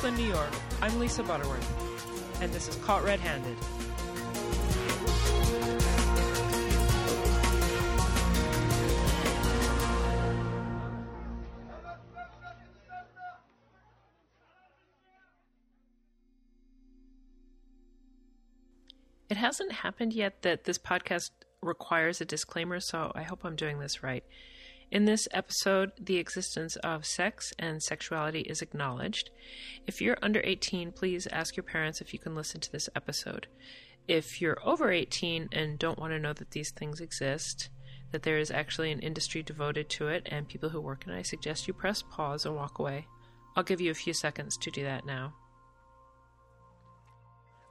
Brooklyn, New York, I'm Lisa Butterworth, and this is Caught Red Handed. It hasn't happened yet that this podcast requires a disclaimer, so I hope I'm doing this right. In this episode, the existence of sex and sexuality is acknowledged. If you're under 18, please ask your parents if you can listen to this episode. If you're over 18 and don't want to know that these things exist, that there is actually an industry devoted to it and people who work in it, I suggest you press pause and walk away. I'll give you a few seconds to do that now.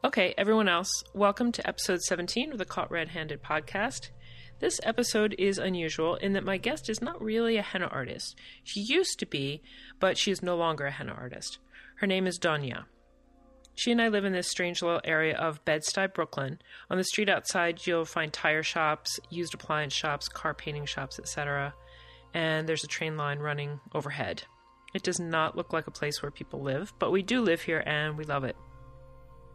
Okay, everyone else, welcome to episode 17 of the Caught Red Handed podcast. This episode is unusual in that my guest is not really a henna artist. She used to be, but she is no longer a henna artist. Her name is Donya. She and I live in this strange little area of Bed-Stuy, Brooklyn. On the street outside, you'll find tire shops, used appliance shops, car painting shops, etc. And there's a train line running overhead. It does not look like a place where people live, but we do live here and we love it.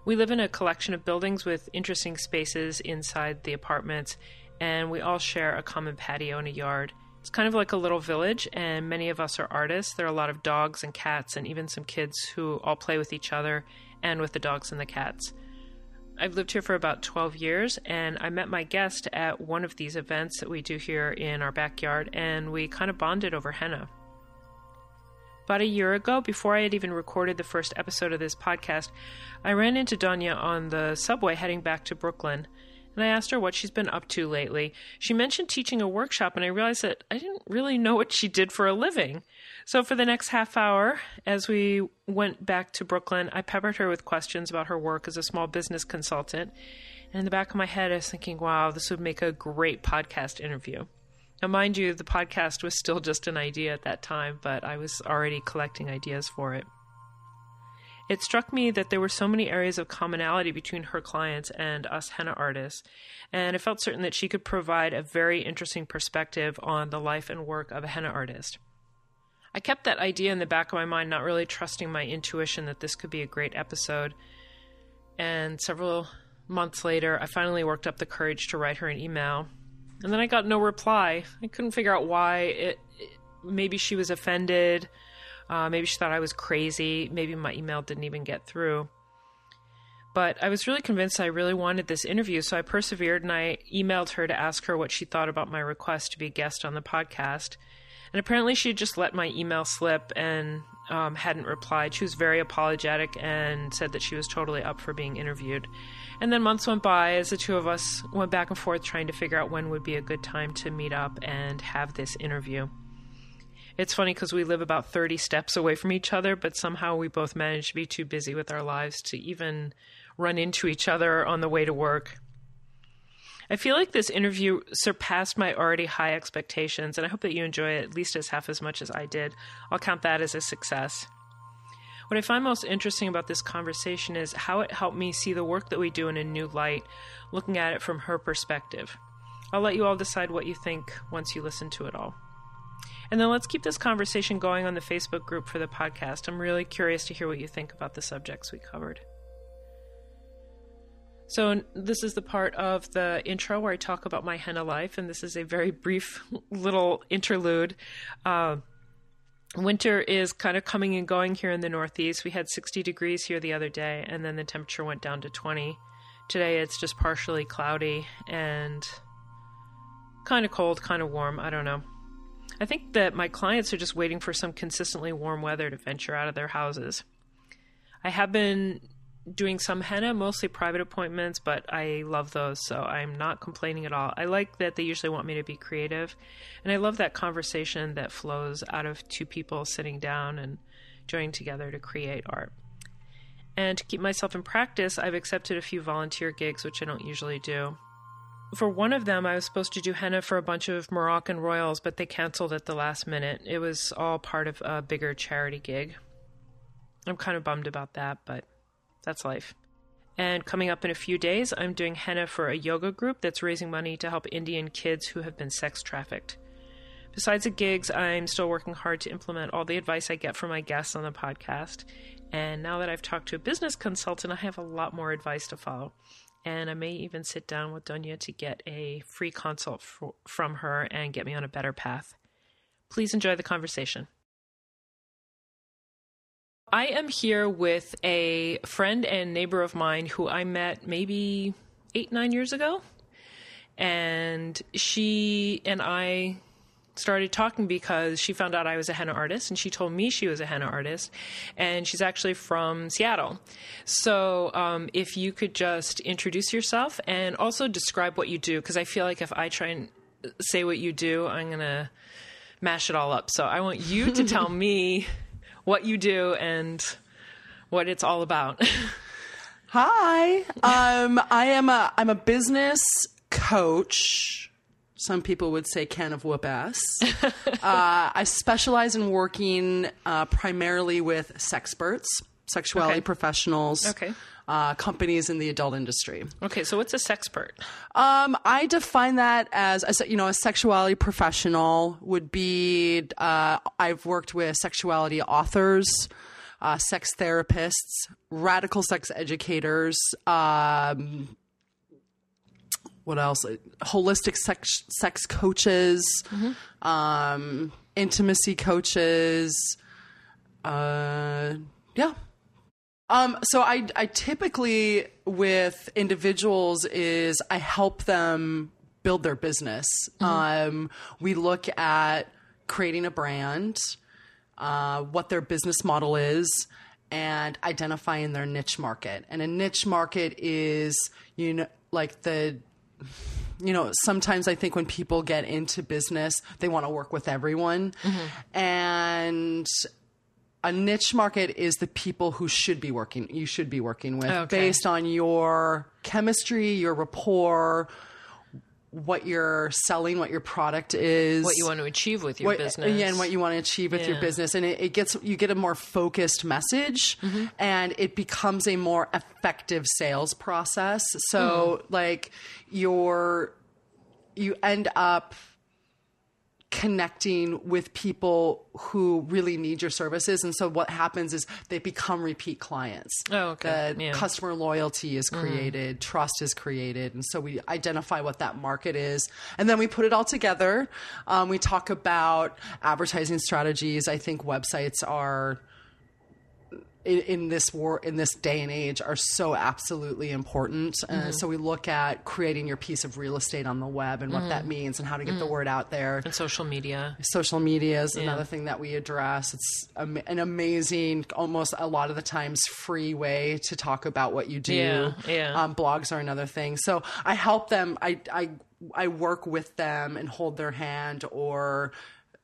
We live in a collection of buildings with interesting spaces inside the apartments, and we all share a common patio and a yard. It's kind of like a little village, and many of us are artists. There are a lot of dogs and cats, and even some kids who all play with each other and with the dogs and the cats. I've lived here for about 12 years, and I met my guest at one of these events that we do here in our backyard, and we kind of bonded over henna. About a year ago, before I had even recorded the first episode of this podcast, I ran into Donya on the subway heading back to Brooklyn, and I asked her what she's been up to lately. She mentioned teaching a workshop, and I realized that I didn't really know what she did for a living. So, for the next half hour, as we went back to Brooklyn, I peppered her with questions about her work as a small business consultant. And in the back of my head, I was thinking, wow, this would make a great podcast interview. Now, mind you, the podcast was still just an idea at that time, but I was already collecting ideas for it. It struck me that there were so many areas of commonality between her clients and us henna artists, and I felt certain that she could provide a very interesting perspective on the life and work of a henna artist. I kept that idea in the back of my mind, not really trusting my intuition that this could be a great episode. And several months later, I finally worked up the courage to write her an email and then I got no reply. I couldn't figure out why. It, it maybe she was offended. Uh, maybe she thought I was crazy. Maybe my email didn't even get through. But I was really convinced I really wanted this interview, so I persevered and I emailed her to ask her what she thought about my request to be a guest on the podcast. And apparently, she had just let my email slip and um, hadn't replied. She was very apologetic and said that she was totally up for being interviewed. And then months went by as the two of us went back and forth trying to figure out when would be a good time to meet up and have this interview. It's funny because we live about 30 steps away from each other, but somehow we both managed to be too busy with our lives to even run into each other on the way to work. I feel like this interview surpassed my already high expectations, and I hope that you enjoy it at least as half as much as I did. I'll count that as a success. What I find most interesting about this conversation is how it helped me see the work that we do in a new light, looking at it from her perspective. I'll let you all decide what you think once you listen to it all. And then let's keep this conversation going on the Facebook group for the podcast. I'm really curious to hear what you think about the subjects we covered. So, this is the part of the intro where I talk about my henna life, and this is a very brief little interlude. Uh, winter is kind of coming and going here in the Northeast. We had 60 degrees here the other day, and then the temperature went down to 20. Today it's just partially cloudy and kind of cold, kind of warm. I don't know. I think that my clients are just waiting for some consistently warm weather to venture out of their houses. I have been doing some henna, mostly private appointments, but I love those, so I'm not complaining at all. I like that they usually want me to be creative, and I love that conversation that flows out of two people sitting down and joining together to create art. And to keep myself in practice, I've accepted a few volunteer gigs, which I don't usually do. For one of them, I was supposed to do henna for a bunch of Moroccan royals, but they canceled at the last minute. It was all part of a bigger charity gig. I'm kind of bummed about that, but that's life. And coming up in a few days, I'm doing henna for a yoga group that's raising money to help Indian kids who have been sex trafficked. Besides the gigs, I'm still working hard to implement all the advice I get from my guests on the podcast. And now that I've talked to a business consultant, I have a lot more advice to follow. And I may even sit down with Donya to get a free consult f- from her and get me on a better path. Please enjoy the conversation. I am here with a friend and neighbor of mine who I met maybe eight, nine years ago. And she and I started talking because she found out I was a henna artist and she told me she was a henna artist and she's actually from Seattle. So, um, if you could just introduce yourself and also describe what you do, because I feel like if I try and say what you do, I'm going to mash it all up. So, I want you to tell me what you do and what it's all about. Hi. Um, I am a I'm a business coach. Some people would say can of whoop ass. uh, I specialize in working uh, primarily with sexperts, sexuality Okay. professionals, Okay. uh, companies in the adult industry. okay, so what's a sexpert? Um, I define that as, as you know, a sexuality professional would be. Uh, I've worked with sexuality authors, uh, sex therapists, radical sex educators. Um, what else? Holistic sex sex coaches, um, intimacy coaches. Uh, yeah. Um, so I, I typically with individuals is I help them build their business. Um, we look at creating a brand, uh, what their business model is, and identifying their niche market. And a niche market is you know like the you know, sometimes I think when people get into business, they want to work with everyone. Mm-hmm. And a niche market is the people who should be working, you should be working with Okay. based on your chemistry, your rapport, what you're selling, what your product is. What you want to achieve with your what- business? Yeah, and what you want to achieve with your business. And it, it gets, you get a more focused message Mm-hmm. and it becomes a more effective sales process. So, Mm. like, you're, you end up connecting with people who really need your services. And so what happens is they become repeat clients. Oh, okay. The Yeah. Mm-hmm. customer loyalty is created, trust is created. And so we identify what that market is. And then we put it all together. Um, we talk about advertising strategies. I think websites are in, in this war in this day and age are so absolutely important. Uh, so we look at creating your piece of real estate on the web and what that means and how to get the word out there. and social media. Social media is another thing that we address. It's am- an amazing, almost a lot of the times free way to talk about what you do. Yeah, yeah. Um, blogs are another thing. So I help them. I I I work with them and hold their hand or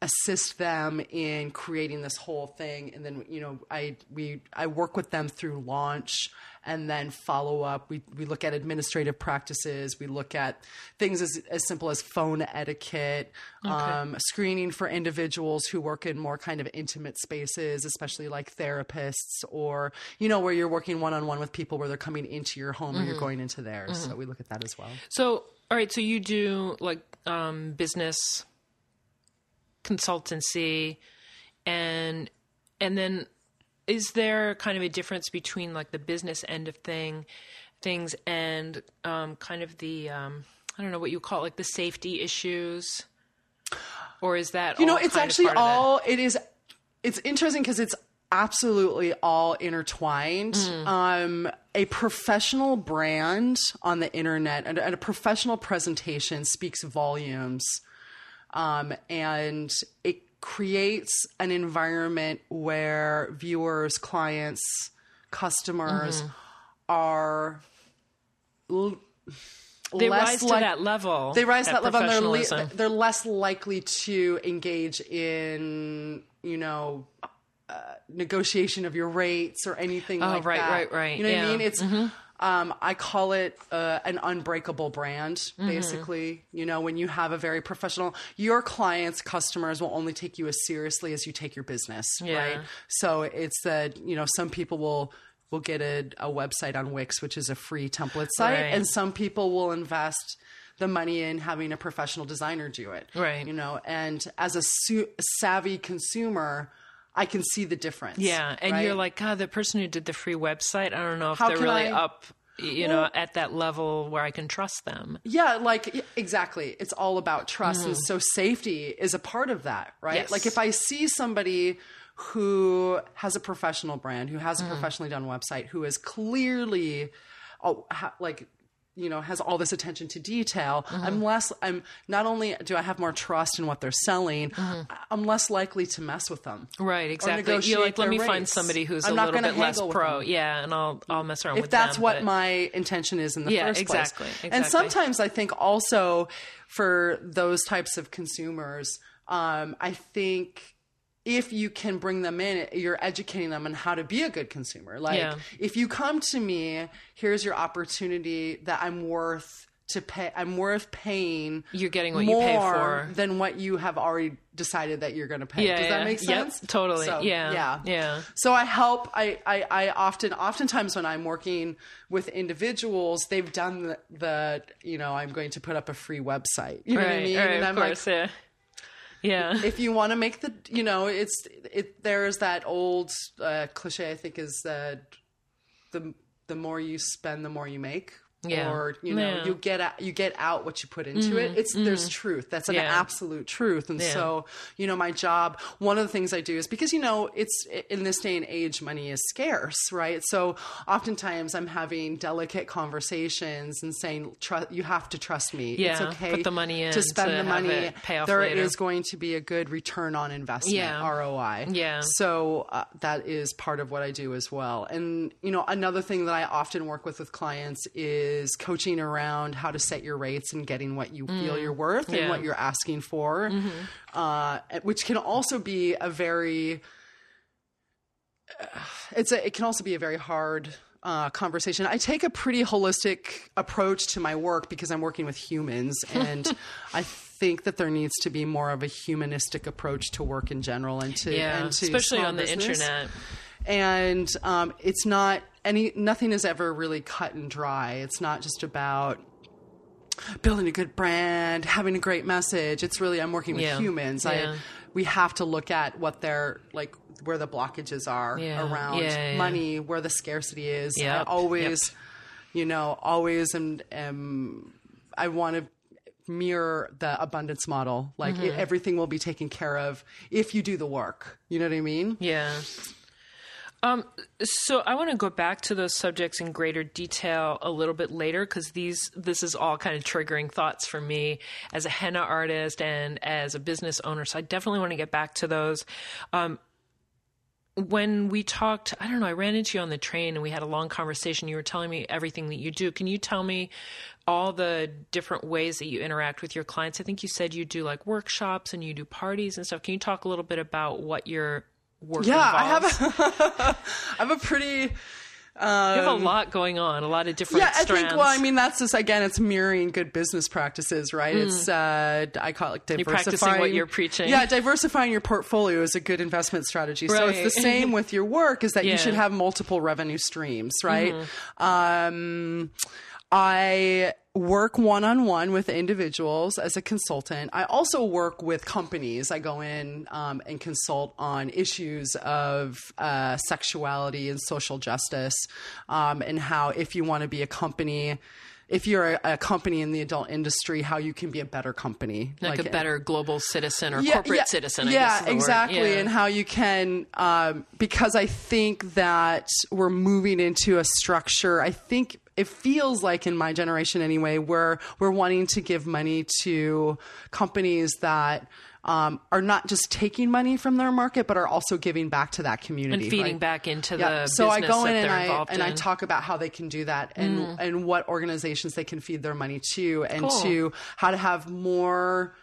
assist them in creating this whole thing. And then you know i we i work with them through launch and then follow up. We we look at administrative practices. We look at things as as simple as phone etiquette um, screening for individuals who work in more kind of intimate spaces especially like therapists or you know where you're working one-on-one with people where they're coming into your home or you're going into theirs. So we look at that as well. So, all right, so you do like um, business consultancy, and and then is there kind of a difference between like the business end of thing things and um, kind of the um, I don't know what you call it, like the safety issues, or is that you know it's actually part of it? all it is it's interesting because it's absolutely all intertwined Mm. um a professional brand on the internet and, and a professional presentation speaks volumes um and it creates an environment where viewers clients customers Mm-hmm. are l- They less rise to that level. they rise to at that level and they're, le- they're less likely to engage in you know uh, negotiation of your rates or anything like Oh, right, that right, right. you know what i mean it's um, i call it uh, an unbreakable brand Mm-hmm. basically you know when you have a very professional your clients customers will only take you as seriously as you take your business Yeah. right so it's that you know some people will will get a, a website on wix which is a free template site Right. and some people will invest the money in having a professional designer do it. Right. You know, and as a su- savvy consumer, I can see the difference. Yeah, and right? you're like, God, the person who did the free website, I don't know if How they're really I- up, you know, at that level where I can trust them. Yeah, like exactly. It's all about trust. And so safety is a part of that, right? Mm-hmm. Yes. Like if I see somebody who has a professional brand, who has a Mm-hmm. professionally done website, who is clearly oh, ha- like you know has all this attention to detail Mm-hmm. i'm less i'm not only do i have more trust in what they're selling Mm-hmm. I'm less likely to mess with them Right, exactly. You're like, let me find somebody who's I'm a not little gonna bit less pro. Yeah, and I'll I'll mess around if with that's them, what but- my intention is in the Yeah, first exactly, place. exactly. And sometimes I think also for those types of consumers, um, I think if you can bring them in, you're educating them on how to be a good consumer. Like Yeah. if you come to me, here's your opportunity that I'm worth to pay. I'm worth paying. You're getting what you pay for. than what you have already decided that you're going to pay. Yeah, Does yeah. that make Yep, sense? totally. So, yeah, yeah, yeah. so I help. I, I, I often, oftentimes when I'm working with individuals, they've done the, the, you know, I'm going to put up a free website. You know what I mean? right, and of I'm course, yeah. Yeah. if you want to make the, you know, it's it. There's that old uh, cliche. I think is that the the more you spend, the more you make. Yeah. Or you know, Yeah. Mm-hmm. you get out, you get out what you put into it. It's there's truth. That's an Yeah. absolute truth. And Yeah. so, you know, my job. One of the things I do is because you know it's in this day and age, money is scarce, right? So oftentimes I'm having delicate conversations and saying, "Tru- "You have to trust me. it's Yeah, okay put the money in to spend to the money. it pay off There later." is going to be a good return on investment, Yeah. ROI. Yeah. So uh, that is part of what I do as well. And you know, another thing that I often work with with clients is coaching around how to set your rates and getting what you feel you're worth Mm. Yeah. Mm-hmm. and what you're asking for, uh, which can also be a very uh, it's a it can also be a very hard uh, conversation. I take a pretty holistic approach to my work because I'm working with humans, and I think that there needs to be more of a humanistic approach to work in general, and to Yeah, and to especially on the internet. And um, it's not any nothing is ever really cut and dry. It's not just about building a good brand, having a great message. It's really I'm working with Yeah. humans. Yeah. I we have to look at what their like where the blockages are Yeah. around money, where the scarcity is. I Yep. always, you know, always am, am I want to mirror the abundance model. Like Mm-hmm. it, everything will be taken care of if you do the work. You know what I mean? Yeah. Um, so I want to go back to those subjects in greater detail a little bit later because these this is all kind of triggering thoughts for me as a henna artist and as a business owner. So I definitely want to get back to those. Um, when we talked, I don't know, I ran into you on the train and we had a long conversation. You were telling me everything that you do. Can you tell me all the different ways that you interact with your clients? I think you said you do like workshops and you do parties and stuff. Can you talk a little bit about what your work Yeah, I have a, I have a pretty You have a lot going on, a lot of different yeah, I strands. think. Well, I mean, that's just again, it's mirroring good business practices, right? It's uh, I call it diversifying. Hmm. practicing what you're preaching. Yeah, diversifying your portfolio is a good investment strategy. So it's the same with your work: is that Yeah. Mm-hmm. you should have multiple revenue streams, right? Um, I work one on one with individuals as a consultant. I also work with companies. I go in um, and consult on issues of uh, sexuality and social justice, um, and how if you want to be a company. If you're a, a company in the adult industry, how you can be a better company, like, a better global citizen or yeah, corporate yeah, citizen. I yeah, guess is the word. exactly. Yeah. And how you can, um, because I think that we're moving into a structure. I think it feels like in my generation anyway, where we're wanting to give money to companies that. Um, are not just taking money from their market, but are also giving back to that community and feeding right? back into Yeah. the so I go in and I and I in. Mm. talk about how they can do that and and what organizations they can feed their money to and Cool. to how to have more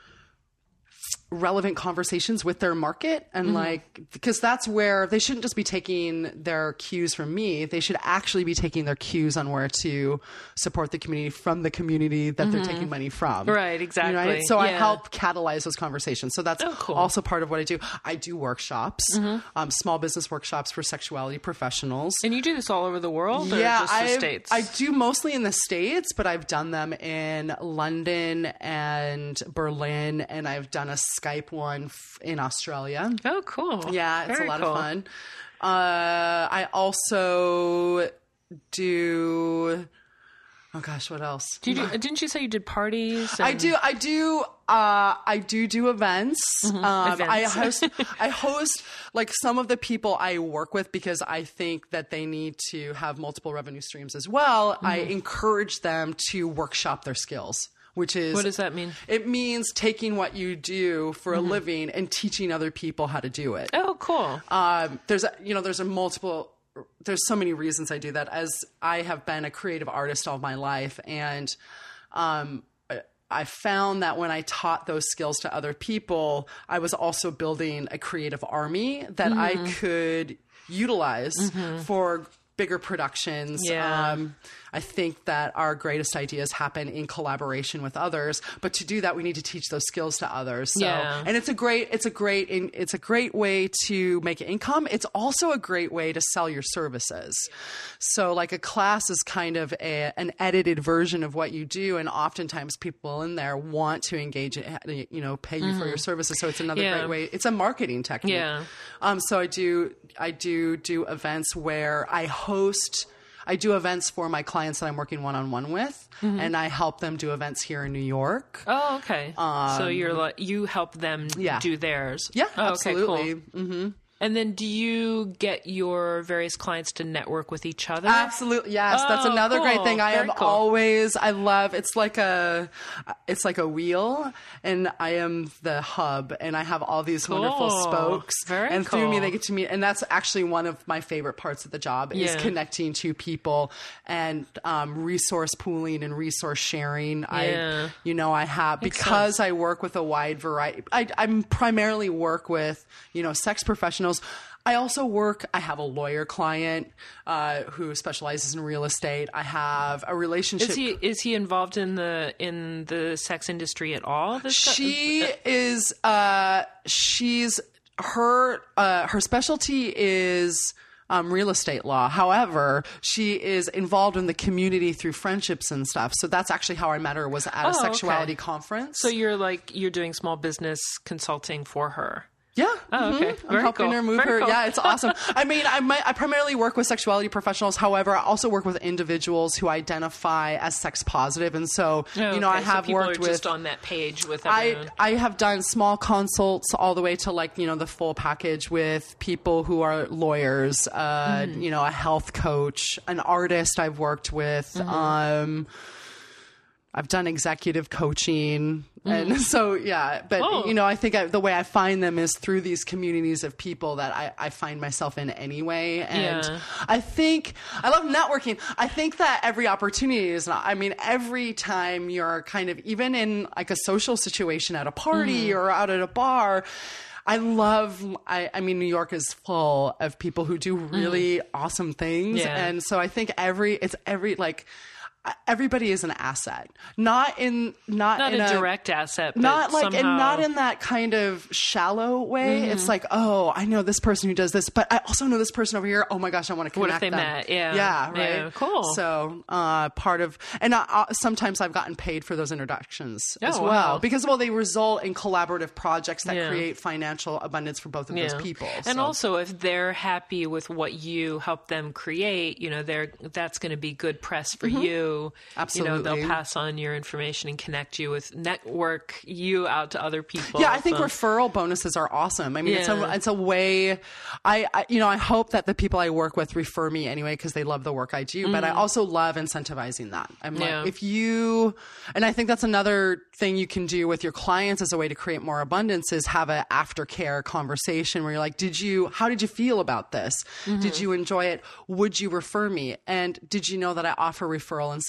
relevant conversations with their market and mm-hmm. like because that's where they shouldn't just be taking their cues from me. They should actually be taking their cues on where to support the community from the community that they're mm-hmm. taking money from. Right, exactly. so i Yeah. help catalyze those conversations. So that's Oh, cool. also part of what i do. I do workshops mm-hmm. um, small business workshops for sexuality professionals. And you do this all over the world, or yeah, just the I states? I do mostly in the states, but I've done them in London and Berlin, and I've done a Skype one f- in Australia. oh, cool. Yeah, it's Very a lot cool. of fun. Uh, I also do. Oh gosh, what else? Do you do, didn't you say you did parties? I do. I do. Uh, I do do events. Um, I Mm-hmm. Events. host. I host like some of the people I work with because I think that they need to have multiple revenue streams as well. I Mm-hmm. encourage them to workshop their skills. Which is What does that mean? It means taking what you do for Mm-hmm. a living and teaching other people how to do it Oh, cool. um, there's a, you know there's a multiple there's so many reasons I do that as I have been a creative artist all my life and um, I- I found that when I taught those skills to other people I was also building a creative army that I could utilize for bigger productions Yeah. um, I think that our greatest ideas happen in collaboration with others but to do that we need to teach those skills to others so Yeah. and it's a great it's a great it's a great way to make income it's also a great way to sell your services so like a class is kind of a, an edited version of what you do and oftentimes people in there want to engage you know pay you for your services so it's another Mm-hmm. Yeah. great way it's a marketing technique Yeah. Um, so I do I do do events where I host. I do events for my clients that I'm working one on one with, Mm-hmm. and I help them do events here in New York. Oh, okay. so you're like you help them Um, yeah. do theirs. Yeah, Oh, okay, cool. absolutely. And then do you get your various clients to network with each other? Absolutely, yes. That's Oh, another great thing. I Very am cool. always. I love. It's like a, it's like a wheel, and I am the hub, and I have all these wonderful spokes. Very and through me, they get to meet, and that's actually one of my favorite parts of the job is connecting to people and um, resource pooling and resource sharing. Yeah. I, you know, I have because I work with a wide variety. I, I'm primarily work with you know sex professionals. I also work. I have a lawyer client uh, who specializes in real estate. I have a relationship. Is he is he involved in the in the sex industry at all? This she is. Uh, she's her. Uh, her specialty is. Um, real estate law. However, she is involved in the community through friendships and stuff. So that's actually how I met her. Was at a Oh, okay. sexuality conference. So you're like you're doing small business consulting for her. Yeah. Oh, okay. mhm. I'm helping cool. her move Very her. cool. Yeah, it's awesome. I mean, I might, I primarily work with sexuality professionals. However, I also work with individuals who identify as sex positive, and so Oh, you know, I okay. So have people worked with. just on that page with I, everyone. I have done small consults all the way to like you know the full package with people who are lawyers, uh, Mm-hmm. you know a health coach, an artist I've worked with. Mm-hmm. Um, I've done executive coaching, and so yeah. But Mm. Oh. you know, I think I, the way I find them is through these communities of people that I, I find myself in anyway. And Yeah. I think I love networking. I think that every opportunity is not. I mean, every time you're kind of even in like a social situation at a party Mm-hmm. or out at a bar. I love. I, I mean, New York is full of people who do really awesome things, Mm-hmm. Yeah. and so I think every it's every like everybody is an asset, not in not, not in a direct asset, but not like somehow, Mm-hmm. and not in that kind of shallow way. It's like, oh, I know this person who does this, but I also know this person over here. Oh my gosh, I want to What connect. if they them. met? Yeah. yeah, right. Yeah, cool. So uh, part of and uh, uh, sometimes I've gotten paid for those introductions as Oh, well wow. because well they result in collaborative projects that Yeah. create financial abundance for both of those people. And So- also, if they're happy with what you help them create, you know, they're that's going to be good press for you. You know, Mm-hmm. Absolutely. they'll pass on your information and connect you with network you out to other people. Yeah, I think So- referral bonuses are awesome. I mean, it's a it's a way. I, I you know I hope that the people I work with refer me anyway because they love the work I do. But I also love incentivizing that. I'm Mm-hmm. Yeah. like, if you, and I think that's another thing you can do with your clients as a way to create more abundance is have an aftercare conversation where you're like, did you, how did you feel about this? Mm-hmm. Did you enjoy it? Would you refer me? And did you know that I offer referral incentives.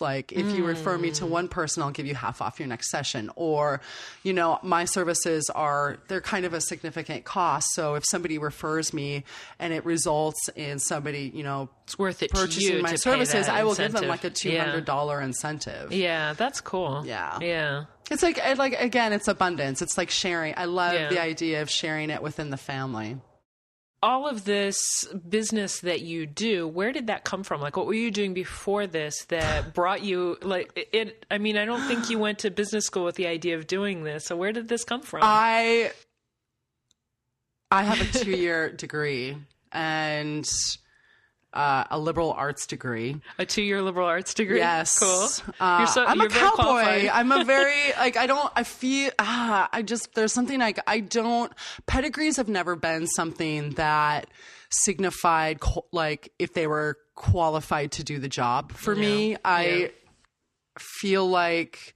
Like if you refer me Mm. to one person, I'll give you half off your next session. Or, you know, my services are they're kind of a significant cost. So if somebody refers me and it results in somebody, you know, It's worth it purchasing my services, I will give them like a two Yeah. hundred dollar incentive. Yeah, that's cool. Yeah. Yeah. It's like like again, it's abundance. It's like sharing. I love Yeah. the idea of sharing it within the family. All of this business that you do, where did that come from? Like what were you doing before this that brought you like it- I mean, I don't think you went to business school with the idea of doing this. So where did this come from? I I have a two year degree and uh, a liberal arts degree. a 2-year liberal arts degree. Yes, Cool. Uh, you're so, I'm you're a cowboy. I'm a very like I don't. I feel ah. I just there's something like I don't. Pedigrees have never been something that signified like if they were qualified to do the job. For me, I yeah. feel like.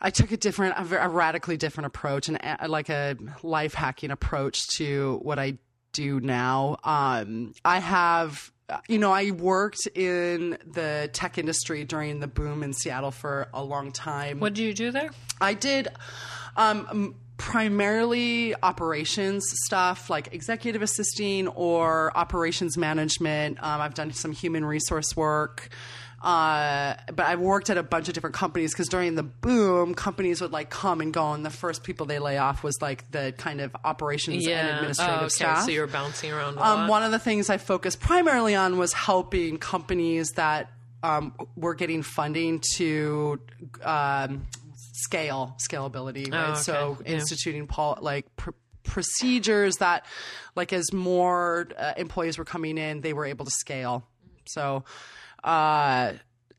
I took a different, a, radically different approach and like a life hacking approach to what I do now. Um, I have, you know, I worked in the tech industry during the boom in Seattle for a long time. What do you do there? I did um, primarily operations stuff like executive assisting or operations management. Um, I've done some human resource work. Uh, but I've worked at a bunch of different companies because during the boom, companies would like come and go, and the first people they lay off was like the kind of operations and administrative oh, okay. staff. So you're bouncing around Um, one of the things I focused primarily on was helping companies that um, were getting funding to um, scale scalability. Right? Oh, okay. So Yeah. instituting pol- like. Pr- procedures that like as more uh, employees were coming in they were able to scale so uh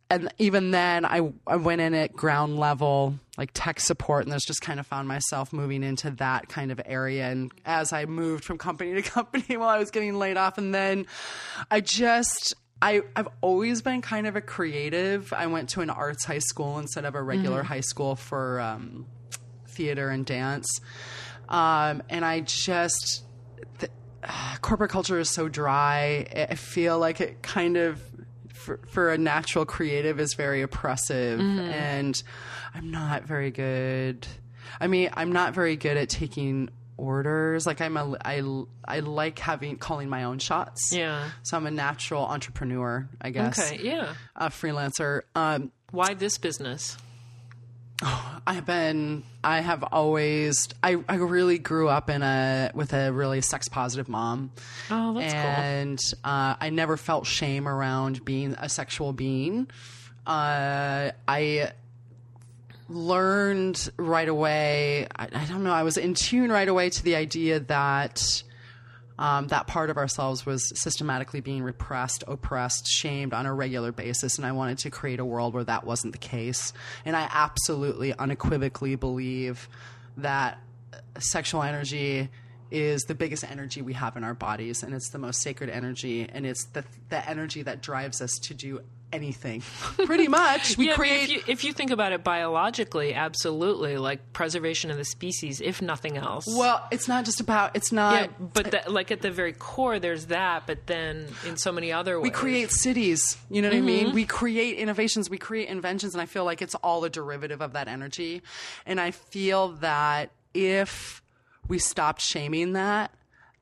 and even then I, I went in at ground level like tech support and there's just kind of found myself moving into that kind of area and as i moved from company to company while i was getting laid off and then i just I, I've always been kind of a creative. I went to an arts high school instead of a regular high school for um, theater and dance. Um, and I just, the, uh, corporate culture is so dry. I feel like it kind of, for, for a natural creative, is very oppressive. And I'm not very good. I mean, I'm not very good at taking orders. Like I'm a, I, I like having, calling my own shots. yeah. So I'm a natural entrepreneur, I guess. Okay. Yeah. A freelancer. Um, Why this business? I have been. I have always. I, I really grew up in a with a really sex positive mom. Oh, that's cool. and uh, I never felt shame around being a sexual being. Uh, I learned right away. I, I don't know. I was in tune right away to the idea that um, that part of ourselves was systematically being repressed, oppressed, shamed on a regular basis. And I wanted to create a world where that wasn't the case. And I absolutely, unequivocally believe that sexual energy is the biggest energy we have in our bodies and it's the most sacred energy and it's the the energy that drives us to do anything pretty much we yeah, I create if, you, if you think about it biologically, absolutely, like preservation of the species, if nothing else. well it's not just about it's not yeah, but that, like at the very core, there's that. But then in so many other ways, we create cities you know what i Mm-hmm. mean we create innovations we create inventions and i feel like it's all a derivative of that energy and i feel that if we stopped shaming that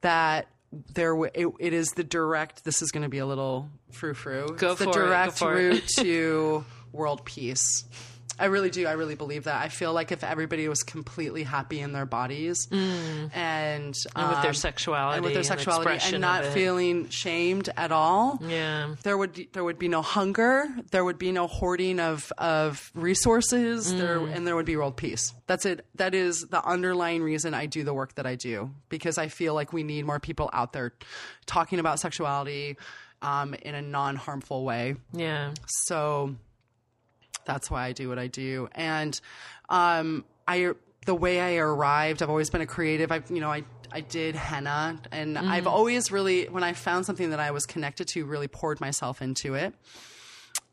that there it, it is the direct this is going to be a little frou frou Go it's the for it, go direct it. route to world peace I really do. I really believe that. I feel like if everybody was completely happy in their bodies and, Mm. and with their um, sexuality, and with their sexuality expression and not feeling shamed at all, yeah, there would there would be no hunger, there would be no hoarding of of resources, there Mm. and there would be world peace. That's it. That is the underlying reason I do the work that I do because I feel like we need more people out there talking about sexuality um, in a non harmful way. yeah. So that's why I do what I do. And um, I the way I arrived, I've always been a creative. I've you know I I did henna, and I've always really when I found something that I was connected to, really poured myself into it,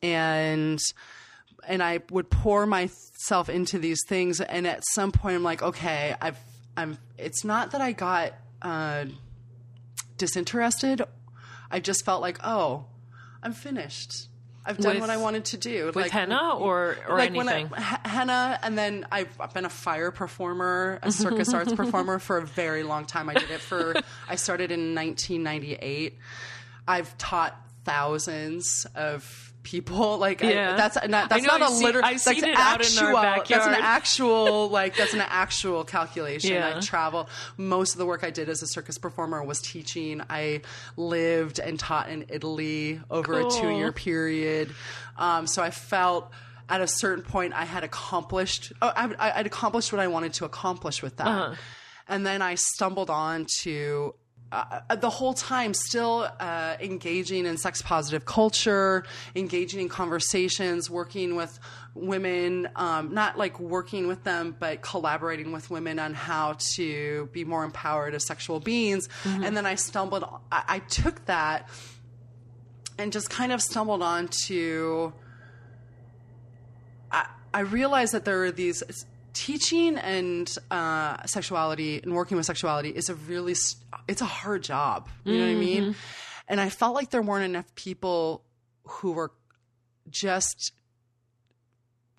and and I would pour myself into these things. And at some point, I'm like, okay, I've I'm. It's not that I got uh, disinterested. I just felt like, oh, I'm finished. I've done With- what I wanted to do. with like, henna or or like anything. when I, henna, and then I've, I've been a fire performer, a circus arts performer for a very long time. I did it for. I started in 1998. I've taught thousands of people. Like Yeah. I, that's not that's know, not I've a literal. That's seen it actual. That's an actual like that's an actual calculation. Yeah. I travel. Most of the work I did as a circus performer was teaching. I lived and taught in Italy over Cool. a two year period. Um, so I felt at a certain point I had accomplished. Oh, I, I- I'd accomplished what I wanted to accomplish with that, Uh-huh. and then I stumbled on to. Uh, the whole time, still uh, engaging in sex positive culture, engaging in conversations, working with women, um, not like working with them, but collaborating with women on how to be more empowered as sexual beings. And then I stumbled, I, I took that and just kind of stumbled onto I, I realized that there are these teaching and uh, sexuality and working with sexuality is a really s- it's a hard job you know what i mean and i felt like there weren't enough people who were just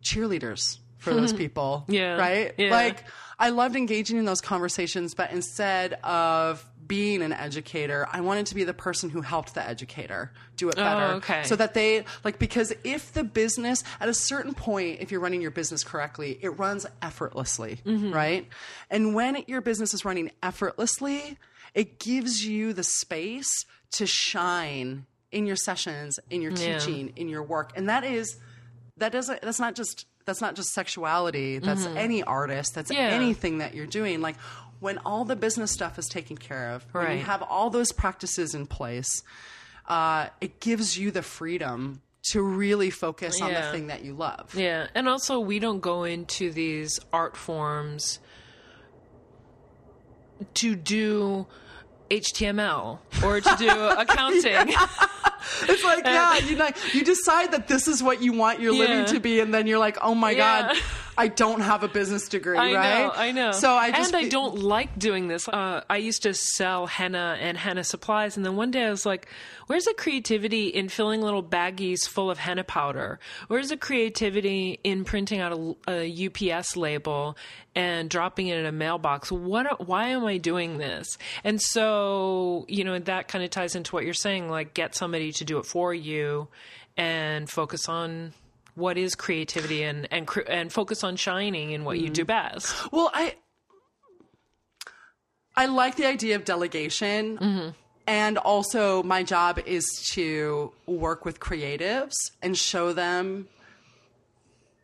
cheerleaders for those people Yeah. right Yeah. like i loved engaging in those conversations but instead of being an educator i wanted to be the person who helped the educator do it better Oh, okay. so that they like because if the business at a certain point if you're running your business correctly it runs effortlessly Mm-hmm. right and when your business is running effortlessly it gives you the space to shine in your sessions in your Yeah. teaching in your work. And that is that doesn't that's not just that's not just sexuality. That's any artist. That's Mm-hmm. Yeah. anything that you're doing. Like when all the business stuff is taken care of when you have all those practices in place uh, it gives you the freedom to really focus on the thing that you love. Yeah, and also we don't go into these art forms to do HTML or to do accounting. it's like yeah you like you decide that this is what you want your Yeah. living to be and then you're like oh my Yeah. god i don't have a business degree I right know, I know. so i just and I don't like doing this. Uh, I used to sell henna and henna supplies, and then one day I was like, "Where's the creativity in filling little baggies full of henna powder? Where's the creativity in printing out a, a UPS label and dropping it in a mailbox? What? Why am I doing this?" And so, you know, that kind of ties into what you're saying. Like, get somebody to do it for you, and focus on what is creativity and and and focus on shining in what you do best. Well, I I like the idea of delegation. Mm-hmm. And also, my job is to work with creatives and show them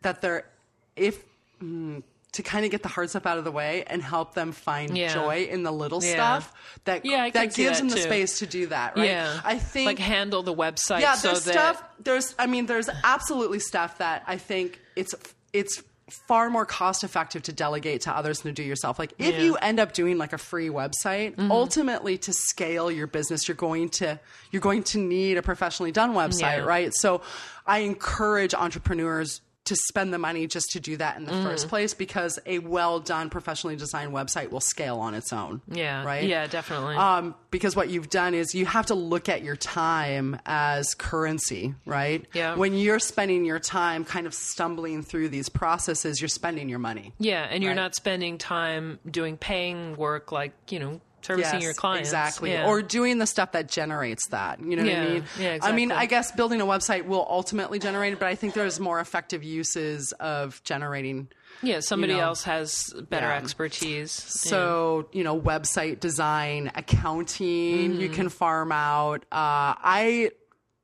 that they're, if, mm, to kind of get the hard stuff out of the way and help them find Yeah. joy in the little Yeah. stuff that, Yeah, that gives that them the too. space to do that, right? Yeah, I think like handle the website. yeah so there's that, stuff there's i mean there's absolutely stuff that i think it's it's far more cost effective to delegate to others than to do yourself like if Yeah. Mm-hmm. you end up doing like a free website ultimately to scale your business you're going to you're going to need a professionally done website Yeah. right so i encourage entrepreneurs to spend the money just to do that in the Mm. first place because a well done professionally designed website will scale on its own Yeah, right Yeah, definitely. um, because what you've done is you have to look at your time as currency, right? Yeah. When you're spending your time kind of stumbling through these processes, you're spending your money. yeah, and you're right. not spending time doing paying work like you know servicing Yes, your clients. Exactly. Yeah. Or doing the stuff that generates that. You know what I mean? yeah, I mean. I guess building a website will ultimately generate it, but I think there's more effective uses of generating yeah, somebody know, else has better yeah. expertise. So, you know, website design, accounting, Mm-hmm. you can farm out. Uh, I,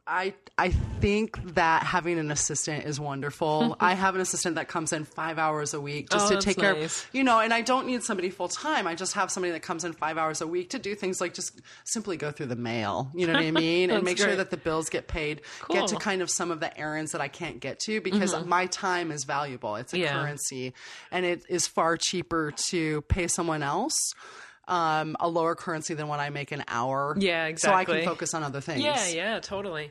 I, I think that having an assistant is wonderful. I have an assistant that comes in five hours a week just Oh, to take care nice. of, you know, and I don't need somebody full time. I just have somebody that comes in five hours a week to do things like just simply go through the mail. You know what I mean? and make sure that the bills get paid, Cool. Mm-hmm. get to kind of some of the errands that I can't get to because my time is valuable. It's a Yeah. currency and it is far cheaper to pay someone else um, a lower currency than what I make an hour. Yeah, exactly. So I can focus on other things. Yeah, yeah, totally.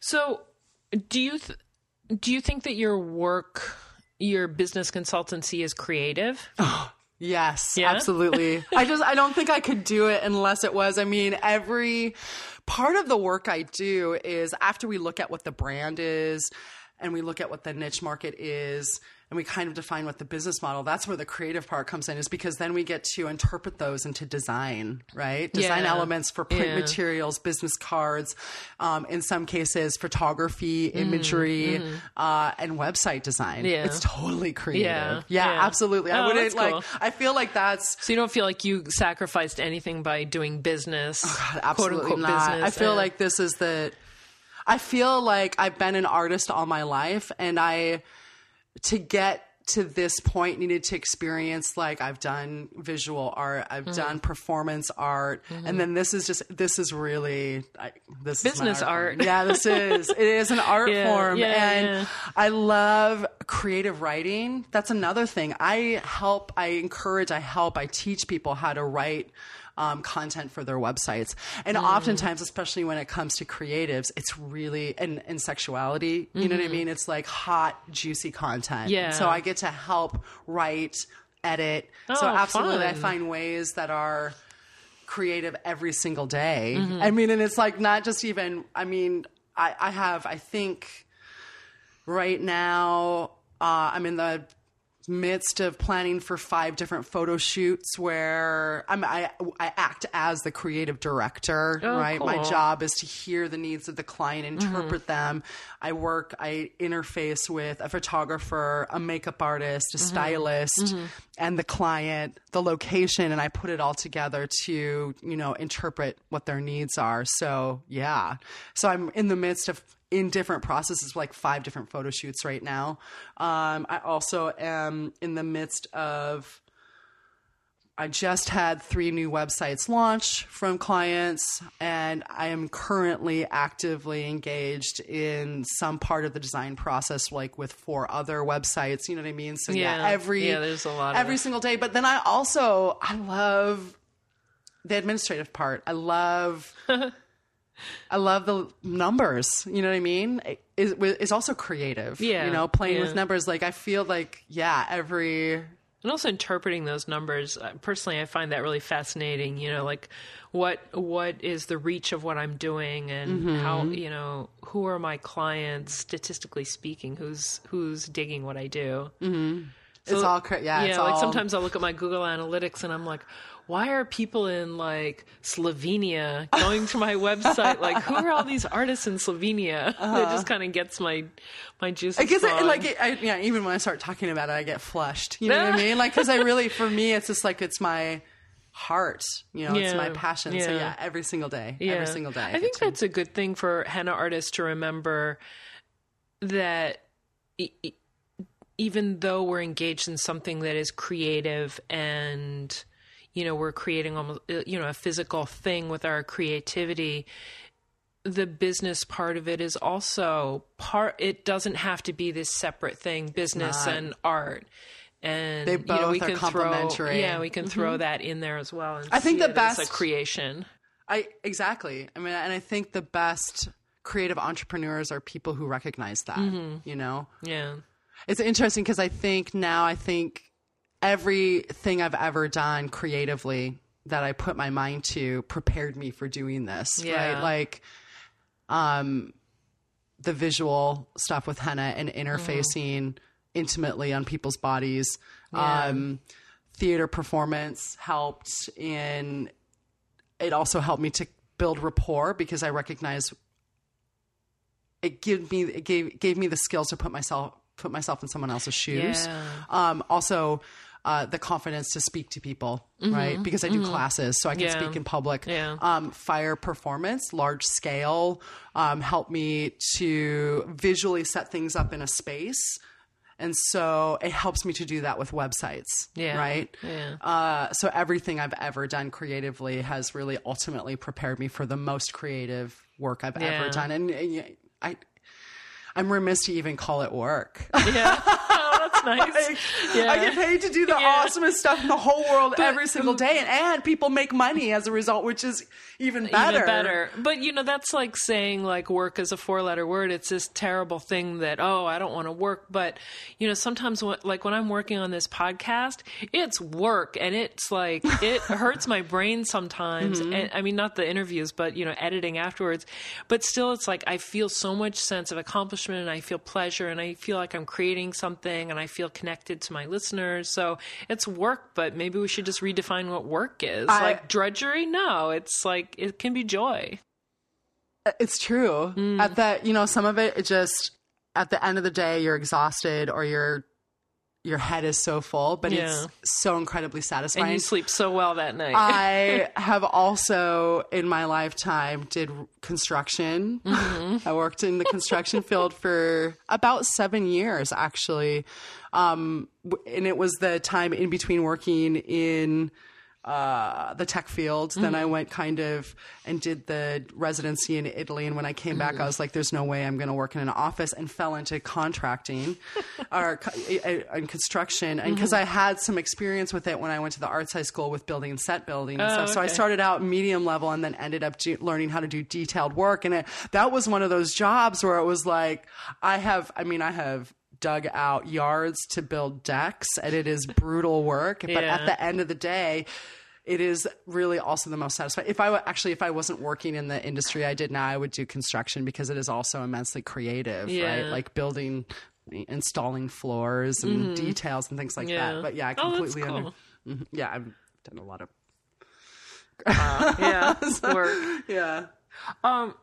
So, do you th- do you think that your work, your business consultancy, is creative? Yes, Yeah? absolutely. I just I don't think I could do it unless it was. I mean, every part of the work I do is after we look at what the brand is and we look at what the niche market is and we kind of define what the business model that's where the creative part comes in is because then we get to interpret those into design right design Yeah. elements for print Yeah. materials business cards um, in some cases photography Mm-hmm. imagery uh, and website design Yeah. it's totally creative Yeah. absolutely i Oh, wouldn't that's like cool. i feel like that's So you don't feel like you sacrificed anything by doing business, quote absolutely unquote not. business. I feel like this is the. I feel like I've been an artist all my life, and I, to get to this point, needed to experience like I've done visual art, I've Mm-hmm. done performance art, and then this is just this is really I, this Business art. form. Yeah, this is it is an art Yeah, form, yeah, and yeah. I love creative writing. That's another thing. I help, I encourage, I help, I teach people how to write um, content for their websites. And Mm. oftentimes, especially when it comes to creatives, it's really, and, and sexuality, you know what I mean? It's like hot, juicy content. Mm-hmm. Yeah. So I get to help write, edit. Oh, so absolutely, I find ways that are creative every single day. Mm-hmm. I mean, and it's like not just even, I mean, I, I have, I think right now, uh, I'm in the midst of planning for five different photo shoots where I'm, I, I act as the creative director, Oh, right? My job is to hear the needs of the client, mm-hmm. interpret them. I work, I interface with a photographer, a makeup artist, a mm-hmm. stylist, mm-hmm. and the client, the location, and I put it all together to, you know, interpret what their needs are. So, yeah. So I'm in the midst of in different processes, like five different photo shoots right now. Um, I also am in the midst of. I just had three new websites launch from clients, and I am currently actively engaged in some part of the design process, like with four other websites. You know what I mean? So yeah, Yeah. every Yeah, there's a lot every single day. But then I also I love the administrative part. I love I love the numbers. You know what I mean? Is is also creative. Yeah, you know, playing yeah. with numbers. Like I feel like yeah, every and also interpreting those numbers uh, personally i find that really fascinating you know like what what is the reach of what i'm doing and Mm-hmm. how you know who are my clients statistically speaking who's who's digging what i do it's all yeah. yeah like all, sometimes i'll look at my google analytics and i'm like why are people in like Slovenia going to my website? Like, who are all these artists in Slovenia? It just kind of gets my my juices. Uh-huh. I guess flowing. like it, I, yeah. Even when I start talking about it, I get flushed. You know what I mean? Like because I really, for me, it's just like it's my heart. You know, it's my passion. So yeah. yeah, every single day, every single day. I get think to- that's a good thing for henna artists to remember that e- e- even though we're engaged in something that is creative and you know we're creating almost uh, you know a physical thing with our creativity the business part of it is also part it doesn't have to be this separate thing business and art and They you know, we both are can throw complementary. Mm-hmm. yeah we can throw that in there as well and I think the best- a creation I exactly. I mean, and I think the best creative entrepreneurs are people who recognize that. Mm-hmm. You know, yeah it's interesting because I think now I think everything I've ever done creatively that I put my mind to prepared me for doing this. Yeah. Right, like um, the visual stuff with henna and interfacing intimately on people's bodies. Yeah. Um, theater performance helped in. It also helped me to build rapport because I recognize it gave me it gave gave me the skills to put myself put myself in someone else's shoes. Yeah. Um, also, uh, the confidence to speak to people, right? Because I do classes, so I can Mm-hmm. Yeah. speak in public. Yeah. Um, fire performance, large scale, um, help me to visually set things up in a space. And so it helps me to do that with websites, Yeah. right? Yeah. Uh, so everything I've ever done creatively has really ultimately prepared me for the most creative work I've Yeah. ever done. And uh, I, I'm remiss to even call it work. Yeah. nice. Like, Yeah. I get paid to do the Yeah. awesomest stuff in the whole world every single day, and, and people make money as a result, which is even better. Even better. But you know, that's like saying like work is a four letter word. It's this terrible thing that, oh, I don't want to work. But you know, sometimes when, like when I'm working on this podcast, it's work and it's like, it hurts my brain sometimes. Mm-hmm. And I mean, not the interviews, but you know, editing afterwards. But still, it's like I feel so much sense of accomplishment and I feel pleasure and I feel like I'm creating something and I feel connected to my listeners. So it's work, but maybe we should just redefine what work is. I- like drudgery? No, it's like it can be joy. It's true. Mm. At the you know, some of it, it just at the end of the day, you're exhausted or your your head is so full, but Yeah. it's so incredibly satisfying. And you sleep so well that night. I have also in my lifetime did construction. Mm-hmm. I worked in the construction field for about seven years, actually, um, and it was the time in between working in uh, the tech field. Then Mm-hmm. I went kind of and did the residency in Italy. And when I came back, Mm-hmm. I was like, "There's no way I'm going to work in an office," and fell into contracting or and construction. And Mm-hmm. because I had some experience with it when I went to the arts high school with building and set building and Oh, stuff, so I started out medium level and then ended up do, learning how to do detailed work. And it, that was one of those jobs where it was like, I have, I mean, I have dug out yards to build decks and it is brutal work but Yeah. at the end of the day it is really also the most satisfying if i actually if i wasn't working in the industry i did now i would do construction because it is also immensely creative Yeah. right like building installing floors and mm-hmm. details and things like Yeah. that but yeah i Oh, that's completely under- cool. Mhm. yeah i've done a lot of uh, yeah, work. yeah um,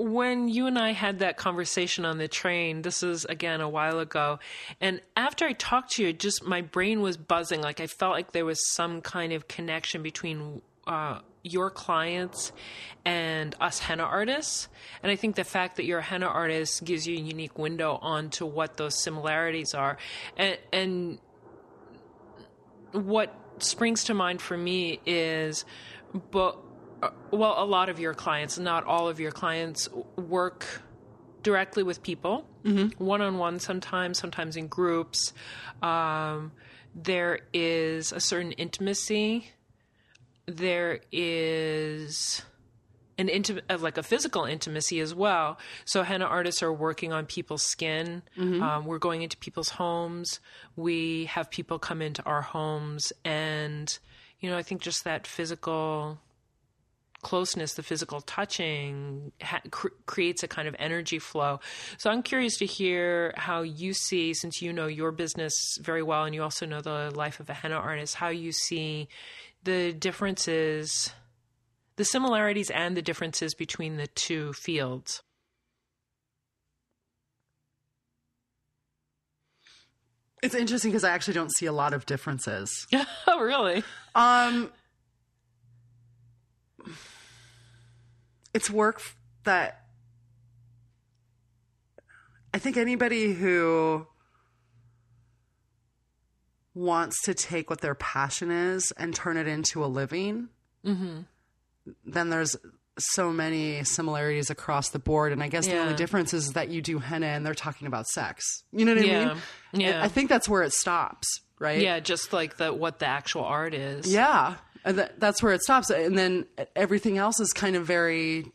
When you and I had that conversation on the train, this is again a while ago, and after I talked to you, just my brain was buzzing. Like I felt like there was some kind of connection between uh, your clients and us henna artists. And I think the fact that you're a henna artist gives you a unique window onto what those similarities are. And, and what springs to mind for me is but well a lot of your clients not all of your clients work directly with people one-on-one sometimes sometimes in groups um, there is a certain intimacy there is an intim- uh, like a physical intimacy as well. So henna artists are working on people's skin. Um, we're going into people's homes. We have people come into our homes, and you know, I think just that physical closeness, the physical touching, ha- cr- creates a kind of energy flow. So I'm curious to hear how you see, since you know your business very well, and you also know the life of a henna artist, how you see the differences the similarities and the differences between the two fields. it's interesting because i actually don't see a lot of differences oh, really? Um, it's work that I think anybody who wants to take what their passion is and turn it into a living, mm-hmm. then there's so many similarities across the board. And I guess the only difference is that you do henna and they're talking about sex. You know what I mean? Yeah. I think that's where it stops, right? Yeah, just like the what the actual art is. Yeah. And that, that's where it stops. And then everything else is kind of very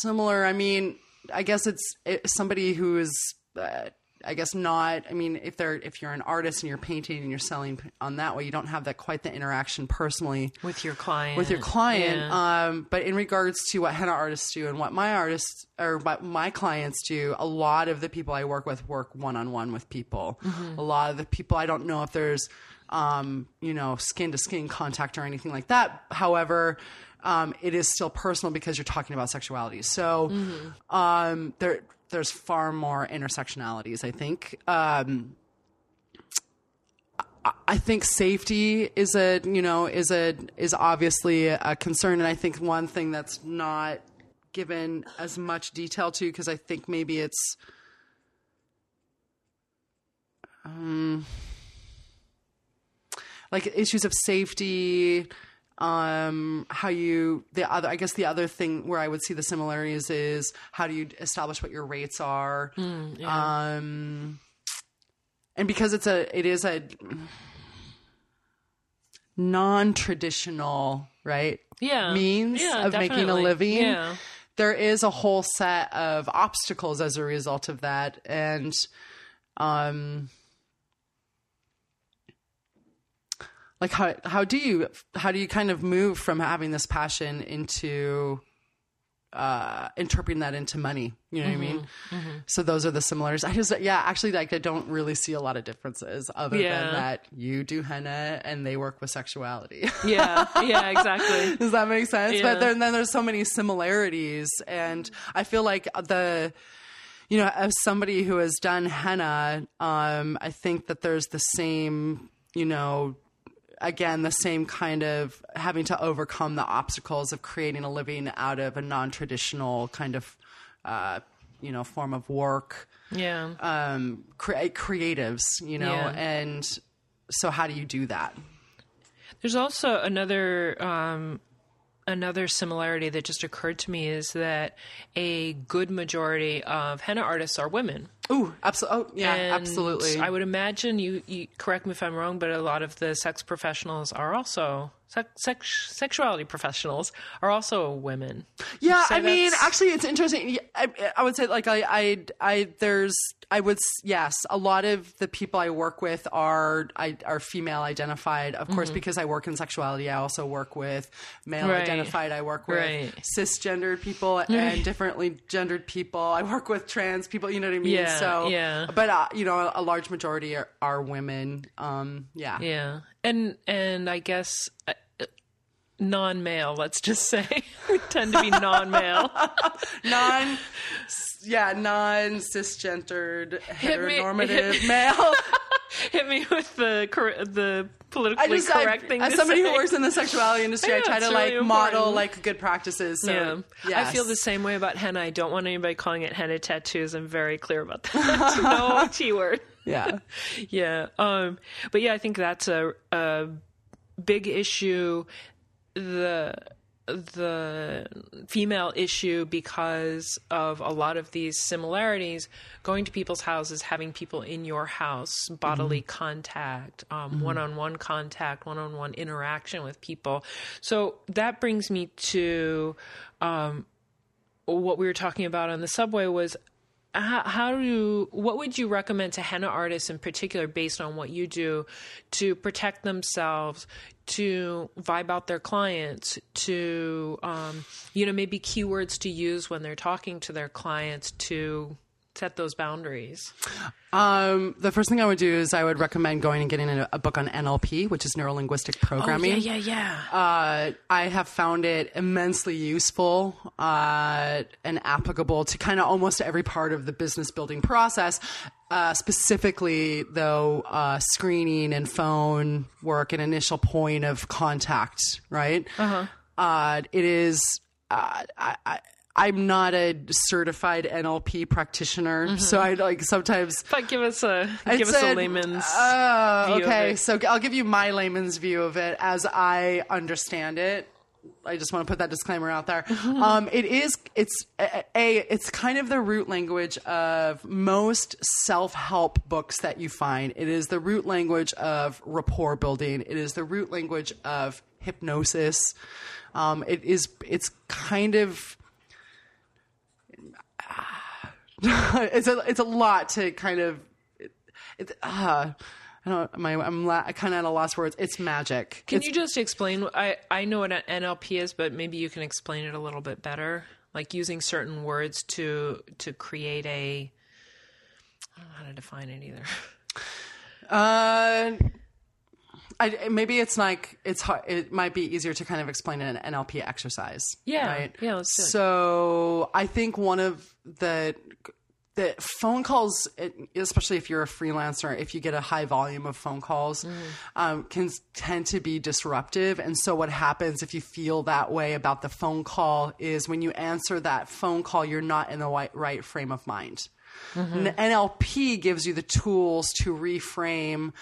similar. I mean, I guess it's it, somebody who is, uh, I guess not. I mean, if they're if you're an artist and you're painting and you're selling on that way, you don't have that quite the interaction personally With your client. with your client. Yeah. Um, but in regards to what henna artists do and what my artists or what my clients do, a lot of the people I work with work one on one with people. Mm-hmm. A lot of the people I don't know if there's, um, you know, skin to skin contact or anything like that. However, um, it is still personal because you're talking about sexuality. So Mm-hmm. um, there there's far more intersectionalities. I think. Um, I think safety is a you know is a is obviously a concern, and I think one thing that's not given as much detail to because I think maybe it's um like issues of safety um how you the other i guess the other thing where i would see the similarities is how do you establish what your rates are um and because it's a it is a non-traditional right Yeah. means Yeah, of making a living Yeah. there is a whole set of obstacles as a result of that and um like how how do you how do you kind of move from having this passion into uh interpreting that into money you know what i mean Mm-hmm. so those are the similarities i just yeah actually like i don't really see a lot of differences other Yeah. than that you do henna and they work with sexuality Yeah. Yeah. Exactly. does that make sense? Yeah. But then, then there's so many similarities, and I feel like the, you know, as somebody who has done henna, um, I think that there's the same, you know, again the same kind of having to overcome the obstacles of creating a living out of a non-traditional kind of, uh, you know, form of work. Yeah. Um, cre- creatives, you know, Yeah. and so how do you do that? There's also another um, another similarity that just occurred to me is that a good majority of henna artists are women. Ooh, absolutely. Oh, yeah, And absolutely. I would imagine you, you correct me if I'm wrong, but a lot of the sex professionals are also sex, sex sexuality professionals are also women. Yeah, I mean, actually, it's interesting. I, I would say, like, I, I, I, there's, I would, yes, a lot of the people I work with are, I, are female identified. Of course, because I work in sexuality, I also work with male Mm-hmm. Right. identified. I work with Right. cisgendered people and differently gendered people. I work with trans people. You know what I mean? Yeah, so, yeah. But uh, you know, a large majority are, are women. Um, yeah. Yeah, and and I guess. Uh, non-male let's just say we tend to be non-male non yeah non cisgendered me- heteronormative male hit me with the cor- the politically I just I, correct thing as somebody say. who works in the sexuality industry I, try to like really model like good practices so Yeah. yes. I feel the same way about henna. I don't want anybody calling it henna tattoos. I'm very clear about that. no T word. yeah Yeah. Um, but yeah, I think that's a, a big issue. The the female issue because of a lot of these similarities going to people's houses having people in your house bodily contact um, one-on-one contact one-on-one interaction with people. So that brings me to um, what we were talking about on the subway was how, how do you, what would you recommend to henna artists in particular based on what you do to protect themselves to vibe out their clients to um, you know maybe keywords to use when they're talking to their clients to set those boundaries um the first thing I would do is I would recommend going and getting a, a book on NLP which is neuro linguistic programming oh, yeah yeah yeah uh, I have found it immensely useful uh, and applicable to kind of almost every part of the business building process. Uh, specifically, though, uh, screening and phone work, and initial point of contact, right? Uh-huh. it is. Uh, I, I, I'm not a certified NLP practitioner, so I like sometimes but give us a give us a said, layman's view of okay. So I'll give you my layman's view of it as I understand it. I just want to put that disclaimer out there. Um, it is, it's a, a, it's kind of the root language of most self-help books that you find. It is the root language of rapport building. It is the root language of hypnosis. Um, it is, it's kind of, it's a it's a lot to kind of it, it, uh, I don't my I'm la- kind of at a lost words. It's magic. Can It's- you just explain? I I know what an NLP is, but maybe you can explain it a little bit better, like using certain words to to create a. I don't know how to define it either. uh, I, maybe it's like it's hard. It might be easier to kind of explain in an NLP exercise. Yeah. right? Yeah, let's do it. So I think one of the the phone calls, especially if you're a freelancer, if you get a high volume of phone calls, Mm-hmm. um, can tend to be disruptive. And so, what happens if you feel that way about the phone call is when you answer that phone call, you're not in the right, right frame of mind. N- NLP gives you the tools to reframe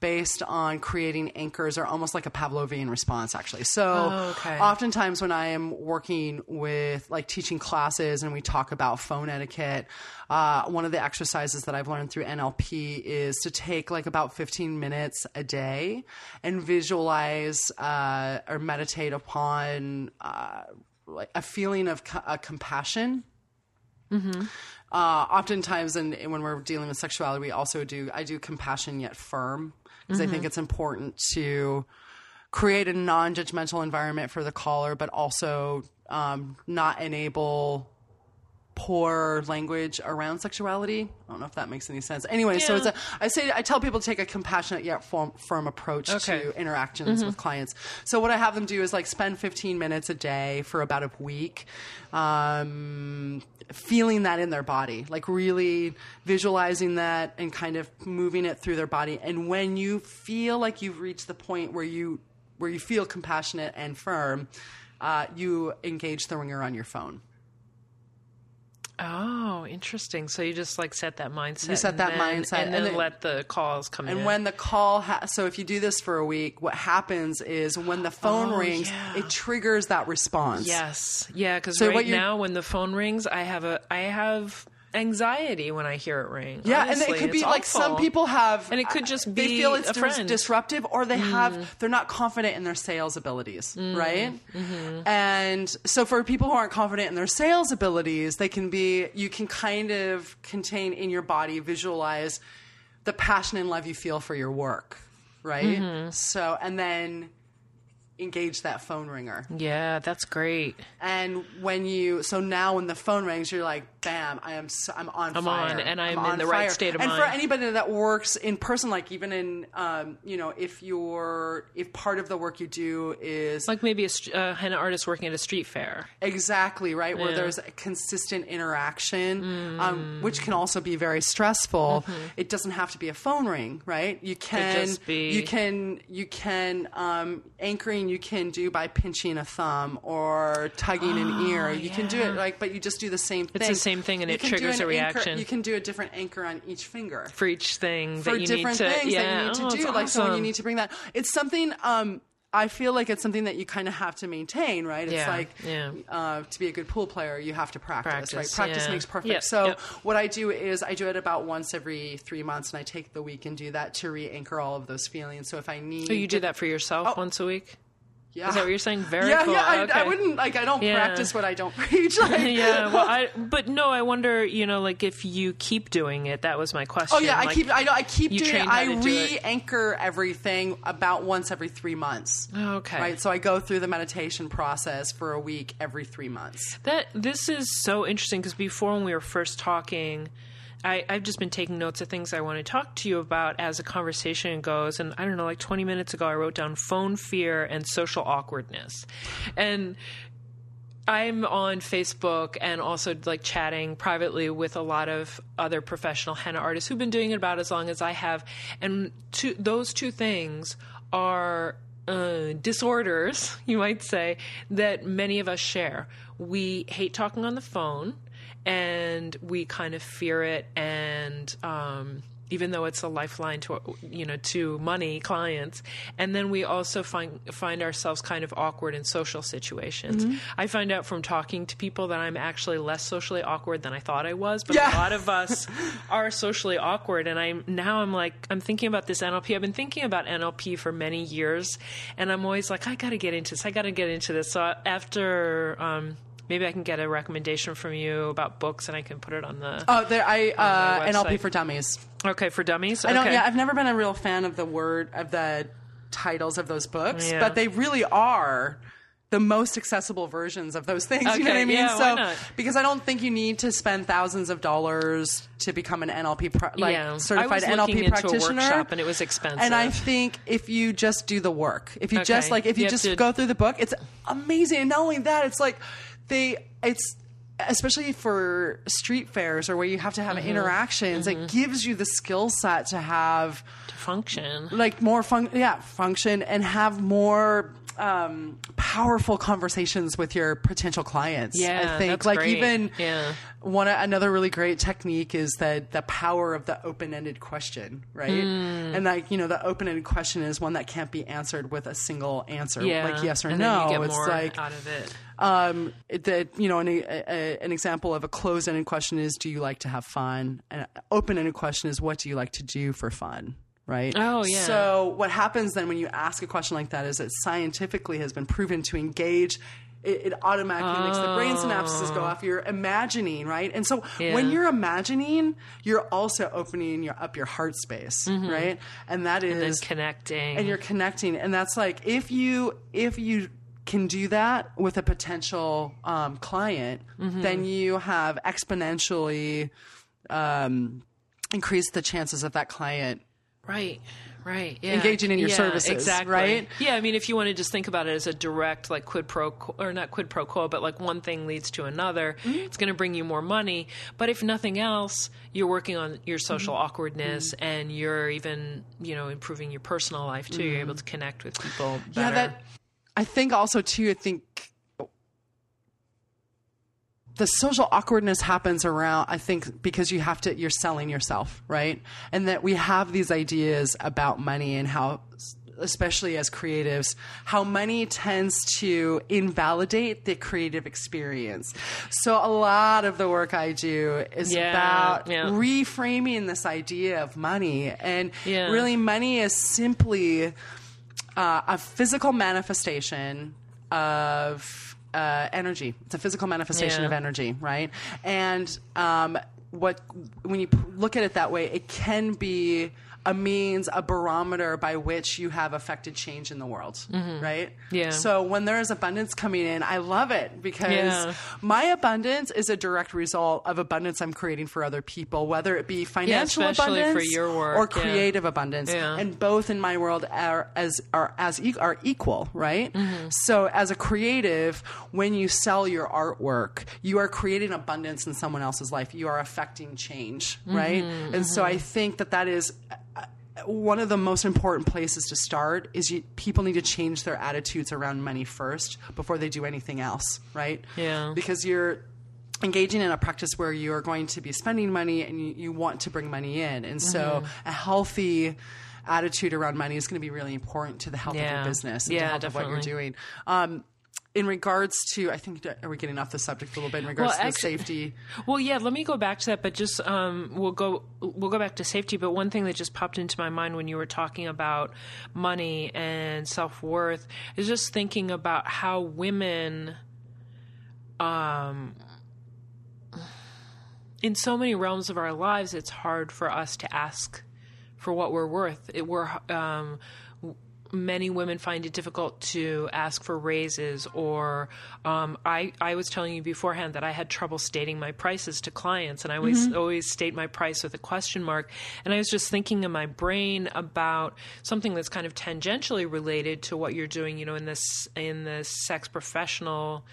based on creating anchors or almost like a Pavlovian response actually. So Oh, okay. oftentimes when I am working with like teaching classes and we talk about phone etiquette, uh, one of the exercises that I've learned through NLP is to take like about 15 minutes a day and visualize uh, or meditate upon uh, like a feeling of co- uh, compassion uh, oftentimes and when we're dealing with sexuality we also do i do compassion yet firm because i think it's important to create a non-judgmental environment for the caller but also um, not enable poor language around sexuality. I don't know if that makes any sense. Anyway so it's a i say i tell people to take a compassionate yet firm, firm approach Okay. to interactions with clients. So what i have them do is like spend 15 minutes a day for about a week um, feeling that in their body like really visualizing that and kind of moving it through their body. And when you feel like you've reached the point where you where you feel compassionate and firm uh, you engage the ringer on your phone Oh, interesting. So you just like set that mindset. You set and that then- mindset, and and then then- let the calls come in. And when the call, ha- so if you do this for a week, what happens is when the phone Oh, rings, yeah. it triggers that response. yes, yeah, because So right now when the phone rings, I have a I have anxiety when I hear it ring. Yeah, Honestly, and it could be it's like some people have, And it could just be they feel it's a dis-. Mm. disruptive, or they have they're not confident in their sales abilities, right? Mm-hmm. And so for people who aren't confident in their sales abilities, they can be you can kind of contain in your body, visualize the passion and love you feel for your work, right? Mm-hmm. So and then engage that phone ringer. Yeah, that's great. And when you, so now when the phone rings, you're like, bam, I am, so, I'm on I'm fire. on, and I'm in on the right state of mind. and for anybody that works in person, like even in, um, you know, if you're, if part of the work you do is Like maybe a uh, henna artist working at a street fair. exactly right, where Yeah. there's a consistent interaction, Mm. um, which can also be very stressful. It doesn't have to be a phone ring, right? You can, Mm-hmm. just be- you can, you can, um, anchoring you can do by pinching a thumb or tugging an ear. You can do it like, but you just do the same thing. It's the same thing and You it triggers an a anchor- reaction. you can do a different anchor on each finger for each thing for that you different need to things yeah. that you need to Oh, do. it's Like so, when you need to bring that, it's something. Um, I feel like it's something that you kind of have to maintain, right? It's Yeah, like yeah. uh, to be a good pool player, you have to practice, Practice, right? Practice yeah. makes perfect. Yep, so yep. what I do is I do it about once every three months, and I take the week and do that to re-anchor all of those feelings. So if I need, Oh, you do that for yourself once a week? Yeah. Is that what you're saying? Very yeah, cool. yeah. I, okay. I wouldn't like. I don't Yeah. practice what I don't preach. Like, yeah, well, I but no, I wonder, you know, like if you keep doing it. That was my question. Oh yeah, I keep I, I keep doing it. I do it. re-anchor everything about once every three months. Oh, okay. Right, so I go through the meditation process for a week every three months. That this is so interesting because before when we were first talking, I, I've just been taking notes of things I want to talk to you about as a conversation goes. And I don't know, like 20 minutes ago, I wrote down phone fear and social awkwardness. And I'm on Facebook and also like chatting privately with a lot of other professional henna artists who've been doing it about as long as I have. And those two things are uh, disorders, you might say, that many of us share. We hate talking on the phone and we kind of fear it. And um, even though it's a lifeline to you know to money clients and then we also find find ourselves kind of awkward in social situations. I find out from talking to people that i'm actually less socially awkward than i thought i was but Yeah. a lot of us are socially awkward. And i'm now i'm like i'm thinking about this nlp i've been thinking about nlp for many years and i'm always like i gotta get into this. I gotta get into this. So after um, maybe i can get a recommendation from you about books and i can put it on the Oh, there I uh, NLP for Dummies. okay for dummies I don't. okay. Yeah, I've never been a real fan of the word of the titles of those books, Yeah. but they really are the most accessible versions of those things. you know what I mean? yeah, so because I don't think you need to spend thousands of dollars to become an NLP pro- like yeah. certified NLP practitioner. a workshop and it was expensive. And I think if you just do the work, if you Okay. just like, if you, You just to- go through the book, it's amazing. And not only that, it's like they, it's especially for street fairs or where you have to have Mm-hmm. interactions, it gives you the skill set to have to function. like more fun, yeah, function and have more um, powerful conversations with your potential clients. Yeah, I think like great. even Yeah. one another really great technique is that the power of the open-ended question, right? Hmm. And like you know, the open-ended question is one that can't be answered with a single answer, Yeah. like yes or and no. Then you get it's like out of it. Um, that you know, an, a, a, an example of a closed-ended question is, "Do you like to have fun?" An open-ended question is, "What do you like to do for fun?" Right. Oh, yeah. So what happens then when you ask a question like that is it scientifically has been proven to engage. It, it automatically makes the brain synapses go off. You're imagining, right? And so Yeah. when you're imagining, you're also opening your up your heart space, right? And that is Mm-hmm. And connecting. and you're connecting and that's like if you if you can do that with a potential um, client Mm-hmm. then you have exponentially um, increased the chances of that client Right. Right. Yeah. Engaging in your Yeah, services, exactly. right? Yeah. I mean, if you want to just think about it as a direct, like quid pro quo, or not quid pro quo, but like one thing leads to another, Mm-hmm. it's going to bring you more money. But if nothing else, you're working on your Mm-hmm. social awkwardness and you're even, you know, improving your personal life too. You're able to connect with people better. Mm-hmm. yeah that i think also too i think the social awkwardness happens around i think because you have to you're selling yourself right and that we have these ideas about money and how especially as creatives how money tends to invalidate the creative experience so a lot of the work i do is Yeah, about yeah. reframing this idea of money and Yeah. really money is simply uh, a physical manifestation of uh, energy. It's a physical manifestation Yeah. of energy, right? And um, what when you p- look at it that way, it can be a means, a barometer by which you have affected change in the world, right? Mm-hmm. Yeah. So when there is abundance coming in, I love it because Yeah. my abundance is a direct result of abundance I'm creating for other people, whether it be financial for abundance your work, or yeah. creative abundance. Yeah. And both in my world are as are as e- are equal, right? Mm-hmm. So as a creative, when you sell your artwork, you are creating abundance in someone else's life. You are affecting change, right? Mm-hmm, And so I think that that is one of the most important places to start is you, people need to change their attitudes around money first before they do anything else, right? Yeah. Because you're engaging in a practice where you are going to be spending money and you, you want to bring money in. And so Mm-hmm. a healthy attitude around money is going to be really important to the health of your business and Yeah, to health of what you're doing. Um, in regards to, I think, are we getting off the subject a little bit in regards Well, to the actually- safety? Well, yeah. Let me go back to that, but just um, we'll go we'll go back to safety. But one thing that just popped into my mind when you were talking about money and self worth is just thinking about how women, um, in so many realms of our lives, it's hard for us to ask for what we're worth. It, we're um, many women find it difficult to ask for raises or um, I, I was telling you beforehand that i had trouble stating my prices to clients and i always always state my price with a question mark. And i was just thinking in my brain about something that's kind of tangentially related to what you're doing you know in this in the sex professional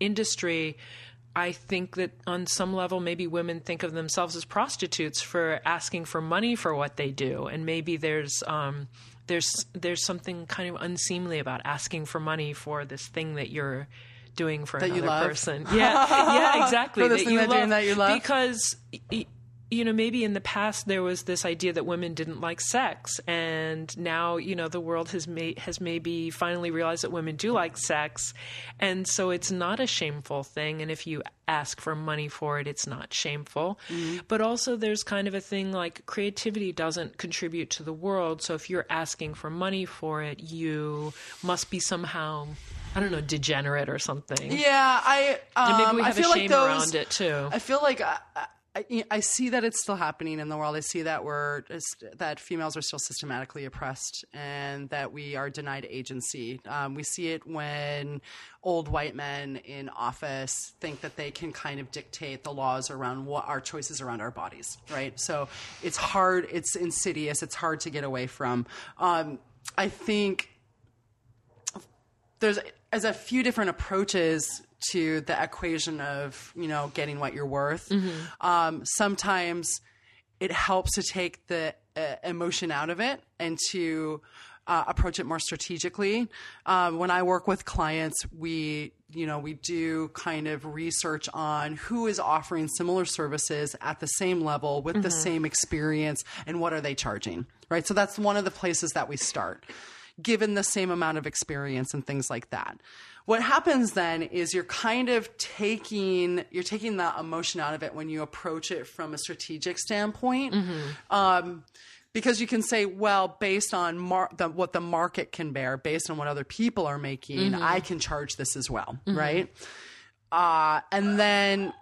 industry. I think that on some level, maybe women think of themselves as prostitutes for asking for money for what they do, and maybe there's um, there's there's something kind of unseemly about asking for money for this thing that you're doing for That you another love. person. Yeah, yeah, exactly. For this thing that you're doing that you love. because. y- you know, maybe in the past there was this idea that women didn't like sex, and now you know the world has made has maybe finally realized that women do like sex, and so it's not a shameful thing. And if you ask for money for it, it's not shameful. Mm-hmm. But also, there's kind of a thing like creativity doesn't contribute to the world. So if you're asking for money for it, you must be somehow, I don't know, degenerate or something. Yeah, I um, And maybe we I have a feel shame like those, around it too. I feel like I, I, I see that it's still happening in the world. I see that we're that females are still systematically oppressed and that we are denied agency. Um, we see it when old white men in office think that they can kind of dictate the laws around what our choices around our bodies, right? So it's hard, it's insidious, it's hard to get away from. Um, I think there's as a few different approaches to the equation of you know getting what you're worth. Um, sometimes it helps to take the uh, emotion out of it and to uh, approach it more strategically. Um, when I work with clients, we you know we do kind of research on who is offering similar services at the same level with the same experience and what are they charging, right? So that's one of the places that we start, given the same amount of experience and things like that what happens then is you're kind of taking you're taking that emotion out of it when you approach it from a strategic standpoint. Um, because you can say well based on mar- the, what the market can bear based on what other people are making i can charge this as well right? Uh, and then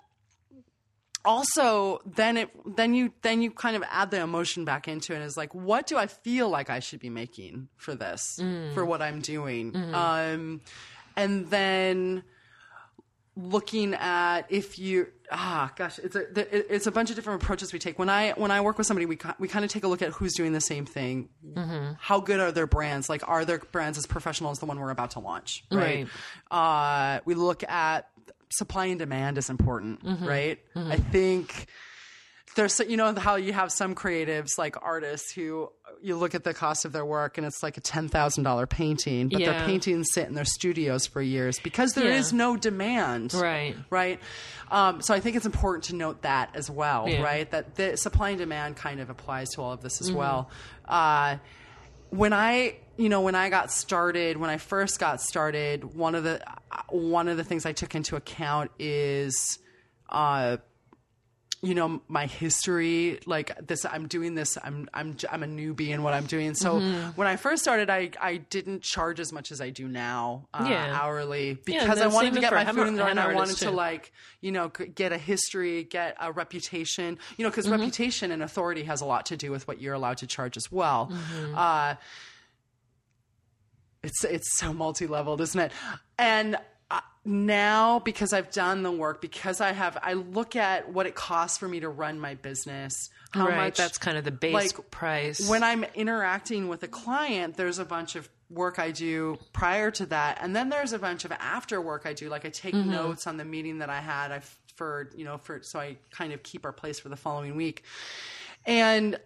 also then it then you then you kind of add the emotion back into it and like what do i feel like i should be making for this for what i'm doing? Um and then looking at if you ah gosh it's a it's a bunch of different approaches we take. When i when i work with somebody we we kind of take a look at who's doing the same thing. How good are their brands? Like are their brands as professional as the one we're about to launch right, uh we look at supply and demand is important right? I think there's you know how you have some creatives like artists who you look at the cost of their work and it's like a ten thousand dollar painting, but their paintings sit in their studios for years because there is Yeah. no demand, Right. Right. Um, so I think it's important to note that as well, Yeah. right? That the supply and demand kind of applies to all of this as Mm-hmm. well. Uh, when I, you know, when I got started, when I first got started, one of the one of the things I took into account is. Uh, you know my history like this i'm doing this i'm i'm i'm a newbie in what i'm doing. So when i first started i i didn't charge as much as i do now uh, Yeah. hourly Yeah, because i wanted to get my foot in the door and i wanted artists, to like you know get a history get a reputation you know because reputation and authority has a lot to do with what you're allowed to charge as well. Uh it's it's so multi-leveled isn't it? And now because i've done the work because i have i look at what it costs for me to run my business how right. much That's kind of the base like, price. when i'm interacting with a client there's a bunch of work i do prior to that and then there's a bunch of after work i do like i take Mm-hmm. notes on the meeting that i had i for you know for so i kind of keep our place for the following week and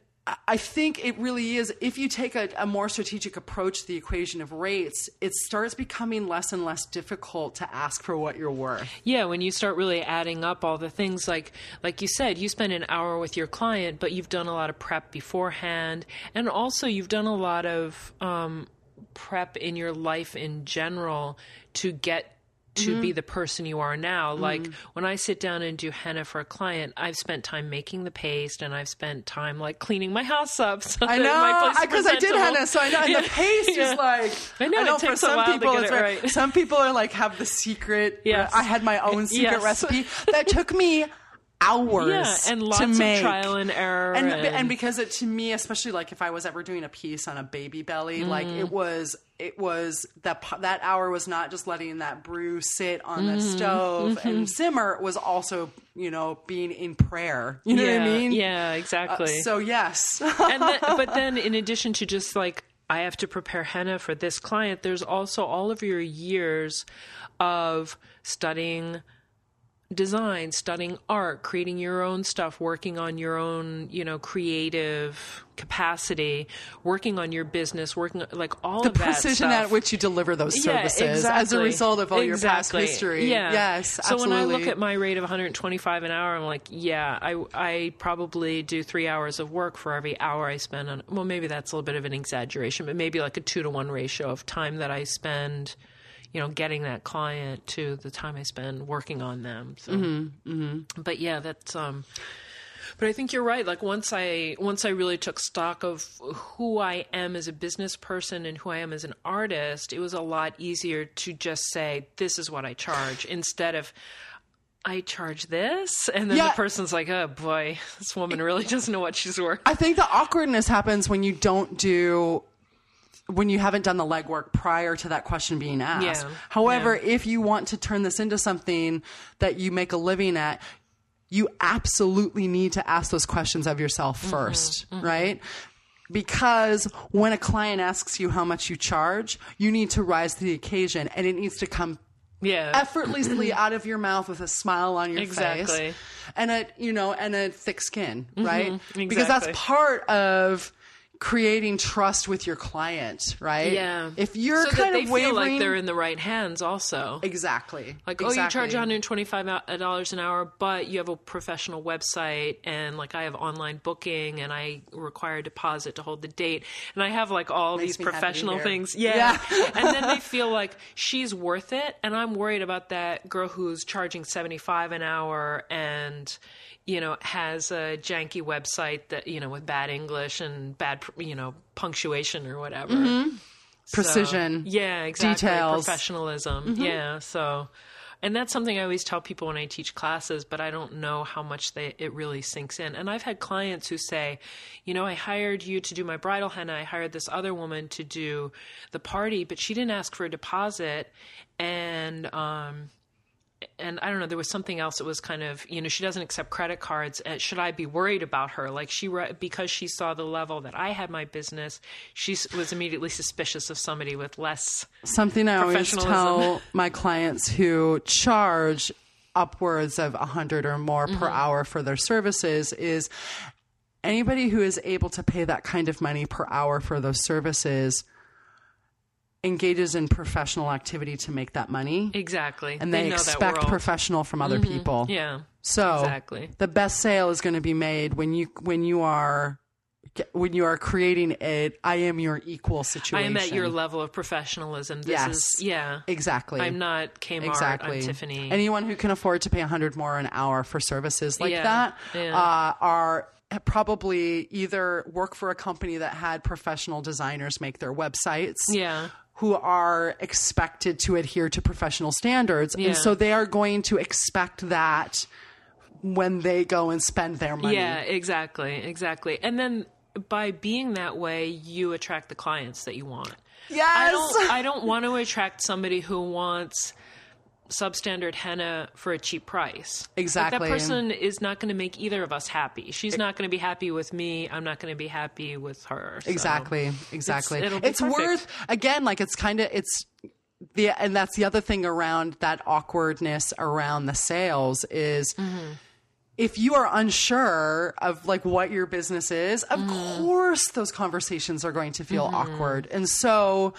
I- think it really is. If you take a, a more strategic approach to the equation of rates, it starts becoming less and less difficult to ask for what you're worth. Yeah, when you start really adding up all the things like like you said, you spend an hour with your client, but you've done a lot of prep beforehand, and also you've done a lot of um, prep in your life in general to get to Mm-hmm. be the person you are now. Like when I sit down and do henna for a client, I've spent time making the paste, and I've spent time like cleaning my house up. So I know because I did henna, so I know. And Yeah. the paste Yeah. is like I know, it for takes a some while people it's it very- right. Some people are like have the secret. Yeah, I had my own secret Yes. recipe that took me hours. Yeah, and lots to of trial and error, and and- and because it to me, especially like if I was ever doing a piece on a baby belly, like Mm. it was it was that that hour was not just letting that brew sit on the Mm-hmm. stove and simmer. It was also you know being in prayer. You know yeah, what I mean? Yeah, exactly. So yes. and then, but then in addition to just like I have to prepare henna for this client, there's also all of your years of studying design, studying art, creating your own stuff, working on your own, you know, creative capacity, working on your business, working like all the of that precision stuff. at which you deliver those Yeah, services as a result of all your past history. Yeah. Yes, So absolutely. when I look at my rate of 125 an hour, I'm like, yeah, I I probably do three hours of work for every hour I spend on. Well, maybe that's a little bit of an exaggeration, but maybe like a two to one ratio of time that I spend. You know, getting that client to the time I spend working on them. So, Mm-hmm, but yeah, that's um. But I think you're right. Like once I once I really took stock of who I am as a business person and who I am as an artist, it was a lot easier to just say this is what I charge instead of I charge this, and then Yeah. the person's like, "Oh boy, this woman really doesn't know what she's worth." I think the awkwardness happens when you don't do when you haven't done the legwork prior to that question being asked. Yeah. However, if you want to turn this into something that you make a living at, you absolutely need to ask those questions of yourself mm-hmm. 1st mm-hmm. right? Because when a client asks you how much you charge, you need to rise to the occasion and it needs to come Yeah, effortlessly out of your mouth with a smile on your Exactly. face and a you know and a thick skin right mm-hmm. because that's part of creating trust with your client, right? Yeah. If you're so kind of wavering, feel like they're in the right hands, also. exactly Like, oh, you charge $125 an hour, but you have a professional website, and like I have online booking, and I require a deposit to hold the date, and I have like all Makes these me happy to professional things. Yeah. Yeah. and then they feel like she's worth it, and I'm worried about that girl who's charging 75 an hour and you know has a janky website that you know with bad English and bad you know punctuation or whatever. So, Precision. yeah, exactly. Details. Professionalism. Yeah. So, and that's something I always tell people when I teach classes, but I don't know how much they it really sinks in. And I've had clients who say, you know, I hired you to do my bridal henna. I hired this other woman to do the party, but she didn't ask for a deposit, and um, and I don't know, there was something else that was kind of, you know, she doesn't accept credit cards. Uh, should I be worried about her? Like she, re- because she saw the level that I had my business, she was immediately suspicious of somebody with less. Something I always tell my clients who charge upwards of a hundred or more Mm-hmm. per hour for their services is anybody who is able to pay that kind of money per hour for those services engages in professional activity to make that money Exactly. and they, that expect. Mm-hmm. professional from other people. Yeah. So Exactly. the best sale is going to be made when you when you are when you are creating a I am your equal situation. I am at your level of professionalism. This Yes. is, yeah. exactly. I'm not Kmart. exactly. I'm Tiffany. Anyone who can afford to pay a 100 more an hour for services like Yeah. that Yeah. uh, are probably either work for a company that had professional designers make their websites. yeah. Who are expected to adhere to professional standards. Yeah. And so they are going to expect that when they go and spend their money. Yeah, exactly. Exactly. And then by being that way, you attract the clients that you want. Yes. I don't I don't want to attract somebody who wants substandard henna for a cheap price. Like, Exactly. that person is not going to make either of us happy. She's not going to be happy with me. I'm not going to be happy with her. So- Exactly. Exactly. It's, perfect. worth again, like it's kind of it's the and that's the other thing around that awkwardness around the sales is Mm-hmm. if you are unsure of like what your business is, of Mm-hmm. course those conversations are going to feel awkward. And so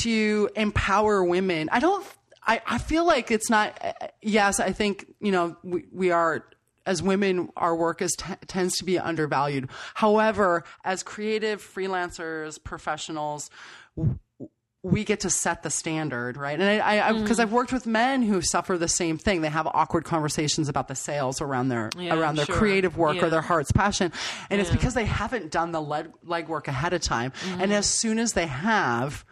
to empower women, I don't I, I feel like it's not uh, uh, yes, I think, you know, we, we are as women, our work is t- tends to be undervalued. However, as creative freelancers, professionals, w- we get to set the standard, right? And I, I, because mm. I've worked with men who suffer the same thing. They have awkward conversations about the sales around their Yeah, around their sure. creative work Yeah. or their heart's passion, and it's because they haven't done the leg legwork ahead of time. Mm-hmm. And as soon as they have.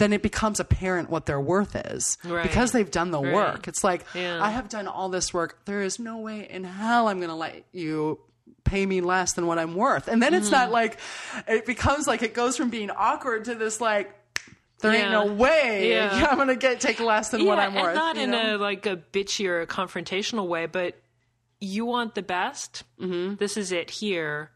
Then it becomes apparent what their worth is Right. because they've done the Right. work. It's like Yeah. I have done all this work. There is no way in hell I'm going to let you pay me less than what I'm worth. And then it's Mm-hmm. not like it becomes like it goes from being awkward to this like there ain't no way Yeah. I'm going to get take less than what I'm worth. not in know? a like a bitchy or a confrontational way, but you want the best. Mm-hmm. This is it here,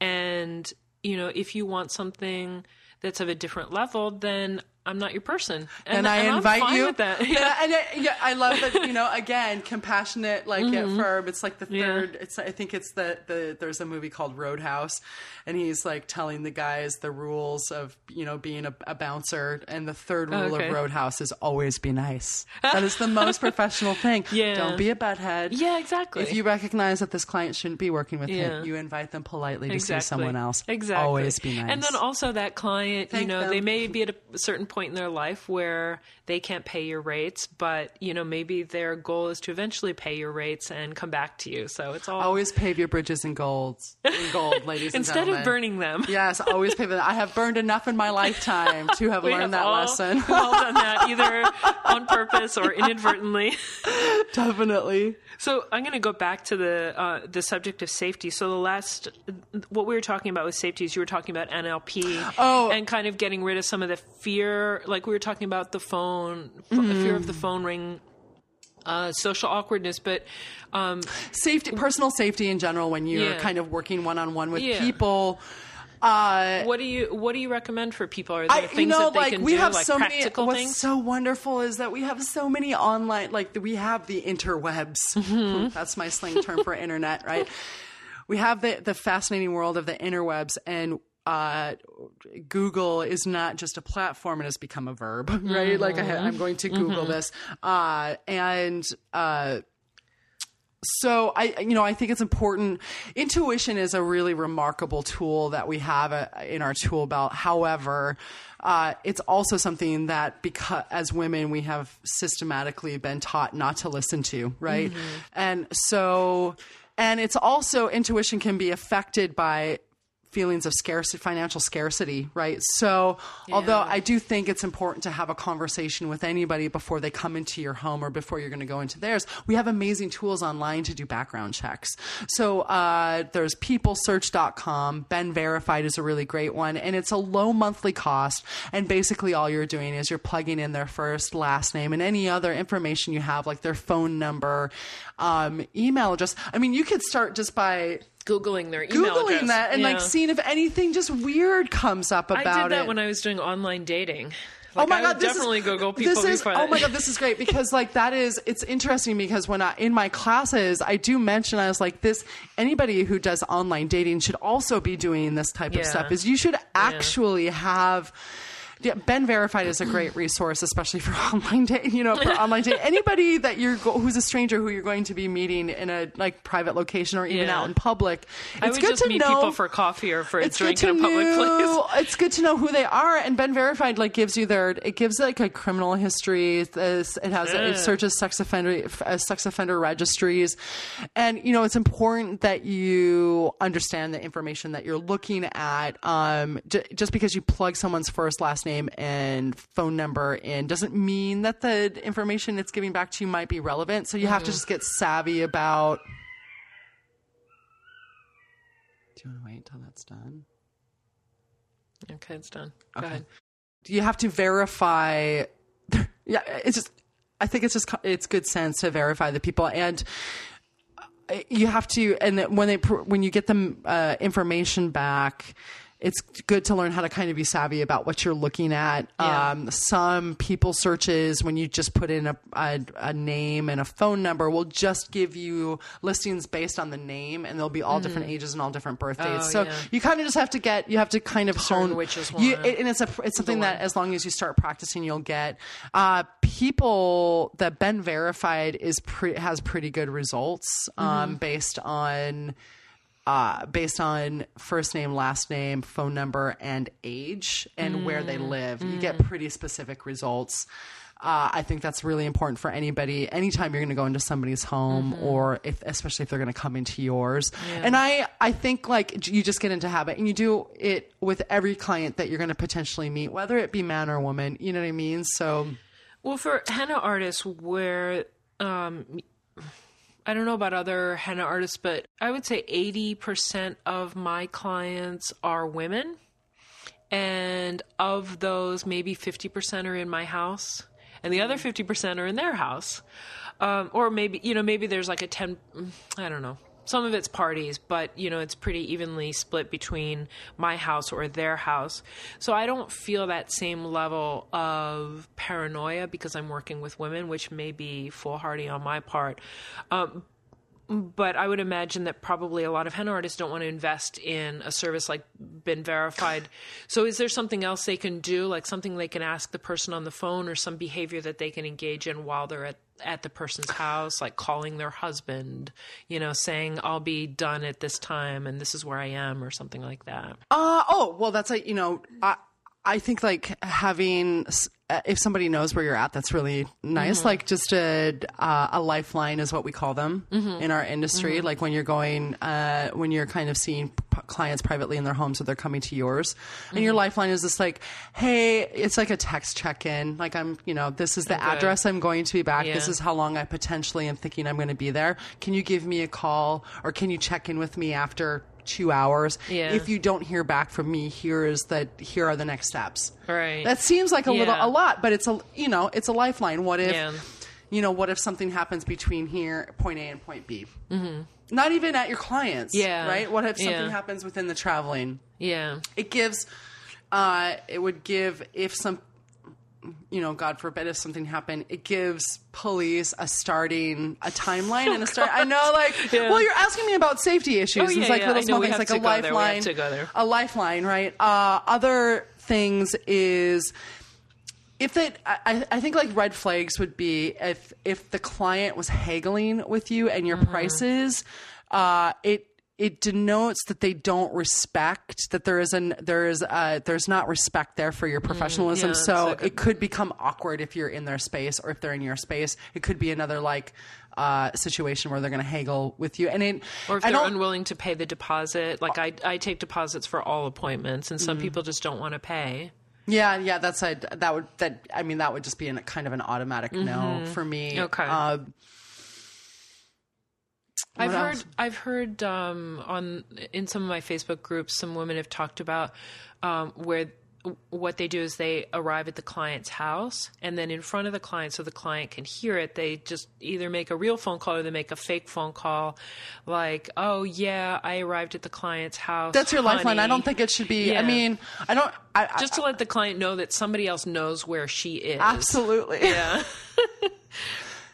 and you know if you want something that's of a different level, then I'm not your person, and, I I'm invite you. that. And, I, and I, yeah, I love that. You know, again, compassionate, like firm. It's like the Mm-hmm. Yeah. third. It's I think it's the the. There's a movie called Roadhouse, and he's like telling the guys the rules of you know being a, a bouncer, and the third rule Okay. of Roadhouse is always be nice. That is the most professional thing. Yeah. Don't be a butthead. yeah, exactly. If you recognize that this client shouldn't be working with Yeah. him, you invite them politely to exactly. see someone else. Exactly. Always be nice. And then also that client, you know, them. they may be at a certain point in their life where they can't pay your rates, but you know, maybe their goal is to eventually pay your rates and come back to you. So it's all always pave your bridges in gold, in gold, ladies and instead gentlemen. of burning them. Yes, always pay them. I have burned enough in my lifetime to have learned have that all, lesson. we've all done that either on purpose or inadvertently. Definitely. So I'm going to go back to the uh, the subject of safety. So the last, what we were talking about with safety is you were talking about NLP, Oh. and kind of getting rid of some of the fear. Like we were talking about the phone, Mm-hmm. fear of the phone ring, uh, social awkwardness. But um, Safety, personal safety in general, when you're Yeah. kind of working one on one with Yeah. people. Uh, what do you what do you recommend for people? Are there I, things you know, that they like can we do, have like so many. What's things? so wonderful is that we have so many online. Like we have the interwebs. Mm-hmm. That's my slang term for internet, right? We have the the fascinating world of the interwebs, and uh, Google is not just a platform; it has become a verb, right? Like I, I'm going to Google this, uh, and uh, so I, you know, I think it's important. Intuition is a really remarkable tool that we have uh, in our tool belt. However, uh, it's also something that because as women we have systematically been taught not to listen to, right? And so, and it's also intuition can be affected by feelings of scarcity, financial scarcity, right? So, although I do think it's important to have a conversation with anybody before they come into your home or before you're going to go into theirs, we have amazing tools online to do background checks. So, uh, there's peoplesearch.com. Been Verified is a really great one, and it's a low monthly cost. And basically, all you're doing is you're plugging in their first, last name, and any other information you have, like their phone number, um, email address. I mean, you could start just by Googling their email googling address. that and like seeing if anything just weird comes up about it. I did that it. when I was doing online dating. oh my I god, this definitely is, Google people This is oh that. my god, this is great because like that is it's interesting because when I in my classes I do mention I was like this anybody who does online dating should also be doing this type Yeah. of stuff. Is you should actually have. Yeah, Been Verified is a great resource, especially for online dating. You know, for online dating. Anybody that you're go- who's a stranger who you're going to be meeting in a like private location or even Yeah. out in public, it's I would good just to meet know people for coffee or for a it's drink good in a to public know, place. It's good to know who they are, and Been Verified like gives you their it gives like a criminal history. This it has it searches sex offender uh, sex offender registries, and you know it's important that you understand the information that you're looking at. Um, j- just because you plug someone's first last name and phone number in doesn't mean that the information it's giving back to you might be relevant. So you have to just get savvy about. Do you want to wait until that's done? Okay, it's done. Go ahead. you have to verify yeah it's just i think it's just it's good sense to verify the people and uh, you have to and when they when you get them uh, information back it's good to learn how to kind of be savvy about what you're looking at. Yeah. Um, some people searches when you just put in a, a, a name and a phone number will just give you listings based on the name, and there'll be all different ages and all different birth dates. Mm-hmm. Oh, so yeah. you kind of just have to get you have to kind of hone which is you, one. and it's a it's something that as long as you start practicing, you'll get. Uh, people that Been verified is pre- has pretty good results Mm-hmm. um, based on uh, based on first name, last name, phone number, and age, and where they live. You get pretty specific results. Uh, I think that's really important for anybody. Anytime you're going to go into somebody's home, or if, especially if they're going to come into yours. And I, I think like you just get into habit, and you do it with every client that you're going to potentially meet, whether it be man or woman. You know what I mean? So Well, for henna artists, where um, I don't know about other henna artists, but I would say 80% of my clients are women. And of those, maybe 50% are in my house, and the other 50% are in their house. Um, or maybe, you know, maybe there's like a 10, I don't know. Some of it's parties, but you know, it's pretty evenly split between my house or their house. So I don't feel that same level of paranoia because I'm working with women, which may be foolhardy on my part. Um, but I would imagine that probably a lot of henna artists don't want to invest in a service like Been Verified. So, is there something else they can do, like something they can ask the person on the phone, or some behavior that they can engage in while they're at at the person's house, like calling their husband, you know, saying I'll be done at this time and this is where I am, or something like that. Uh, oh, well, that's like, you know, I, I think like having, if somebody knows where you're at, that's really nice. Like just a, uh, a lifeline is what we call them in our industry. Like when you're going, uh, when you're kind of seeing clients privately in their homes or they're coming to yours and your lifeline is just like, Hey, it's like a text check in. Like I'm, you know, this is the address I'm going to be back. This is how long I potentially am thinking I'm going to be there. Can you give me a call or can you check in with me after two hours? Yeah. If you don't hear back from me, here is the here are the next steps. Right. That seems like a little a lot, but it's a you know it's a lifeline. What if Yeah. you know what if something happens between here point A and point B? Mm-hmm. Not even at your clients. Yeah. Right. What if something Yeah. happens within the traveling? Yeah. It gives. Uh, it would give if some you know, God forbid if something happened, it gives police a starting, a timeline and a start. I know, like, Yeah. well, you're asking me about safety issues. Oh, yeah, it's like little small things, like a go there. We have lifeline. to go there. A lifeline, right? Uh, other things is if it I, I think like red flags would be if if the client was haggling with you and your Mm-hmm. prices uh it it denotes that they don't respect that there is an there is uh there's not respect there for your professionalism Mm, yeah, so it's like a- it could become awkward if you're in their space or if they're in your space it could be another like uh situation where they're going to haggle with you and it Or if I they're unwilling to pay the deposit, like I, I take deposits for all appointments, and some Mm-hmm. people just don't want to pay. Yeah, yeah, that's a that would that I mean that would just be an, kind of an automatic no for me. Mm-hmm. Okay. Uh, I've What heard? I've heard um, on in some of my Facebook groups, some women have talked about um, where what they do is they arrive at the client's house and then in front of the client so the client can hear it they just either make a real phone call or they make a fake phone call like oh yeah i arrived at the client's house that's your lifeline. I don't think it should be. I mean, I don't. I, I, just to let the client know that somebody else knows where she is absolutely. yeah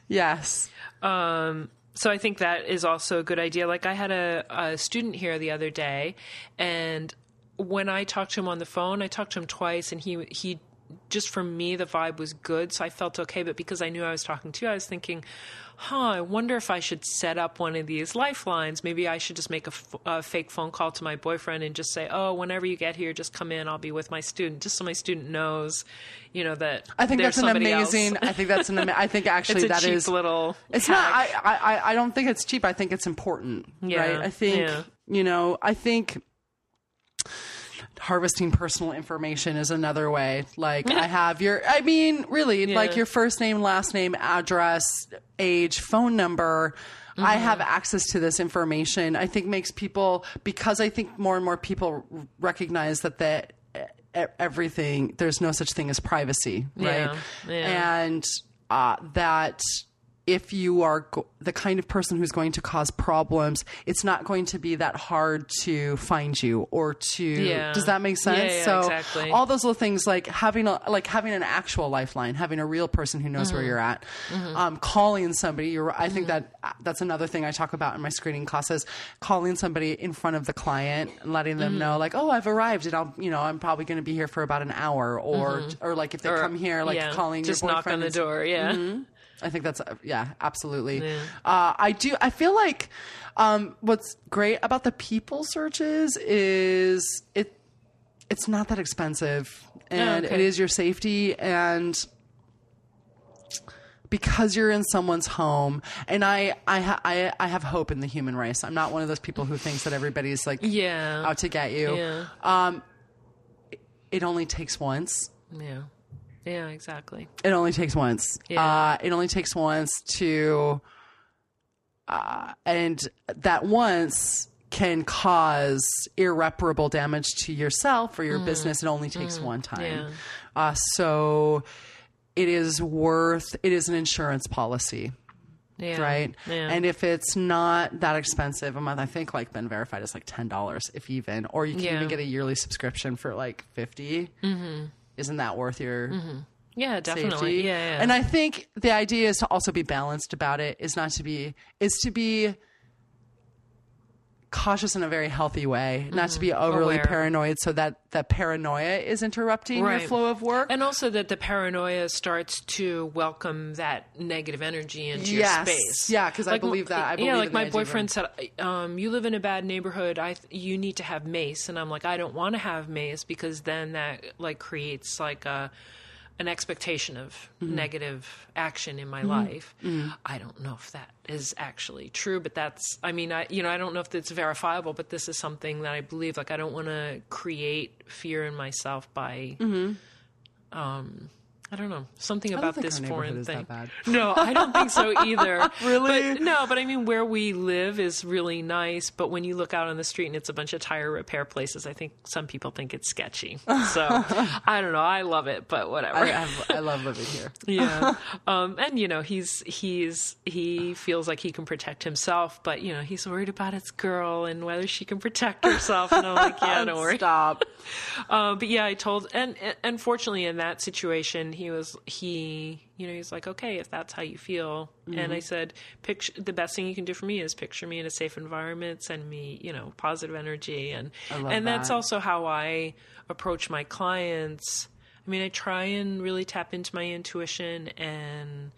Yes. Um, so I think that is also a good idea. Like I had a, a student here the other day, and when I talked to him on the phone, I talked to him twice, and he he just for me the vibe was good, so I felt okay. But because I knew I was talking to, you, I was thinking, huh, I wonder if I should set up one of these lifelines. Maybe I should just make a, f- a fake phone call to my boyfriend and just say, oh, whenever you get here, just come in. I'll be with my student, just so my student knows, you know, that I think that's an amazing. I think that's an. ama- I think actually It's a that cheap is. little. It's hack. not. I, I. I don't think it's cheap. I think it's important. Yeah, Right. I think. yeah. You know. I think. Harvesting personal information is another way. Like I have your, I mean, really, like your first name, last name, address, age, phone number. I Mm-hmm. have access to this information. I think makes people because I think more and more people recognize that that everything there's no such thing as privacy, right? Yeah, yeah. And uh, that if you are go- the kind of person who's going to cause problems, it's not going to be that hard to find you or to. Yeah. Does that make sense? Yeah, yeah, so exactly. all those little things like having a like having an actual lifeline, having a real person who knows where Mm-hmm. you're at, um, calling somebody. You're, I think that uh, that's another thing I talk about in my screening classes. Calling somebody in front of the client and letting them Mm-hmm. know, like, oh, I've arrived, and I'll, you know, I'm probably going to be here for about an hour, or or like if they Mm-hmm. Or- come here, like calling just your knock boyfriend on the door. Yeah, I think that's uh, yeah, absolutely. Uh, I do. I feel like um, what's great about the people searches is it. It's not that expensive, and okay. it is your safety and. Because you're in someone's home, and I, I I I have hope in the human race. I'm not one of those people who thinks that everybody's like yeah, out to get you. yeah, Um, it only takes once. yeah, yeah, exactly. It only takes once. Yeah. Uh, it only takes once to, uh, and that once can cause irreparable damage to yourself or your business. It only takes one time. Mm. Yeah. Uh, so it is worth, it is an insurance policy. Yeah, Right. Yeah. And if it's not that expensive a month, I think like been Verified is like $10 if even, or you can even get a yearly subscription for like 50. Mm-hmm. Isn't that worth your mm-hmm. yeah, definitely. safety. Yeah, yeah. And I think the idea is to also be balanced about it. Is not to be is to be cautious in a very healthy way, not to be overly Mm-hmm. Aware. paranoid, so that that paranoia is interrupting your flow of work. and also that the paranoia starts to welcome that negative energy into Yes. your space. Yeah, 'cause I believe that. I believe yeah, like my the boyfriend said, um, "You live in a bad neighborhood. I th- you need to have mace." And I'm like, "I don't want to have mace because then that like creates like a." An expectation of Mm-hmm. negative action in my life. I don't know if that is actually true, but that's. I mean, I you know I don't know if it's verifiable, but this is something that I believe. Like I don't want to create fear in myself by um I don't know something about this foreign thing. No, I don't think so either. Really? But, no, but I mean, where we live is really nice. But when you look out on the street and it's a bunch of tire repair places, I think some people think it's sketchy. So I don't know. I love it, but whatever. I, have, I love living here. yeah. Um, and you know, he's he's he feels like he can protect himself, but you know, he's worried about his girl and whether she can protect herself. And I'm like, yeah, don't worry. Stop. Uh, but yeah, I told, and, and unfortunately, in that situation, he was he you know he's like okay if that's how you feel and Mm-hmm. i said picture the best thing you can do for me is picture me in a safe environment send me you know positive energy and and that's that. also how i approach my clients i mean i try and really tap into my intuition and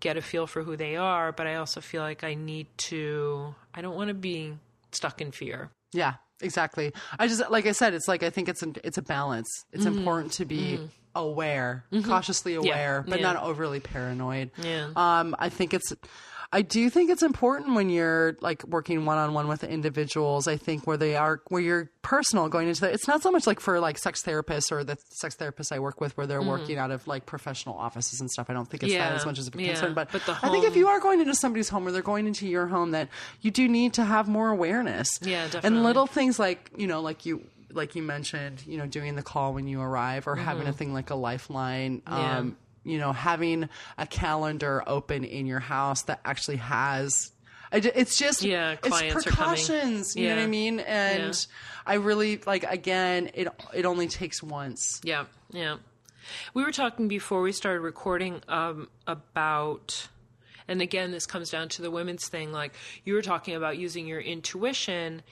get a feel for who they are but i also feel like i need to i don't want to be stuck in fear Yeah, exactly. I just like I said, it's like I think it's an, it's a balance. It's Mm-hmm. important to be aware, cautiously aware, but yeah. not overly paranoid. Yeah. Um, I think it's. I do think it's important when you're like working one on one with individuals. I think where they are, where you're personal going into that. It's not so much like for like sex therapists or the sex therapists I work with, where they're working out of like professional offices and stuff. I don't think it's that Mm-hmm. As much as a Yeah. concern. But, But the I think if you are going into somebody's home or they're going into your home, that you do need to have more awareness. Yeah, definitely. And little things like you know, like you like you mentioned, you know, doing the call when you arrive or having a thing like a lifeline. Mm-hmm. Yeah. Um, you know, having a calendar open in your house that actually has it's just Yeah, it's clients are coming. precautions. You know what I mean? And Yeah. I really like again. It it only takes once. Yeah, yeah. We were talking before we started recording um, about, and again, this comes down to the women's thing. Like you were talking about using your intuition,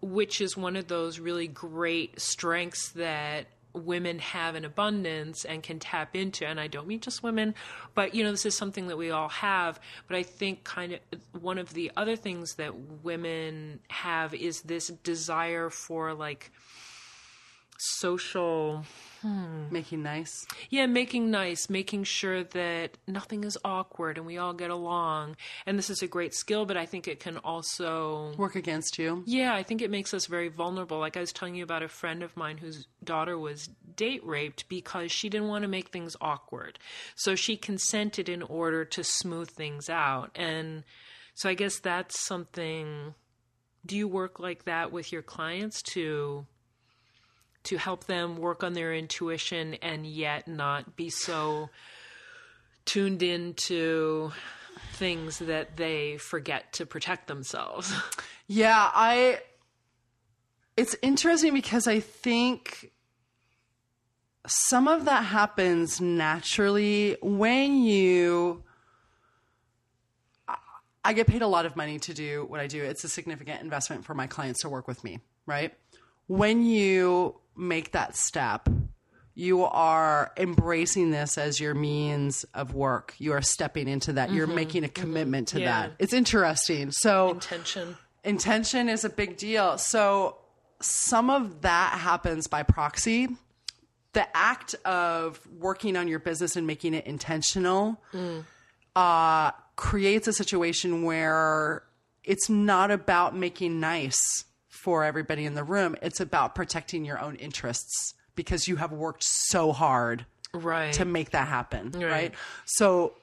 which is one of those really great strengths that women have in abundance and can tap into and I don't mean just women but you know this is something that we all have but I think kind of one of the other things that women have is this desire for like social Hmm. Making nice. yeah, making nice, making sure that nothing is awkward and we all get along. And this is a great skill, but I think it can also Work against you. yeah, I think it makes us very vulnerable. Like I was telling you about a friend of mine whose daughter was date raped because she didn't want to make things awkward. So she consented in order to smooth things out. And so I guess that's something do you work like that with your clients to to help them work on their intuition and yet not be so tuned into things that they forget to protect themselves. Yeah, I. It's interesting because I think some of that happens naturally when you. I- get paid a lot of money to do what I do. It's a significant investment for my clients to work with me, right? When you make that step, you are embracing this as your means of work. You are stepping into that. You're mm-hmm. making a mm-hmm. commitment to Yeah. that. It's interesting. So, Intention. intention is a big deal. So some of that happens by proxy. The act of working on your business and making it intentional mm. uh, creates a situation where it's not about making nice for everybody in the room. It's about protecting your own interests because you have worked so hard Right. to make that happen, right? So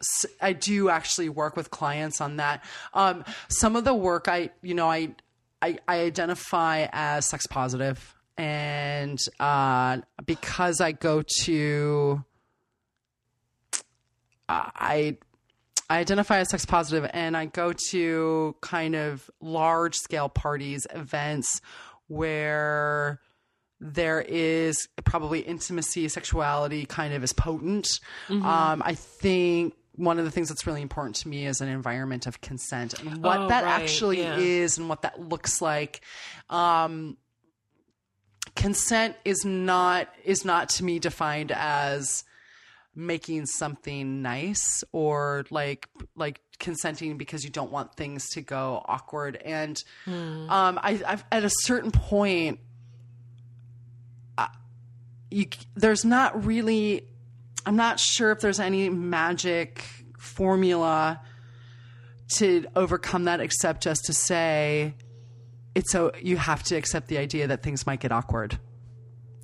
I do actually work with clients on that. Um, some of the work I, you know, I, I, I identify as sex positive, and uh, because I go to, I. I identify as sex positive and I go to kind of large scale parties, events where there is probably intimacy, sexuality kind of is potent. Um, I think one of the things that's really important to me is an environment of consent and what Oh, that right, actually yeah. is and what that looks like. Um, consent is not is not to me defined as making something nice or like like consenting because you don't want things to go awkward. And um I, I've at a certain point uh, you there's not really I'm not sure if there's any magic formula to overcome that except just to say it's so you have to accept the idea that things might get awkward.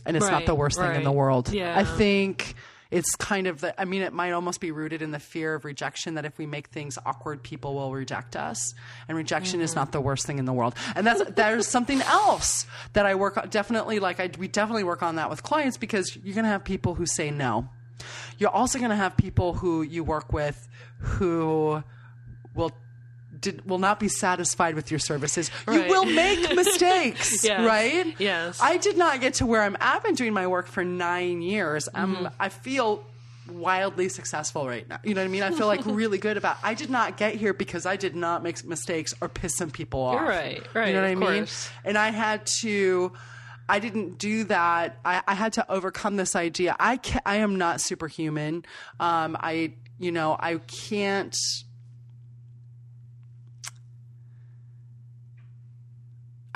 And it's not the worst thing in the world. Yeah. i think it's kind of the i mean it might almost be rooted in the fear of rejection that if we make things awkward people will reject us. And rejection is mm-hmm. not the worst thing in the world. And that's there's something else that i work on definitely like i we definitely work on that with clients because you're going to have people who say no. You're also going to have people who you work with who will did, will not be satisfied with your services. You will make mistakes, Yes. right? Yes. I did not get to where I'm. at. I've been doing my work for nine years. Mm-hmm. I feel wildly successful right now. You know what I mean? I feel like really good about. I did not get here because I did not make mistakes or piss some people off. right, right, You know what I mean? course. And I had to. I didn't do that. I, I had to overcome this idea. I ca I am not superhuman. Um, I you know I can't.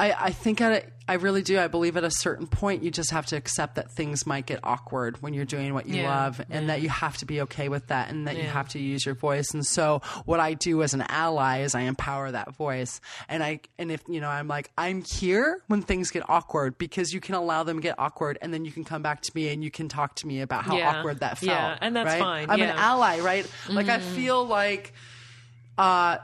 I, I think at a, I really do. I believe at a certain point, you just have to accept that things might get awkward when you're doing what you Yeah, love, and that you have to be okay with that, and that you have to use your voice. And so, what I do as an ally is I empower that voice, and I and if you know, I'm like I'm here when things get awkward because you can allow them to get awkward, and then you can come back to me and you can talk to me about how Yeah. awkward that felt. Yeah, and that's right? fine, I'm an ally, right? Like I mm-hmm. feel like uh,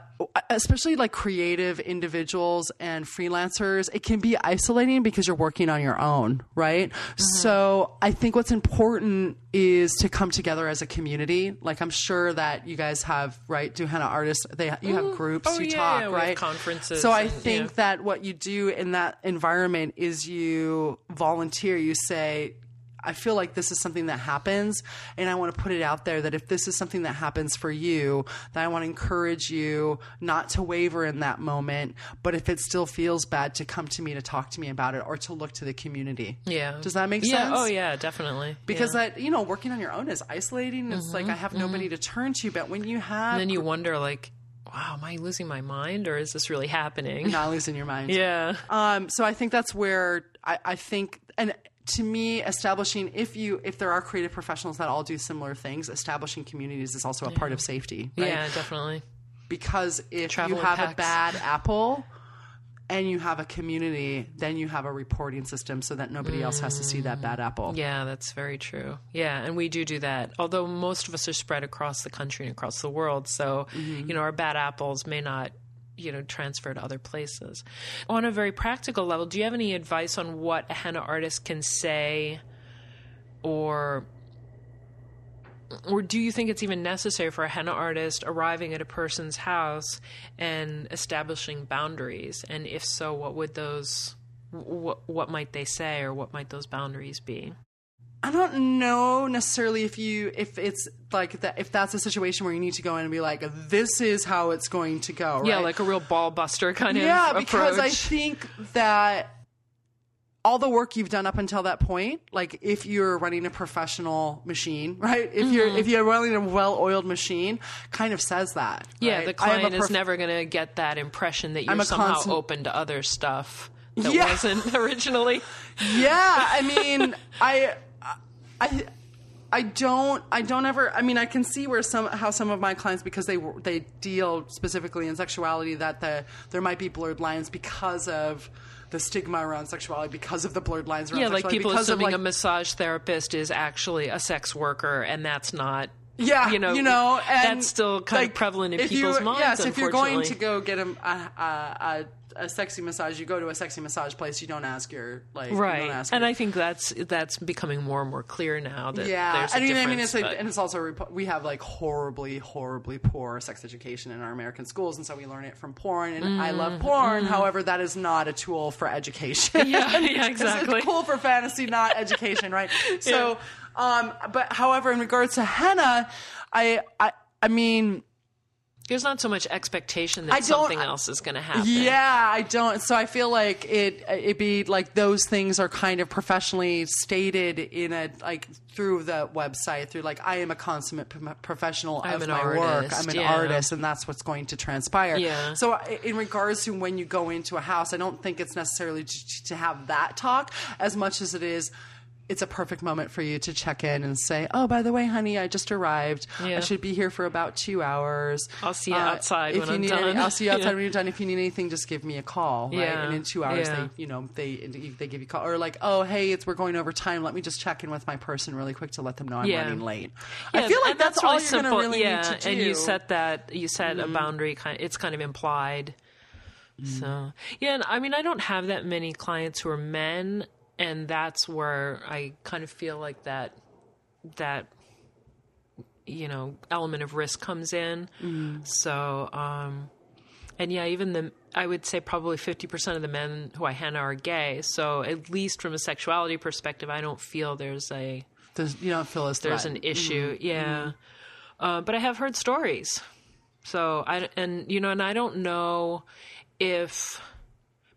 especially like creative individuals and freelancers, it can be isolating because you're working on your own, right? Mm-hmm. So I think what's important is to come together as a community. Like I'm sure that you guys have, right? Do henna artists? They you have groups, Oh, you yeah, talk, yeah, right? conferences So I and- think yeah. that what you do in that environment is you volunteer. You say. I feel like this is something that happens, and I want to put it out there that if this is something that happens for you, that I want to encourage you not to waver in that moment, but if it still feels bad, to come to me to talk to me about it or to look to the community. Yeah. Does that make yeah. sense? Oh yeah, definitely. Because yeah. Mm-hmm, that you know, working on your own is isolating. It's like I have nobody to turn to, but when you have and then you wonder like, wow, am I losing my mind or is this really happening? not losing your mind. Yeah. Um, so I think that's where I, I think, and to me, establishing if you if there are creative professionals that all do similar things, establishing communities is also a part of safety. Right? Yeah, definitely. Because if Travel you have a bad apple and you have a community, then you have a reporting system so that nobody else has to see that bad apple. Yeah, that's very true. Yeah, and we do do that. Although most of us are spread across the country and across the world, so Mm-hmm. you know our bad apples may not you know transfer to other places. On a very practical level, do you have any advice on what a henna artist can say, or or do you think it's even necessary for a henna artist arriving at a person's house and establishing boundaries? And if so, what would those what what might they say, or what might those boundaries be? I don't know necessarily if you if it's like that if that's a situation where you need to go in and be like this is how it's going to go. Yeah, like a real ball buster kind of yeah approach. because i think that all the work you've done up until that point like if you're running a professional machine right if you're if you're running a well-oiled machine kind of says that Mm-hmm. yeah, right? the I have a client is never going to get that impression that you're I'm somehow constant- open to other stuff that Yeah. wasn't originally. yeah i mean i i I don't. I don't ever. I mean, I can see where some how some of my clients because they they deal specifically in sexuality that the there might be blurred lines because of the stigma around sexuality because of the blurred lines around Yeah, like people because of, assuming like, a massage therapist is actually a sex worker, and that's not. Yeah, you know, you know, and that's still kind like, of prevalent in people's you, minds. Yes, if you're going to go get a, a, a, a sexy massage, you go to a sexy massage place. You don't ask your like, you don't right, and your- I think that's that's becoming more and more clear now that yeah, there's a I mean, I mean, it's but- and it's also we have like horribly, horribly poor sex education in our American schools, and so we learn it from porn. And I love porn, however, that is not a tool for education. Mm-hmm. yeah, yeah, It's exactly. cool for fantasy, not education, right? So, um, but however, in regards to henna, I, I, I mean. There's not so much expectation that something else is going to happen. Yeah, I don't. So I feel like it it be like those things are kind of professionally stated in a like through the website through like I am a consummate p- professional I'm of my work. artist, I'm an yeah. artist, and that's what's going to transpire. Yeah. So in regards to when you go into a house, I don't think it's necessarily to, to have that talk as much as it is. It's a perfect moment for you to check in and say, "Oh, by the way, honey, I just arrived. Yeah. I should be here for about two hours. I'll see you outside if when you I'm need done." Any, I'll see you outside Yeah. when you're done. If you need anything, just give me a call. Right? Yeah. And in two hours, they, you know, they they give you a call or like, oh, hey, it's we're going over time. Let me just check in with my person really quick to let them know I'm running late. I feel like and that's, all really you're going to really yeah, need to do. Mm-hmm. and you set that you set a boundary. Kind, it's kind of implied. Mm-hmm. So yeah, and I mean, I don't have that many clients who are men, and that's where I kind of feel like that that you know element of risk comes in. Mm-hmm. So. um and yeah, even the I would say probably fifty percent of the men who I henna are gay. So at least from a sexuality perspective, I don't feel there's a There's, you don't feel as there's an threatened. issue. Yeah. Uh, but I have heard stories. So I and you know, and I don't know if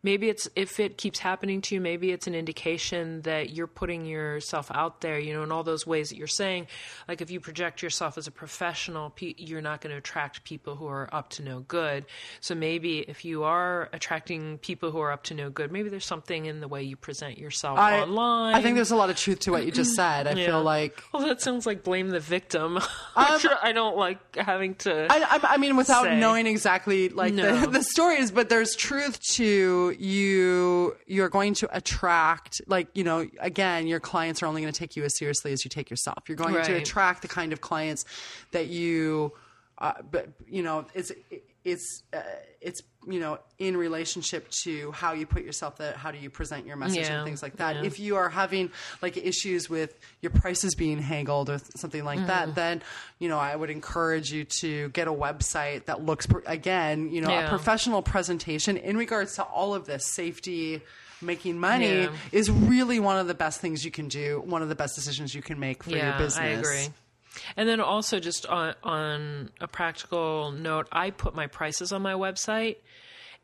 maybe it's if it keeps happening to you, maybe it's an indication that you're putting yourself out there. You know, in all those ways that you're saying, like if you project yourself as a professional, you're not going to attract people who are up to no good. So maybe if you are attracting people who are up to no good, maybe there's something in the way you present yourself I, online. I think there's a lot of truth to what you just said. I Yeah. feel like Well, that sounds like blame the victim. Which um, I don't like having to. I, I, I mean, without say. knowing exactly like No. the, the stories, but there's truth to you. You're going to attract, like you know, again, your clients are only going to take you as seriously as you take yourself. You're going to attract the kind of clients that you, uh, but you know, it's it's uh, it's you know in relationship to how you put yourself there how do you present your message Yeah. and things like that Yeah. if you are having like issues with your prices being haggled or something like Mm-hmm. that then you know i would encourage you to get a website that looks again you know Yeah. a professional presentation in regards to all of this safety making money is really one of the best things you can do one of the best decisions you can make for your business I agree. And then also just on on a practical note, I put my prices on my website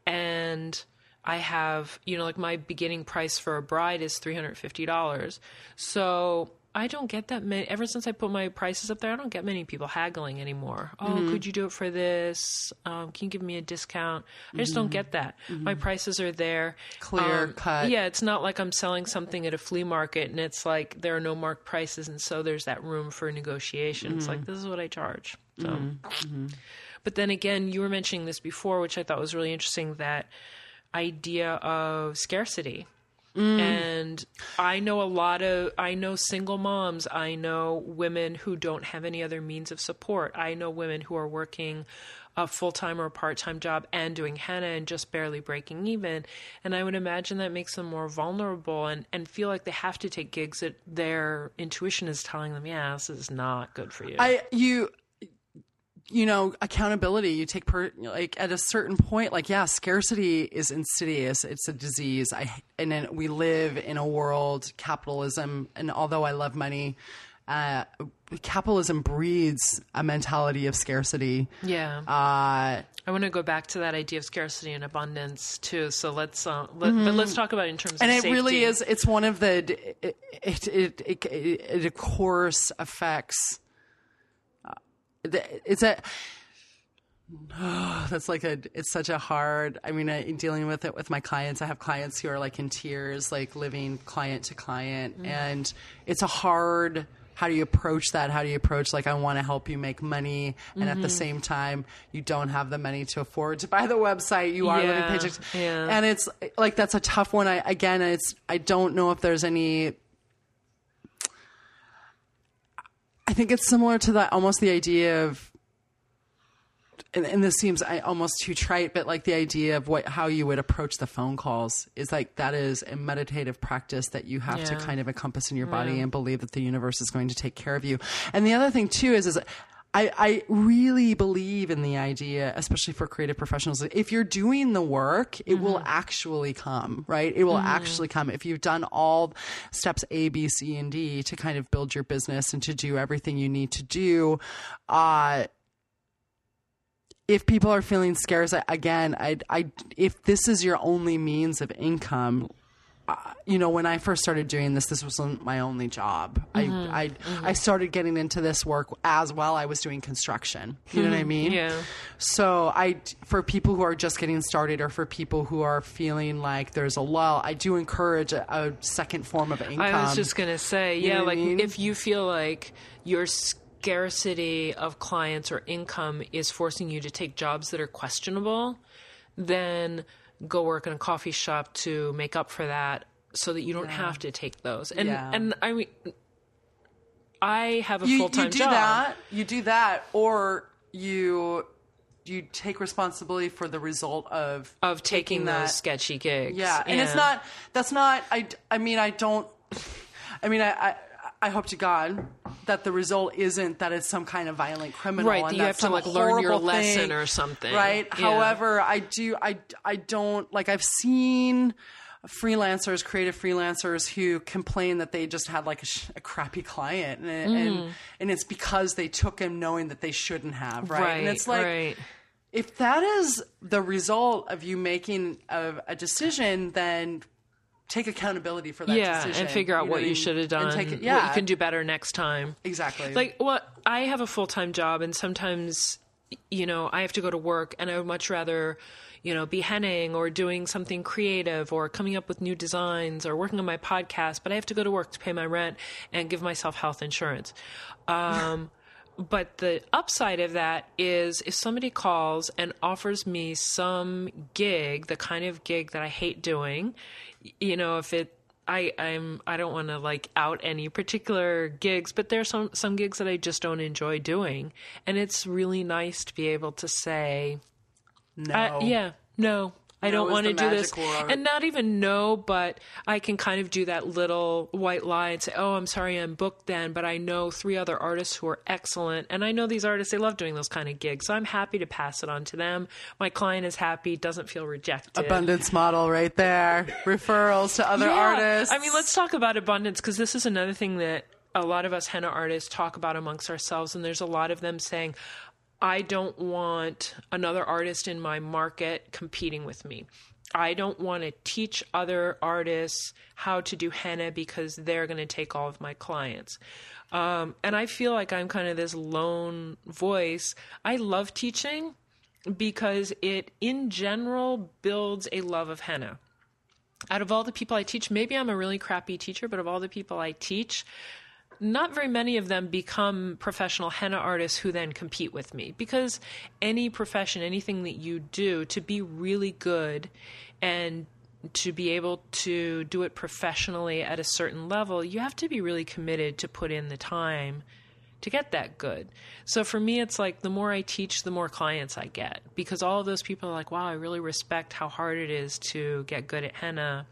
and I have, you know, like my beginning price for a bride is $350. So I don't get that many. Ever since I put my prices up there, I don't get many people haggling anymore. Oh, Mm-hmm. could you do it for this? Um, can you give me a discount? I just don't get that. My prices are there, Mm-hmm. Clear Um, cut. Yeah, it's not like I'm selling something at a flea market and it's like there are no marked prices, and so there's that room for negotiation. It's like this is what I charge. So, but then again, you were mentioning this before, which I thought was really interesting. That idea of scarcity. Mm. And I know a lot of, I know single moms. I know women who don't have any other means of support. I know women who are working a full time or a part time job and doing henna and just barely breaking even. And I would imagine that makes them more vulnerable and, and feel like they have to take gigs that their intuition is telling them, yeah, this is not good for you. I you you know accountability you take per like at a certain point like yeah scarcity is insidious it's a disease i and then we live in a world capitalism and although i love money uh capitalism breeds a mentality of scarcity yeah. uh I want to go back to that idea of scarcity and abundance too. So let's, uh, let, but let's talk about it in terms Mm-hmm. and it safety. really is it's one of the it it it, it, it of course affects it's a that's like a it's such a hard i mean I, dealing with it with my clients. I have clients who are like in tears like living client to client. Mm-hmm. And it's a hard how do you approach that? How do you approach like i want to help you make money and at the mm-hmm. same time you don't have the money to afford to buy the website. You are living Yeah, paychecks yeah. and it's like that's a tough one. I again it's i don't know if there's any I think it's similar to that almost the idea of and, and this seems I, almost too trite, but like the idea of what how you would approach the phone calls is like that is a meditative practice that you have to kind of encompass in your body and believe that the universe is going to take care of you. And the other thing too is is I, I really believe in the idea, especially for creative professionals. If you're doing the work, it will actually come, right? It will actually come. If you've done all steps A, B, C, and D to kind of build your business and to do everything you need to do, uh, if people are feeling scarce again I, I if this is your only means of income uh, you know when i first started doing this this wasn't my only job. I mm-hmm. I, mm-hmm. I started getting into this work as well. I was doing construction. You know what i hmm. mean? Yeah. so i for people who are just getting started or for people who are feeling like there's a lull i do encourage a, a second form of income I was just gonna say, You yeah, what I like mean? if you feel like your scarcity of clients or income is forcing you to take jobs that are questionable, then go work in a coffee shop to make up for that, so that you don't have to take those. And Yeah. and I mean, I have a full time job. you do job. that you do that or you you take responsibility for the result of of taking, that- those sketchy gigs. yeah and it's not that's not i i mean i don't i mean i i I hope to God that the result isn't that it's some kind of violent criminal, Right, and you that's have to, like, learn your lesson thing, or something. Right. Yeah. However, I do. I I don't like. I've seen freelancers, creative freelancers who complain that they just had like a, sh- a crappy client, and, and mm. and it's because they took him knowing that they shouldn't have, right? and it's like right. if that is the result of you making a, a decision, then take accountability for that yeah, decision and figure out know what you should have And done. take it- What yeah, you can do better next time. exactly. Like, what I have a full time job, and sometimes, you know, I have to go to work, and I would much rather, you know, be henning or doing something creative or coming up with new designs or working on my podcast, but I have to go to work to pay my rent and give myself health insurance. Um, but the upside of that is if somebody calls and offers me some gig, the kind of gig that I hate doing, you know, if it I, I'm I don't want to like out any particular gigs, but there's some some gigs that I just don't enjoy doing, and it's really nice to be able to say, no, I, yeah, no, I don't want to do this, word. and not even no, but I can kind of do that little white lie and say, oh, I'm sorry, I'm booked then, but I know three other artists who are excellent, and I know these artists they love doing those kind of gigs, so I'm happy to pass it on to them. My client is happy, doesn't feel rejected. abundance model right there. Referrals to other Yeah. artists. I mean, let's talk about abundance because this is another thing that a lot of us henna artists talk about amongst ourselves, and there's a lot of them saying, I don't want another artist in my market competing with me. I don't want to teach other artists how to do henna because they're going to take all of my clients. Um, and I feel like I'm kind of this lone voice. I love teaching because it, in general, builds a love of henna out of all the people I teach, maybe I'm a really crappy teacher, but of all the people I teach, not very many of them become professional henna artists who then compete with me. Because any profession, anything that you do, to be really good and to be able to do it professionally at a certain level, you have to be really committed to put in the time to get that good. So for me, it's like the more I teach, the more clients I get because all of those people are like, wow, I really respect how hard it is to get good at henna.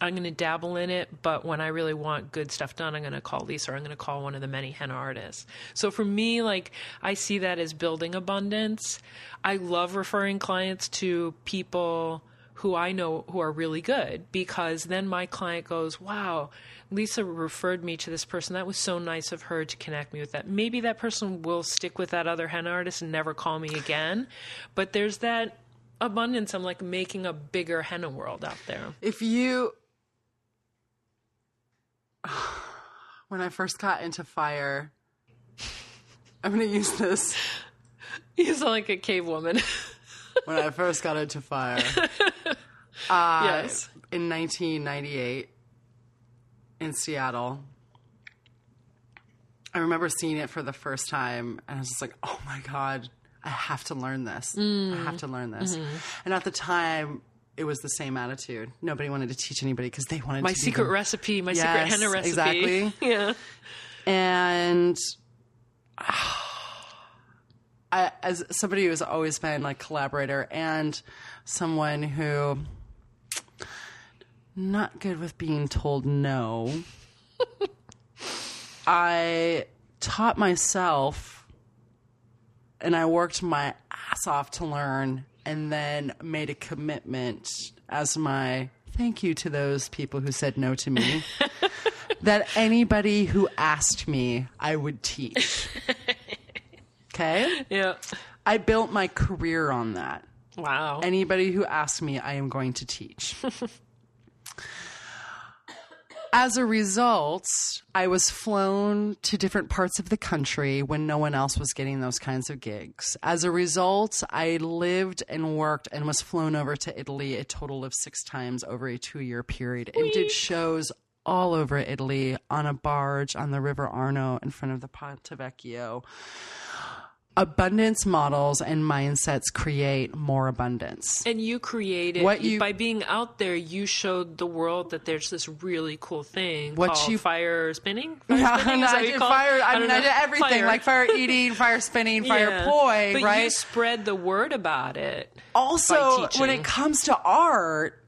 I'm going to dabble in it, but when I really want good stuff done, I'm going to call Lisa or I'm going to call one of the many henna artists. So for me, like, I see that as building abundance. I love referring clients to people who I know who are really good because then my client goes, wow, Lisa referred me to this person. That was so nice of her to connect me with that. Maybe that person will stick with that other henna artist and never call me again. But there's that abundance. I'm like making a bigger henna world out there. if you when I first got into fire, I'm going to use this. You sound like a cave woman. When I first got into fire, uh, yes. in 1998 in Seattle, I remember seeing it for the first time, and I was just like, "Oh my god, I have to learn this. I have to learn this." Mm-hmm. And at the time, it was the same attitude. Nobody wanted to teach anybody because they wanted My to secret recipe, my secret henna recipe. exactly. yeah. and I, as somebody who's always been like collaborator and someone who not good with being told no i taught myself and i worked my ass off to learn and then made a commitment as my thank you to those people who said no to me that anybody who asked me, I would teach. Okay? Yeah. I built my career on that. Wow. Anybody who asked me, I am going to teach. As a result, I was flown to different parts of the country when no one else was getting those kinds of gigs. As a result, I lived and worked and was flown over to Italy a total of six times over a two year period and did shows all over Italy on a barge on the River Arno in front of the Ponte Vecchio abundance models and mindsets create more abundance. and you created What you- by being out there. You showed the world that there's this really cool thing What called you- fire spinning. Fire Yeah, spinning? and I did fire. I, mean, I did everything Fire. like fire eating, fire spinning, fire Yeah. poi, but right? you spread the word about it. also, when it comes to art,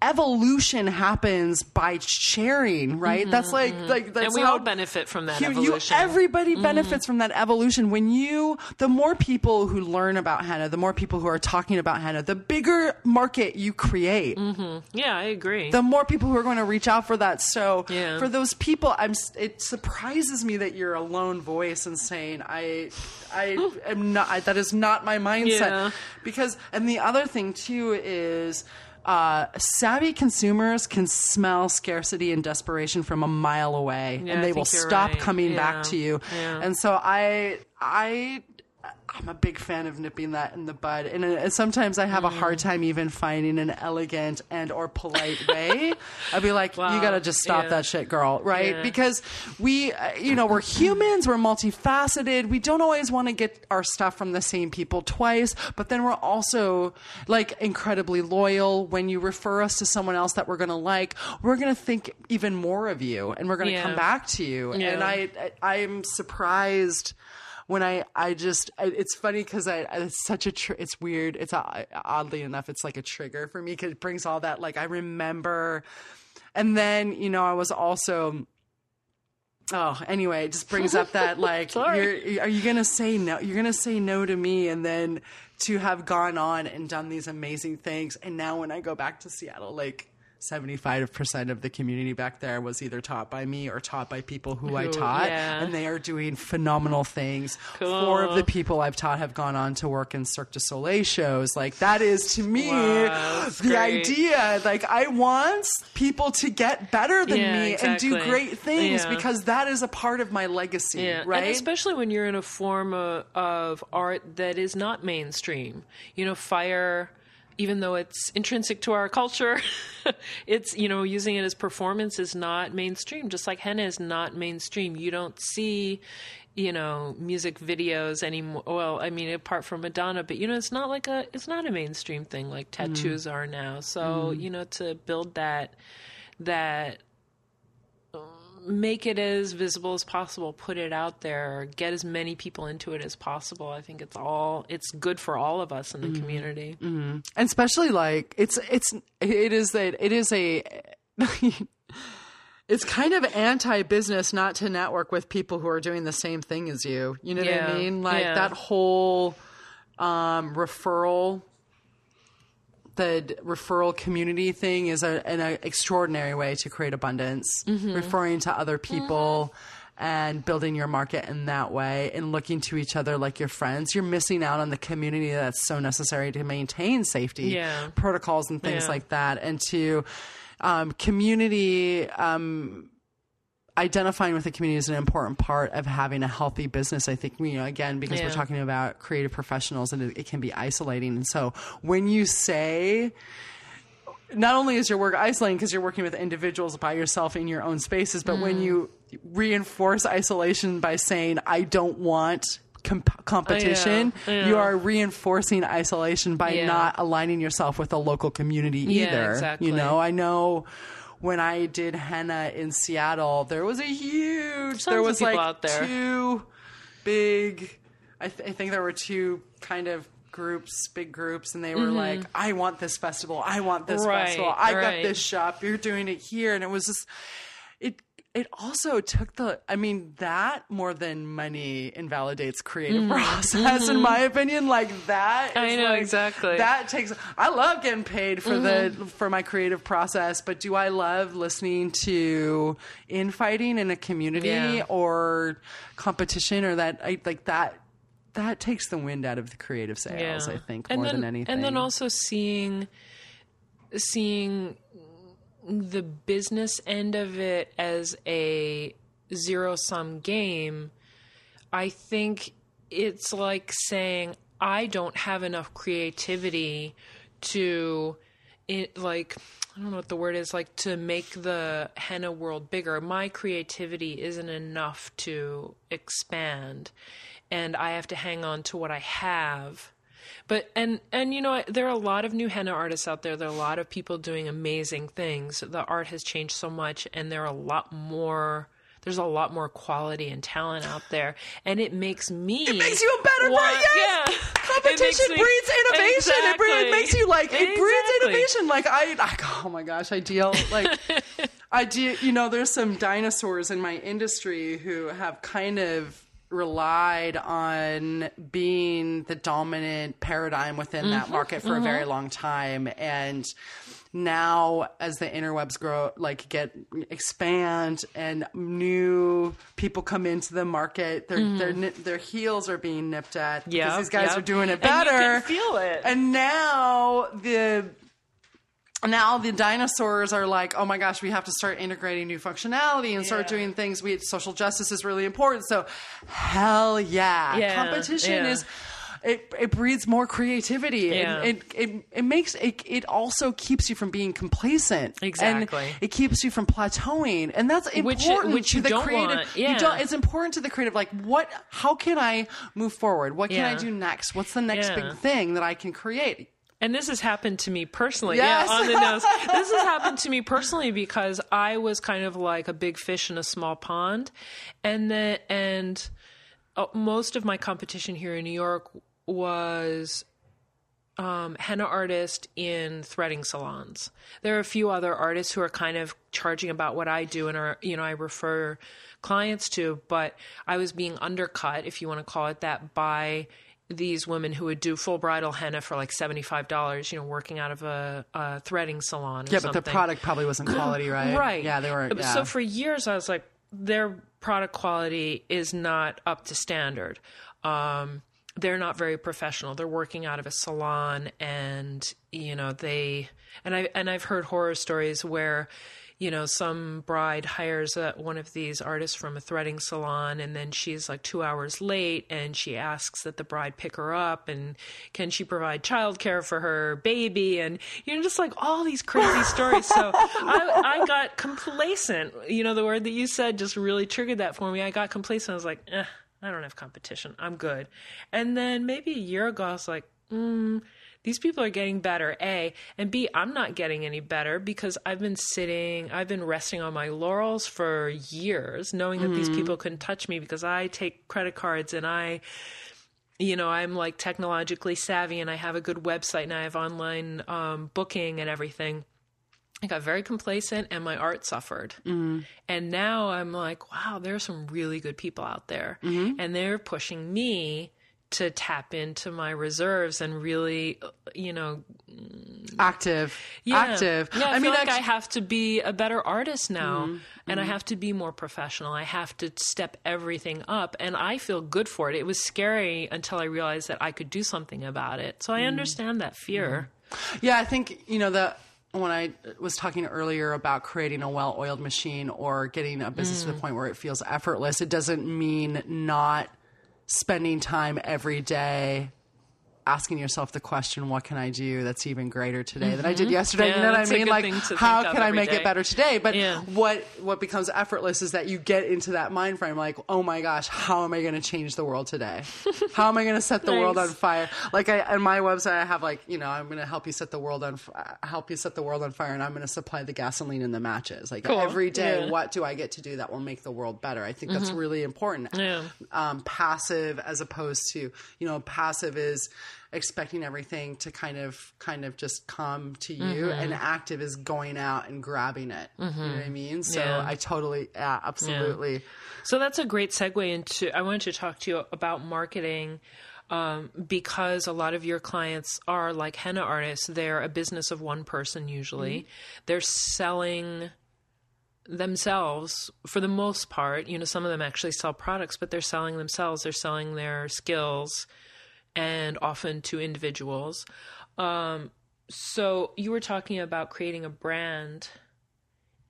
evolution happens by sharing, right? that's like like that's Mm-hmm, and we how- all benefit from that you, you- evolution. Mm-hmm. everybody benefits from that evolution. When you, the more people who learn about henna, the more people who are talking about henna, the bigger market you create. yeah, I agree. The more people who are going to reach out for that. So Yeah. for those people, I'm. It surprises me that you're a lone voice and saying I, I am not. I, that is not my mindset. Yeah. Because and the other thing too is. Uh, savvy consumers can smell scarcity and desperation from a mile away, Yeah, and they will stop right. coming Yeah. back to you. Yeah. And so I, I, I'm a big fan of nipping that in the bud, and uh, sometimes I have a Mm. hard time even finding an elegant and or polite way. I'd be like, Wow. "You got to just stop Yeah. that shit, girl!" Right? Yeah. Because we, uh, you know, we're humans, we're multifaceted. We don't always want to get our stuff from the same people twice, but then we're also like incredibly loyal. When you refer us to someone else that we're going to like, we're going to think even more of you, and we're going to Yeah. come back to you. And I, I, I'm surprised when I, I just, I, it's funny because I, it's such a, tr- it's weird. It's uh, oddly enough, it's like a trigger for me because it brings all that, like, I remember. And then, you know, I was also, oh, anyway, it just brings up that, like, you're, are you going to say no? You're going to say no to me and then to have gone on and done these amazing things. And now when I go back to Seattle, like, 75% of the community back there was either taught by me or taught by people who, I taught. yeah. And they are doing phenomenal things. Cool. Four of the people I've taught have gone on to work in Cirque du Soleil shows. Like, that is to me Wow, the great. idea. Like, I want people to get better than Yeah, me and do great things Yeah. because that is a part of my legacy, right? and especially when you're in a form of, of art that is not mainstream. You know, fire, even though it's intrinsic to our culture, it's you know using it as performance is not mainstream. Just like henna is not mainstream. You don't see. You know, music videos anymore. Well, I mean, apart from Madonna, but you know, it's not like a, it's not a mainstream thing like mm. tattoos are now. So, mm. you know, to build that, that make it as visible as possible put it out there get as many people into it as possible. I think it's all it's good for all of us in the community. And especially like it's it's it is that it is a it's kind of anti-business not to network with people who are doing the same thing as you. You know what i mean? Like yeah. that whole um referral the referral community thing is a, an a extraordinary way to create abundance Mm-hmm. referring to other people and building your market in that way and looking to each other like your friends you're missing out on the community that's so necessary to maintain safety Yeah. protocols and things Yeah. like that and to um, community um, identifying with the community is an important part of having a healthy business. I think, you know, again, because we're talking about creative professionals and it, it can be isolating. And so when you say, not only is your work isolating because you're working with individuals by yourself in your own spaces, but Mm. when you reinforce isolation by saying, I don't want comp- competition, yeah. you are reinforcing isolation by Yeah. not aligning yourself with a local community Yeah, either. exactly. You know, I know when I did henna in Seattle, there was a huge, there was like out there. two big, I, th- I think there were two kind of groups, big groups, and they were like, I want this festival. I want this Mm-hmm. Right, festival. I got this shop. You're doing it here. And it was just, it, it also took the i mean that more than money invalidates creative process in my opinion like that Mm-hmm. I know, like- exactly. that takes i love getting paid for the Mm-hmm. for my creative process but do i love listening to infighting in a community Yeah. or competition or that I, like that that takes the wind out of the creative sails i think and more then, than anything And then also seeing seeing the business end of it as a zero sum game, I think it's like saying I don't have enough creativity to it like I don't know what the word is like to make the henna world bigger. My creativity isn't enough to expand and I have to hang on to what I have. But and and you know there are a lot of new henna artists out there. There are a lot of people doing amazing things. The art has changed so much and there are a lot more there's a lot more quality and talent out there, and it makes me It makes you a better person. Yes. Yeah, Competition me- breeds innovation. It, bre- it makes you like it breeds innovation. Like I, I, oh my gosh, I deal like I do. You know, there's some dinosaurs in my industry who have kind of relied on being the dominant paradigm within Mm-hmm. that market for a very long time and now as the interwebs grow like get expand and new people come into the market their their ni- their heels are being nipped at because Mm-hmm. These guys yep. are doing it And better can feel it. and now the now the dinosaurs are like, oh my gosh, we have to start integrating new functionality and start Yeah. doing things. We social justice is really important. So, hell yeah, Yeah, competition yeah. is. It, it breeds more creativity. Yeah. It, it, it, it makes it, it also keeps you from being complacent. Exactly. And it keeps you from plateauing. And that's important which to you the creative. want. You Yeah. don't, it's important to the creative. Like, what, how can I move forward? What can I do next? What's the next Yeah. big thing that I can create? And this has happened to me personally. Yes. Yeah, on the nose. This has happened to me personally because I was kind of like a big fish in a small pond, and then and uh, most of my competition here in New York was um, henna artist in threading salons. There are a few other artists who are kind of charging about what I do and are you know I refer clients to, but I was being undercut, if you want to call it that, by these women who would do full bridal henna for like seventy five dollars, you know, working out of a, a threading salon. Or Yeah, but the product probably wasn't quality, right? Right. Yeah, they were. Yeah. So for years, I was like, their product quality is not up to standard. Um, they're not very professional. They're working out of a salon, and you know they and I and I've heard horror stories where. You know, some bride hires a, one of these artists from a threading salon, and then she's like two hours late, and she asks that the bride pick her up, and can she provide childcare for her baby, and you know, just like all these crazy stories. So I, I got complacent. You know, the word that you said just really triggered that for me. I got complacent. I was like, eh, I don't have competition. I'm good. And then maybe a year ago, I was like, mm, these people are getting better, A. And B, I'm not getting any better because I've been sitting, I've been resting on my laurels for years, knowing that these people couldn't touch me because I take credit cards and I you know, I'm like technologically savvy and I have a good website and I have online um, booking and everything. I got very complacent and my art suffered. Mm-hmm. And now I'm like, wow, there are some really good people out there. Mm-hmm. And they're pushing me to tap into my reserves and really, you know, active, yeah. active. Yeah, I, mean, feel like actu- I have to be a better artist now, Mm-hmm. and I have to be more professional. I have to step everything up, and I feel good for it. It was scary until I realized that I could do something about it. So I Mm-hmm. understand that fear. Yeah, I think you know the when I was talking earlier about creating a well-oiled machine or getting a business to the point where it feels effortless, it doesn't mean not spending time every day asking yourself the question, what can I do that's even greater today than I did yesterday? Yeah, you know what I mean? Like, how can I make day. it better today? But Yeah. what what becomes effortless is that you get into that mind frame, like, oh my gosh, how am I going to change the world today? how am I going to set the world on fire? Like, I on my website, I have like, you know, I'm going to help you set the world on f- help you set the world on fire, and I'm going to supply the gasoline and the matches. Like Cool. every day, Yeah. Mm-hmm. what do I get to do that will make the world better? I think that's really important um, passive as opposed to you know passive is expecting everything to kind of kind of just come to you Mm-hmm. and active is going out and grabbing it you know what i mean so Yeah. i totally yeah, absolutely So that's a great segue into. I wanted to talk to you about marketing. Um, because a lot of your clients are like henna artists, they're a business of one person usually. They're selling themselves for the most part. You know, some of them actually sell products, but they're selling themselves. They're selling their skills, and often to individuals. Um, so you were talking about creating a brand,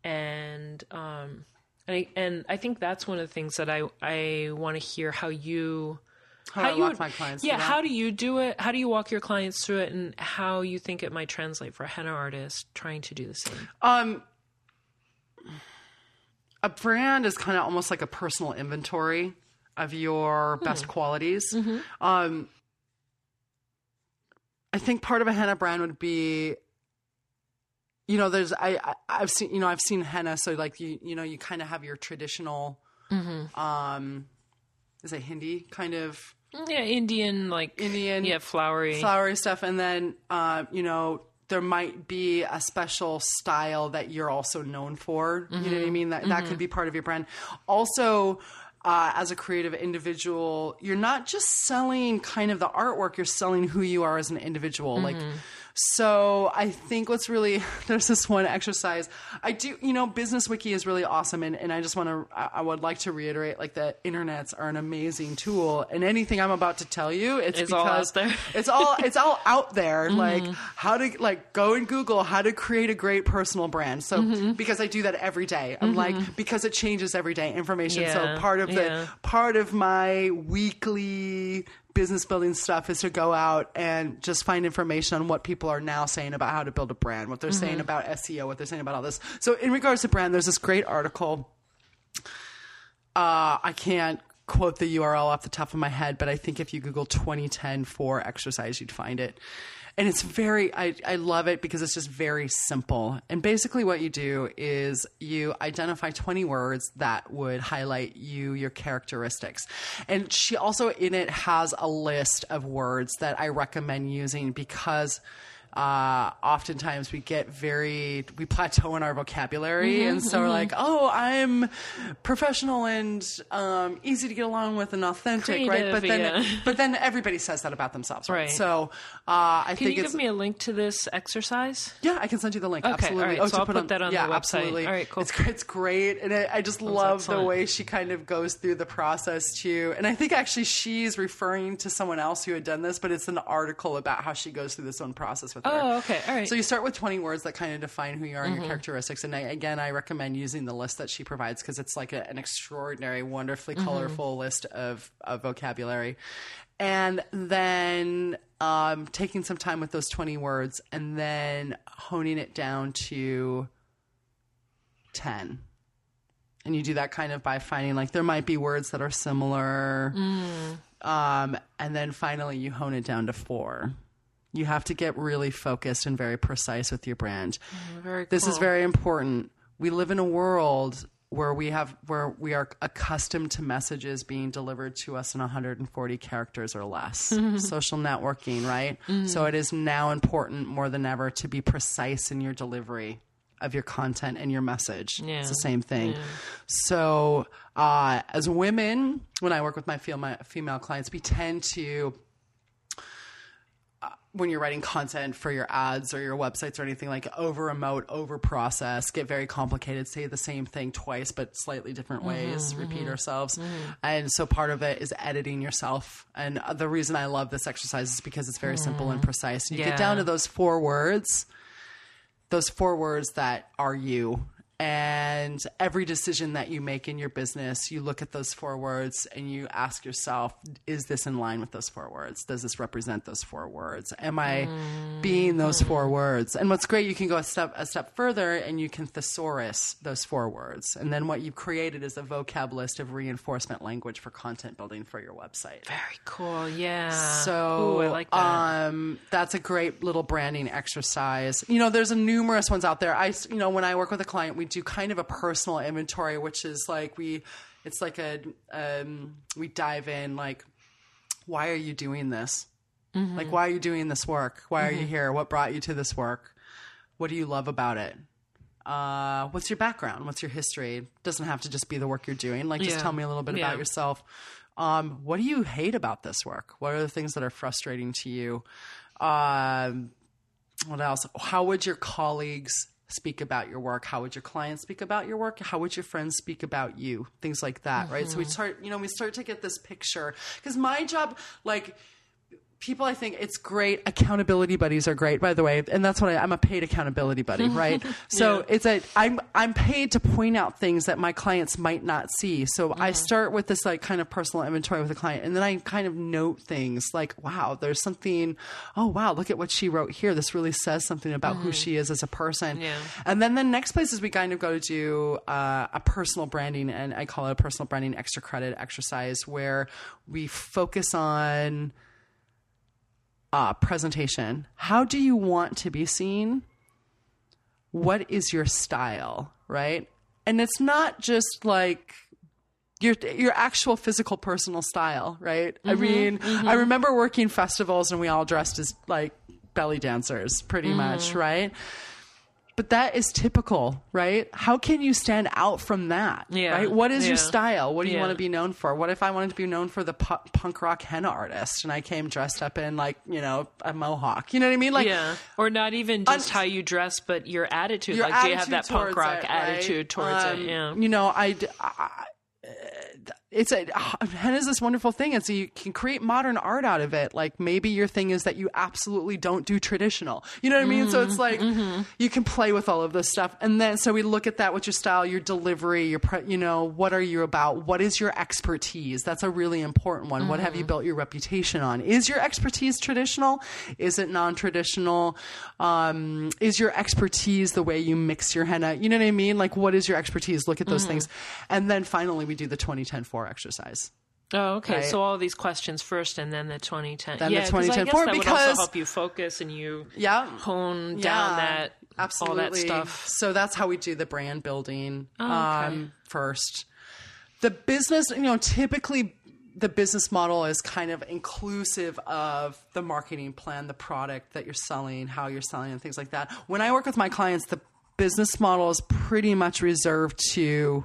and um, and I, and I think that's one of the things that I I want to hear how you how, I you walk would- my clients yeah how do you do it? How do you walk your clients through it and how you think it might translate for a henna artist trying to do the same? Um, a brand is kind of almost like a personal inventory of your best qualities. Um, I think part of a henna brand would be, you know, there's I, I I've seen you know I've seen henna, so like you you know you kind of have your traditional Um, is it Hindi kind of Yeah, Indian like Indian Yeah, flowery. flowery stuff, and then uh, you know there might be a special style that you're also known for. You know what I mean? That that could be part of your brand. Also. Uh, as a creative individual, you're not just selling kind of the artwork, you're selling who you are as an individual. Like, so I think what's really, there's this one exercise. I do, you know, Business Wiki is really awesome. And, and I just want to, I, I would like to reiterate like that internets are an amazing tool. And anything I'm about to tell you, it's It's all because out there. it's all, it's all out there. Mm-hmm. Like how to, like go and Google how to create a great personal brand. So Mm-hmm. because I do that every day, I'm like, because it changes every day information. Yeah, So part of the, yeah. part of my weekly business building stuff is to go out and just find information on what people are now saying about how to build a brand, what they're Mm-hmm. saying about SEO, what they're saying about all this. So in regards to brand, there's this great article. Uh, I can't quote the URL off the top of my head, but I think if you Google 2010 for exercise, you'd find it. And it's very, I, I love it because it's just very simple. And basically, what you do is you identify 20 words that would highlight you, your characteristics. And she also, in it, has a list of words that I recommend using because uh, oftentimes we get very we plateau in our vocabulary and so we're like oh i'm professional and um, easy to get along with and authentic right but then yeah. but then everybody says that about themselves right, Right. so uh, i Can think you give me a link to this exercise? yeah, I can send you the link. Okay, absolutely. all right, Oh, so to I'll put that on the yeah, website. Absolutely. All right, cool. It's, it's great, and I, I just love the way she kind of goes through the process too. And I think actually she's referring to someone else who had done this, but it's an article about how she goes through this own process with her. Oh, okay, all right. So you start with 20 words that kind of define who you are and Mm-hmm. your characteristics. And I, again, I recommend using the list that she provides because it's like a, an extraordinary, wonderfully Mm-hmm. colorful list of, of vocabulary. And then um, taking some time with those 20 words and then honing it down to 10. And you do that kind of by finding like there might be words that are similar. Um, and then finally you hone it down to four. You have to get really focused and very precise with your brand. Mm-hmm. Very This is very important. We live in a world where we have where we are accustomed to messages being delivered to us in 140 characters or less. Mm-hmm. Social networking, right? Mm-hmm. So it is now important more than ever to be precise in your delivery of your content and your message. Yeah. It's the same thing. So, uh, as women, when I work with my female female clients, we tend to when you're writing content for your ads or your websites or anything like over emote, over process, get very complicated, say the same thing twice but slightly different mm-hmm, ways, repeat mm-hmm, ourselves. Mm-hmm. And so part of it is editing yourself. And the reason I love this exercise is because it's very simple and precise. You Yeah. get down to those four words, those four words that are you. And every decision that you make in your business, you look at those four words and you ask yourself, is this in line with those four words? Does this represent those four words? Am I being those four words? And what's great, you can go a step a step further and you can thesaurus those four words. And then what you've created is a vocab list of reinforcement language for content building for your website. Very cool. Yeah. So Ooh, I like that. Um, that's a great little branding exercise. You know, there's a numerous ones out there. I you know, when I work with a client, we do kind of a personal inventory, which is like we, it's like a, um, we dive in like, why are you doing this? Mm-hmm. Like, why are you doing this work? Why are you here? What brought you to this work? What do you love about it? Uh, what's your background? What's your history? It doesn't have to just be the work you're doing. Like, just Yeah. tell me a little bit Yeah. about yourself. Um, what do you hate about this work? What are the things that are frustrating to you? Um, what else? How would your colleagues speak about your work? How would your clients speak about your work? How would your friends speak about you? Things like that, right? So we mm-hmm. start, you know, we start to get this picture because my job, like, people I think it's great. Accountability buddies are great, by the way, and that's what I, I'm a paid accountability buddy, right? So it's a I'm I'm paid to point out things that my clients might not see. So I start with this like kind of personal inventory with a client, and then I kind of note things like, wow, there's something. Oh wow, look at what she wrote here. This really says something about who she is as a person. Yeah. And then the next place is we kind of go to do uh, a personal branding, and I call it a personal branding extra credit exercise, where we focus on uh, presentation. How do you want to be seen? What is your style, right? And it's not just like your your actual physical personal style, right? I mm-hmm, mean, I mm-hmm. remember working festivals and we all dressed as like belly dancers pretty mm. much, right? But that is typical, right? How can you stand out from that? Yeah, Right? What is your style? What do you Yeah. want to be known for? What if I wanted to be known for the pu- punk rock henna artist and I came dressed up in like, you know, a mohawk? You know what I mean? Like, yeah, or not even just Un- how you dress, but your attitude. your like, do you have that punk rock it, right? attitude towards Um, it? Yeah. You know, I, I- it's a henna is this wonderful thing. and so you can create modern art out of it. Like maybe your thing is that you absolutely don't do traditional. You know what I mean? So Mm-hmm. it's like you can play with all of this stuff, and then so we look at that with your style, your delivery, your pre- you know what are you about? What is your expertise? That's a really important one. What have Mm-hmm. you built your reputation on? Is your expertise traditional? Is it non-traditional? Um, is your expertise the way you mix your henna? You know what I mean? Like what is your expertise? Look at Mm-hmm. those things, and then finally we do the 2010-4 exercise. Oh, okay. Right. So all these questions first, and then the 2010. Then the yeah, I 2010 guess that would because- also help you focus and you Yeah. hone down that absolutely all that stuff. So that's how we do the brand building Oh, okay. um, first. The business, you know, typically the business model is kind of inclusive of the marketing plan, the product that you're selling, how you're selling, and things like that. When I work with my clients, the business model is pretty much reserved to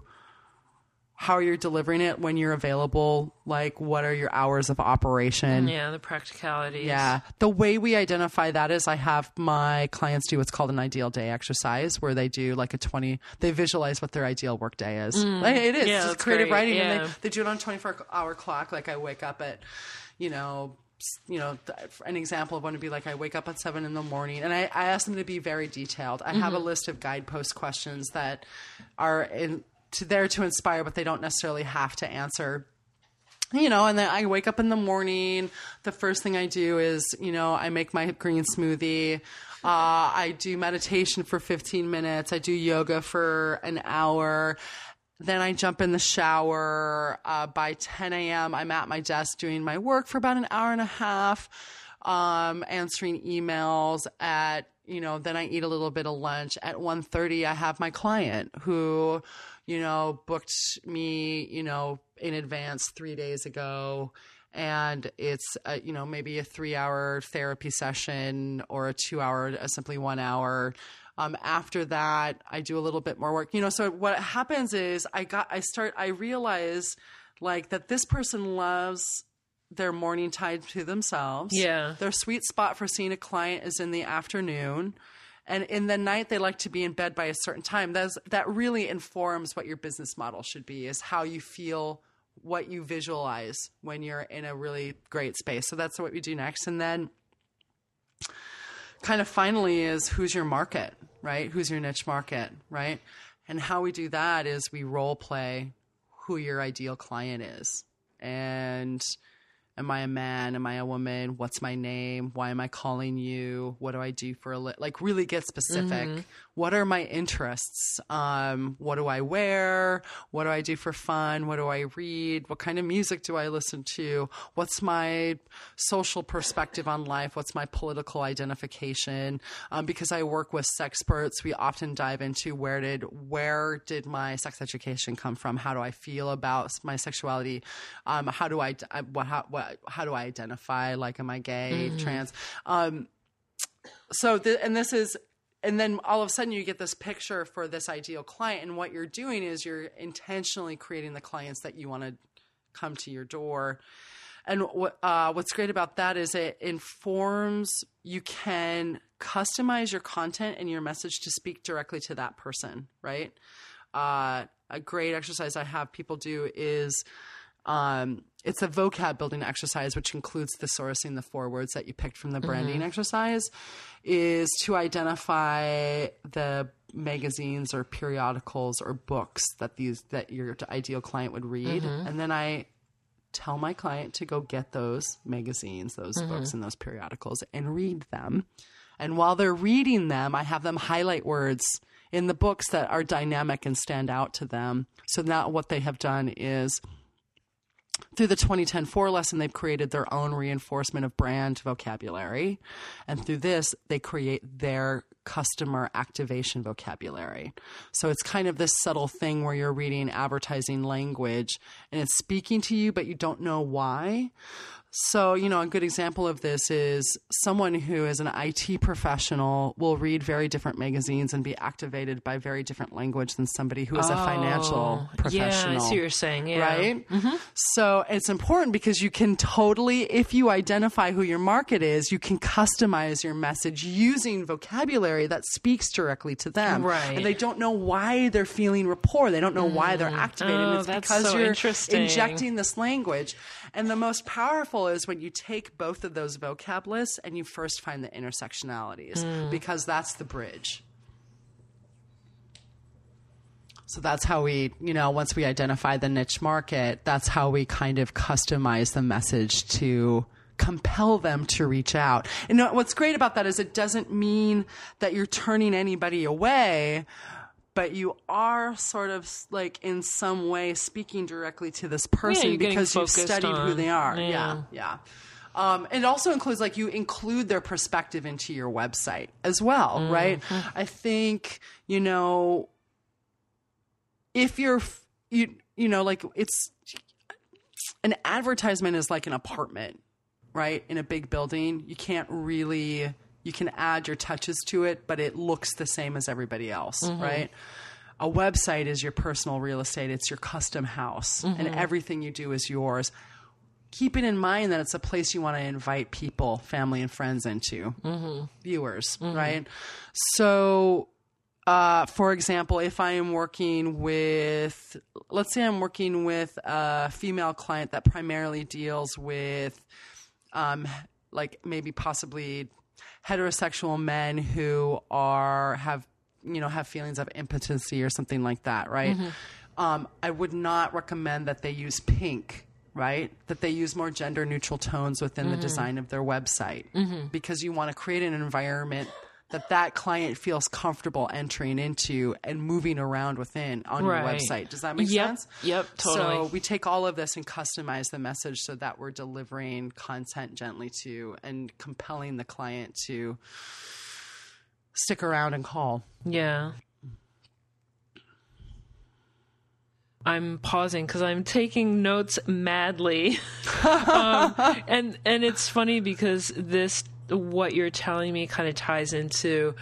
how you're delivering it when you're available like what are your hours of operation Yeah, the practicalities. yeah. The way we identify that is I have my clients do what's called an ideal day exercise where they do like a 20, they visualize what their ideal work day is. Like, it is Mm. Yeah, just creative great. writing. And Yeah. they, they do it on a 24 hour clock. Like I wake up at, you know, you know, an example of one would be like I wake up at seven in the morning and I, I ask them to be very detailed. I have a Mm-hmm. list of guidepost questions that are in, to, there to inspire, but they don't necessarily have to answer you know, and then I wake up in the morning. The first thing I do is, you know, I make my green smoothie. Uh, I do meditation for 15 minutes. I do yoga for an hour. Then I jump in the shower. Uh, by 10 a.m., I'm at my desk doing my work for about an hour and a half, um, answering emails at you know then i eat a little bit of lunch at 1.30 i have my client who you know booked me you know in advance three days ago and it's a, you know maybe a three hour therapy session or a two hour a simply one hour um, after that i do a little bit more work you know so what happens is i got i start i realize like that this person loves their morning time to themselves Yeah. their sweet spot for seeing a client is in the afternoon. And in the night, they like to be in bed by a certain time. That's, that really informs what your business model should be, is how you feel, what you visualize when you're in a really great space. So that's what we do next. And then kind of finally is who's your market, right? Who's your niche market, right? And how we do that is we role play who your ideal client is. And am I a man? Am I a woman? What's my name? Why am I calling you? What do I do for a li-? like really get specific. Mm-hmm. What are my interests? Um, what do I wear? What do I do for fun? What do I read? What kind of music do I listen to? What's my social perspective on life? What's my political identification? Um, because I work with sexperts, we often dive into where did where did my sex education come from? How do I feel about my sexuality? Um, how do I, I what, how, what, how do I identify? Like, am I gay, trans? Um, so th- and this is and then all of a sudden you get this picture for this ideal client and what you're doing is you're intentionally creating the clients that you want to come to your door. And what uh, what's great about that is it informs you can customize your content and your message to speak directly to that person right? Uh, a great exercise i have people do is um, it's a vocab building exercise, which includes thesaurusing the four words that you picked from the mm-hmm. branding exercise, is to identify the magazines or periodicals or books that these that your ideal client would read, mm-hmm. and then I tell my client to go get those magazines, those mm-hmm. books, and those periodicals and read them. And while they're reading them, I have them highlight words in the books that are dynamic and stand out to them. So now what they have done is through the 2010 4 lesson, they've created their own reinforcement of brand vocabulary. And through this, they create their customer activation vocabulary. So it's kind of this subtle thing where you're reading advertising language and it's speaking to you, but you don't know why. So, you know, a good example of this is someone who is an IT professional will read very different magazines and be activated by very different language than somebody who is a oh, financial professional. Yeah, I see what you're saying. Yeah. Right? Mm-hmm. So it's important because you can totally, if you identify who your market is, you can customize your message using vocabulary that speaks directly to them. Right. And they don't know why they're feeling rapport. They don't know why they're mm. activated. Oh, it's that's because so you're interesting. injecting this language. And the most powerful is when you take both of those vocab lists and you first find the intersectionalities Hmm. because that's the bridge. So that's how we, you know, once we identify the niche market, that's how we kind of customize the message to compel them to reach out. And what's great about that is it doesn't mean that you're turning anybody away, but you are sort of like in some way speaking directly to this person you're because you've studied who they are. yeah. yeah. Yeah. Um, it also includes like you include their perspective into your website as well, Mm-hmm. right? I think you know if you're you you know like it's an advertisement is like an apartment, right? In a big building, you can't really you can add your touches to it, but it looks the same as everybody else, right? A website is your personal real estate, it's your custom house, and everything you do is yours. Keeping in mind that it's a place you want to invite people, family, and friends into, viewers, right? So, uh, for example, if I am working with, let's say I'm working with a female client that primarily deals with, um, like maybe possibly heterosexual men who are have you know have feelings of impotency or something like that, right? Mm-hmm. Um, I would not recommend that they use pink. Right, that they use more gender neutral tones within the mm-hmm. design of their website mm-hmm. because you want to create an environment that that client feels comfortable entering into and moving around within on your website. Does that make Yep. sense? Yep, totally. So we take all of this and customize the message so that we're delivering content gently to and compelling the client to stick around and call. Yeah. I'm pausing because I'm taking notes madly, um, and and it's funny because this what you're telling me kind of ties into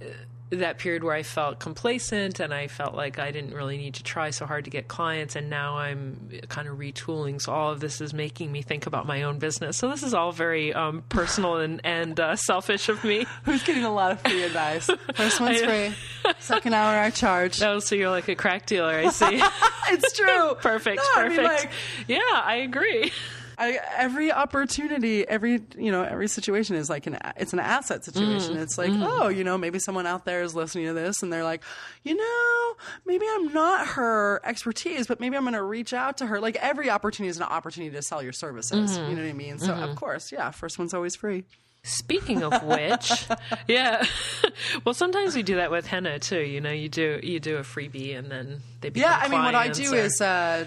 uh, that period where I felt complacent and I felt like I didn't really need to try so hard to get clients, and now I'm kind of retooling. So all of this is making me think about my own business. So this is all very um, personal and and uh, selfish of me. Who's getting a lot of free advice? First one's free. Second hour I charge. Oh, so you're like a crack dealer, I see. It's true. perfect, No, I mean, perfect. like, yeah, I agree. I, every opportunity, every you know, every situation is like an it's an asset situation. Mm. It's like, mm. oh, you know, maybe someone out there is listening to this and they're like, you know, maybe I'm not her expertise, but maybe I'm going to reach out to her. Like every opportunity is an opportunity to sell your services. Mm-hmm. You know what I mean? So of mm-hmm. course, yeah, first one's always free. Speaking of which, yeah. well, sometimes we do that with henna too. You know, you do you do a freebie and then they become Yeah, I mean, what I do or- is uh,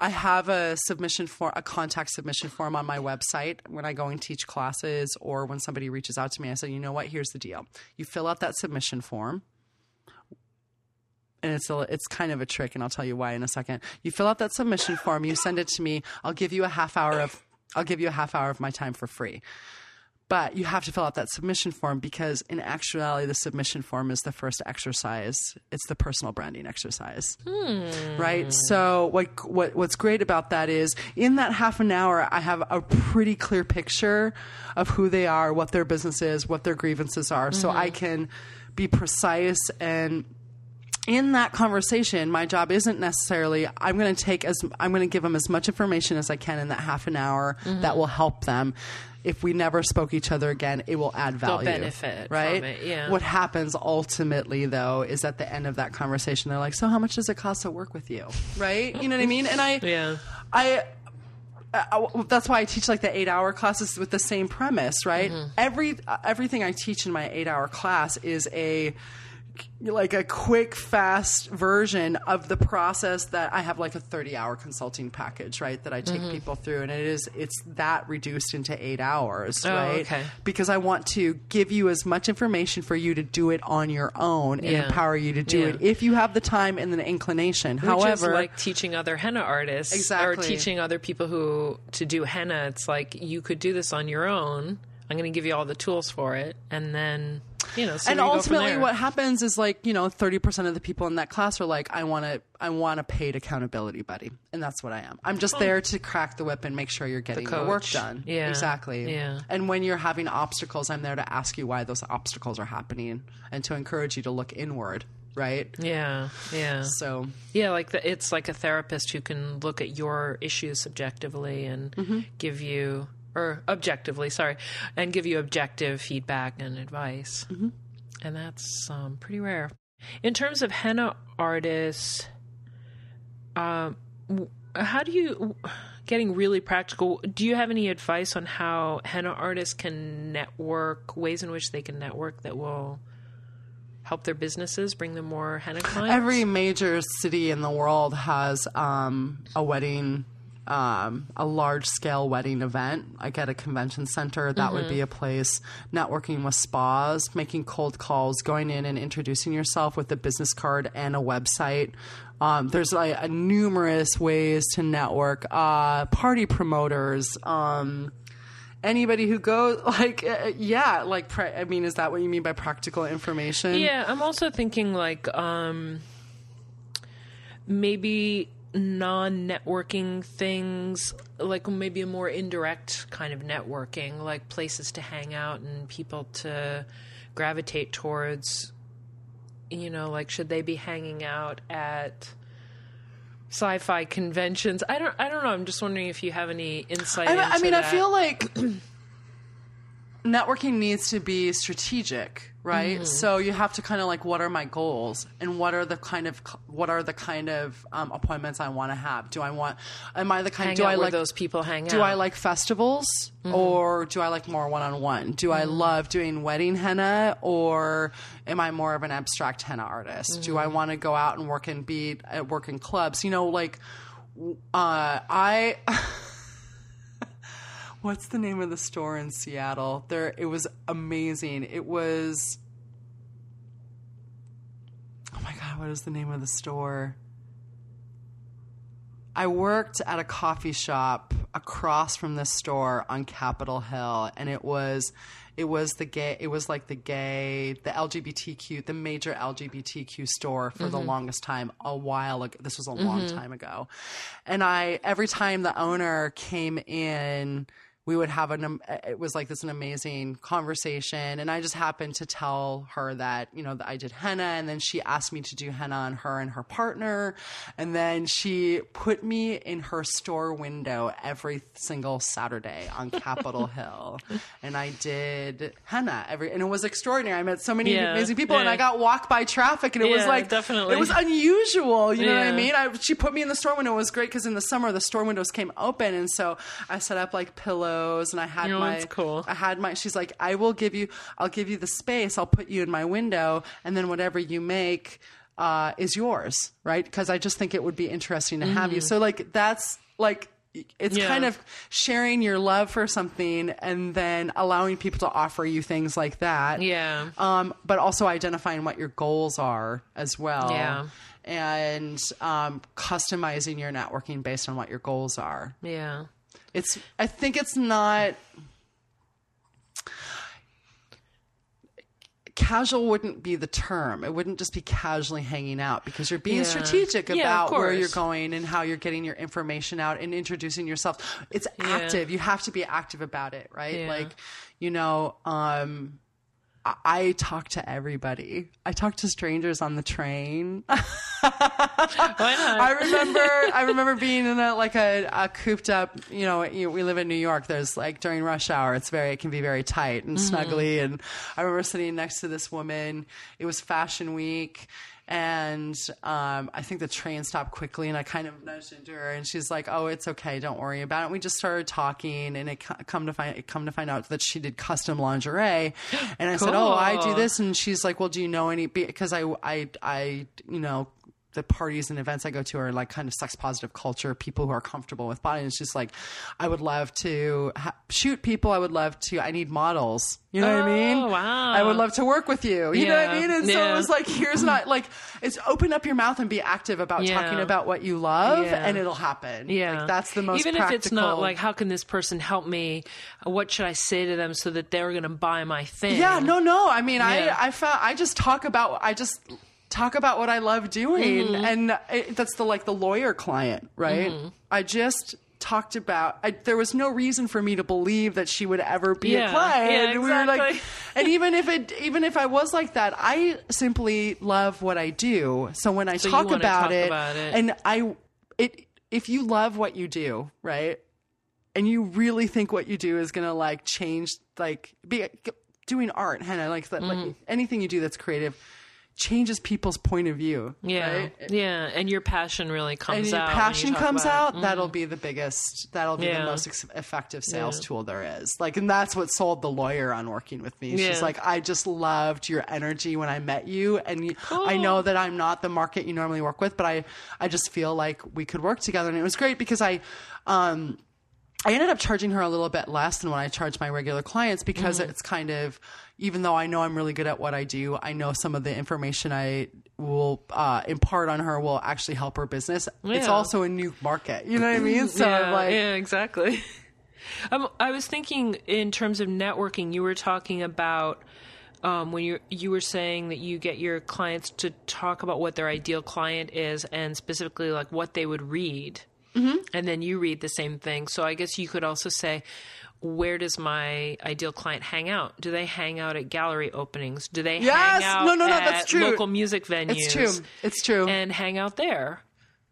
I have a submission form, a contact submission form on my website when I go and teach classes or when somebody reaches out to me. I say, you know what? Here's the deal. You fill out that submission form. And it's a, it's kind of a trick, and I'll tell you why in a second. You fill out that submission form, you send it to me. I'll give you a half hour of I'll give you a half hour of my time for free. But you have to fill out that submission form because, in actuality, the submission form is the first exercise. It's the personal branding exercise, hmm. right? So, what, what what's great about that is, in that half an hour, I have a pretty clear picture of who they are, what their business is, what their grievances are, so mm-hmm. I can be precise and in that conversation, my job isn't necessarily I'm going to take as I'm going to give them as much information as I can in that half an hour that will help them. If we never spoke each other again, it will add value. benefit from right? it, yeah. What happens ultimately, though, is at the end of that conversation, they're like, "So, how much does it cost to work with you?" Right? You know what I mean? And I, Yeah. I. Uh, that's why I teach like the eight hour classes with the same premise, right? Mm-hmm. Every uh, everything I teach in my eight hour class is a like a quick fast version of the process that I have like a 30 hour consulting package, right? That I take Mm-hmm. people through and it is it's that reduced into 8 hours, Oh, right? okay. Because I want to give you as much information for you to do it on your own and empower you to do Yeah. it if you have the time and the inclination. Which However, is like teaching other henna artists exactly. or teaching other people who to do henna. It's like you could do this on your own. I'm going to give you all the tools for it, and then you know. So and we go from ultimately what happens is like you know 30% of the people in that class are like i want to i want a paid accountability buddy and that's what i am i'm just there to crack the whip and make sure you're getting the, work done Yeah. exactly Yeah. and when you're having obstacles i'm there to ask you why those obstacles are happening and to encourage you to look inward right Yeah, yeah, so yeah. Like the, it's like a therapist who can look at your issues subjectively and Mm-hmm. give you, or objectively, sorry, and give you objective feedback and advice. Mm-hmm. And that's um, pretty rare. In terms of henna artists, um, how do you? Getting really practical. Do you have any advice on how henna artists can network? Ways in which they can network that will help their businesses, bring them more henna clients? every major city in the world has um, a wedding um, a large scale wedding event like at a convention center. That would be a place networking with spas making cold calls going in and introducing yourself with a business card and a website. Um, there's like a numerous ways to network. Uh, party promoters um, anybody who goes like uh, yeah like pra- i mean is that what you mean by practical information? Yeah, I'm also thinking like um maybe non-networking things like maybe a more indirect kind of networking like places to hang out and people to gravitate towards you know like should they be hanging out at sci-fi conventions? I don't i don't know. I'm just wondering if you have any insight I, I mean, I feel like networking needs to be strategic, right? Mm-hmm. So you have to kind of like, what are my goals, and what are the kind of what are the kind of um, appointments I want to have? Do I want? Am I the kind? hang do I where like those people hang out Do I like festivals Mm-hmm. or do I like more one on one? Do I love doing wedding henna or am I more of an abstract henna artist? Do I Mm-hmm. want to go out and work and be at work in clubs? You know, like uh, I. What's the name of the store in Seattle? There, it was amazing. It was. Oh my god, what is the name of the store? I worked at a coffee shop across from this store on Capitol Hill, and it was, it was the gay, it was like the gay, the LGBTQ, the major LGBTQ store for the mm-hmm. longest time. A while ago, this was a long mm-hmm. time ago, and I every time the owner came in. We would have an. It was like this an amazing conversation, and I just happened to tell her that you know that I did henna, and then she asked me to do henna on her and her partner, and then she put me in her store window every single Saturday on Capitol Hill, and I did henna every, and it was extraordinary. I met so many Yeah, amazing people, and. I got walked by traffic, and it was like definitely. it was unusual. You know what I mean? I, she put me in the store window. It was great because in the summer the store windows came open, and so I set up like pillows, and I had Oh, my. that's cool. I had my. She's like, I will give you. I'll give you the space. I'll put you in my window, and then whatever you make uh, is yours, right? Because I just think it would be interesting to have you. So like that's like. It's Mm-hmm. Yeah. kind of sharing your love for something and then allowing people to offer you things like that yeah um, but also identifying what your goals are as well. Yeah. And um, customizing your networking based on what your goals are. yeah It's. I think it's not. Casual wouldn't be the term. It wouldn't just be casually hanging out because you're being Yeah. strategic Yeah, about where you're going and how you're getting your information out and introducing yourself. It's active. You have to be active about it, right? Yeah. Like, you know, um, I, I talk to everybody. I talk to strangers on the train. why not? I remember I remember being in a like a, a cooped up you know you, we live in New York. There's like during rush hour it's very it can be very tight and mm-hmm. snuggly. And I remember sitting next to this woman. It was fashion week and um, I think the train stopped quickly, and I kind of nudged into her, and she's like, "Oh, it's okay, don't worry about it." We just started talking, and it come to find it come to find out that she did custom lingerie, and I said, "Oh, I do this," and she's like, "Well, do you know any?" Because I, I, I, you know. The parties and events I go to are like kind of sex positive culture, people who are comfortable with body. And it's just like, I would love to ha- shoot people. I would love to, I need models. You know what I oh, mean? Oh, wow. I would love to work with you. You know what I mean? And so it was like, here's not like, it's open up your mouth and be active about Yeah. talking about what you love Yeah. and it'll happen. Yeah, Like, that's the most Even practical. if it's not like, how can this person help me? What should I say to them so that they're going to buy my thing? Yeah, no, no. I mean, Yeah. I, I found, I just talk about, I just talk about what I love doing. Mm-hmm. And it, that's the, like the lawyer client, right? Mm-hmm. I just talked about, I, there was no reason for me to believe that she would ever be Yeah. a client. Yeah, And we were like, and even if it, even if I was like that, I simply love what I do. So when I you talk, about, talk it, about it. and I, it, if you love what you do, right? and you really think what you do is gonna like change like be doing art henna like that Mm-hmm. like anything you do that's creative changes people's point of view Yeah, right? yeah, and your passion really and comes your out. passion comes out that'll be the biggest that'll be the most ex- effective sales tool there is. Like and that's what sold the lawyer on working with me. She's Yeah. like i just loved your energy when i met you and you, i know that i'm not the market you normally work with but i i just feel like we could work together. And it was great because i um I ended up charging her a little bit less than what I charge my regular clients because Mm-hmm. it's kind of, even though I know I'm really good at what I do, I know some of the information I will uh, impart on her will actually help her business. It's also a new market. You know what I mean? So yeah, like, yeah, exactly. Um, I was thinking in terms of networking. You were talking about um, when you you were saying that you get your clients to talk about what their ideal client is, and specifically like what they would read, mm-hmm. and then you read the same thing. So I guess you could also say. Where does my ideal client hang out? Do they hang out at gallery openings? Do they Yes! hang out No, no, no, at that's true. local music venues? it's true. It's true. and hang out there.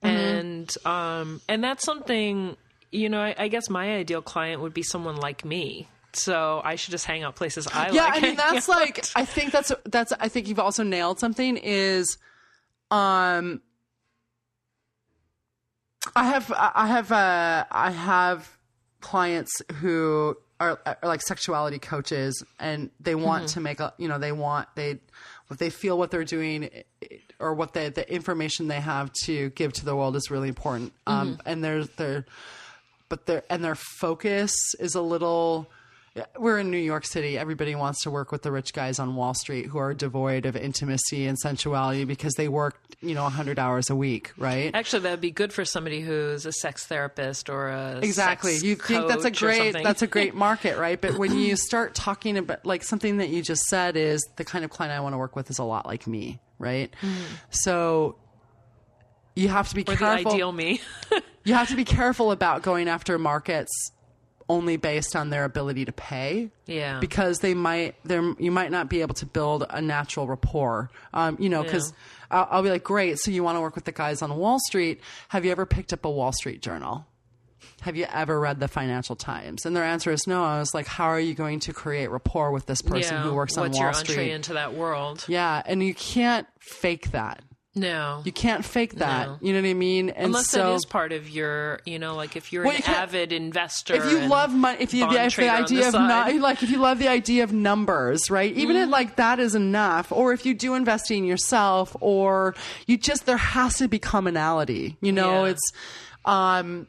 Mm-hmm. And um and that's something you know, I, I guess my ideal client would be someone like me. So I should just hang out places I yeah, like. Yeah, I mean that's hanging like. I think that's that's I think you've also nailed something is um I have I have uh I have clients who are, are like sexuality coaches and they want Mm-hmm. to make a you know they want they what they feel what they're doing or what they the information they have to give to the world is really important um Mm-hmm. and there's their but their and their focus is a little we're in New York City. Everybody wants to work with the rich guys on Wall Street who are devoid of intimacy and sensuality because they work, you know, 100 hours a week, right? Actually, that would be good for somebody who's a sex therapist or a Exactly. You think that's a great that's a great market, right? But when you start talking about like something that you just said is the kind of client I want to work with is a lot like me, right? Mm-hmm. So you have to be or the ideal me. you have to be careful about going after markets only based on their ability to pay. Yeah. Because they might, there you might not be able to build a natural rapport. Um, you know, because I'll, I'll be like, great. So you want to work with the guys on Wall Street? Have you ever picked up a Wall Street Journal? Have you ever read the Financial Times? And their answer is no. I was like, how are you going to create rapport with this person yeah. who works on What's Wall your Street? entree into that world? yeah, and you can't fake that. No. You can't fake that. No. You know what I mean? And Unless so, that is part of your, you know, like if you're Well, an you avid investor. if you love money, if you the, if the idea the of nu- like if you love the idea of numbers, right? Even Mm-hmm. if like that is enough, or if you do investing yourself, or you just there has to be commonality. You know, Yeah. it's um.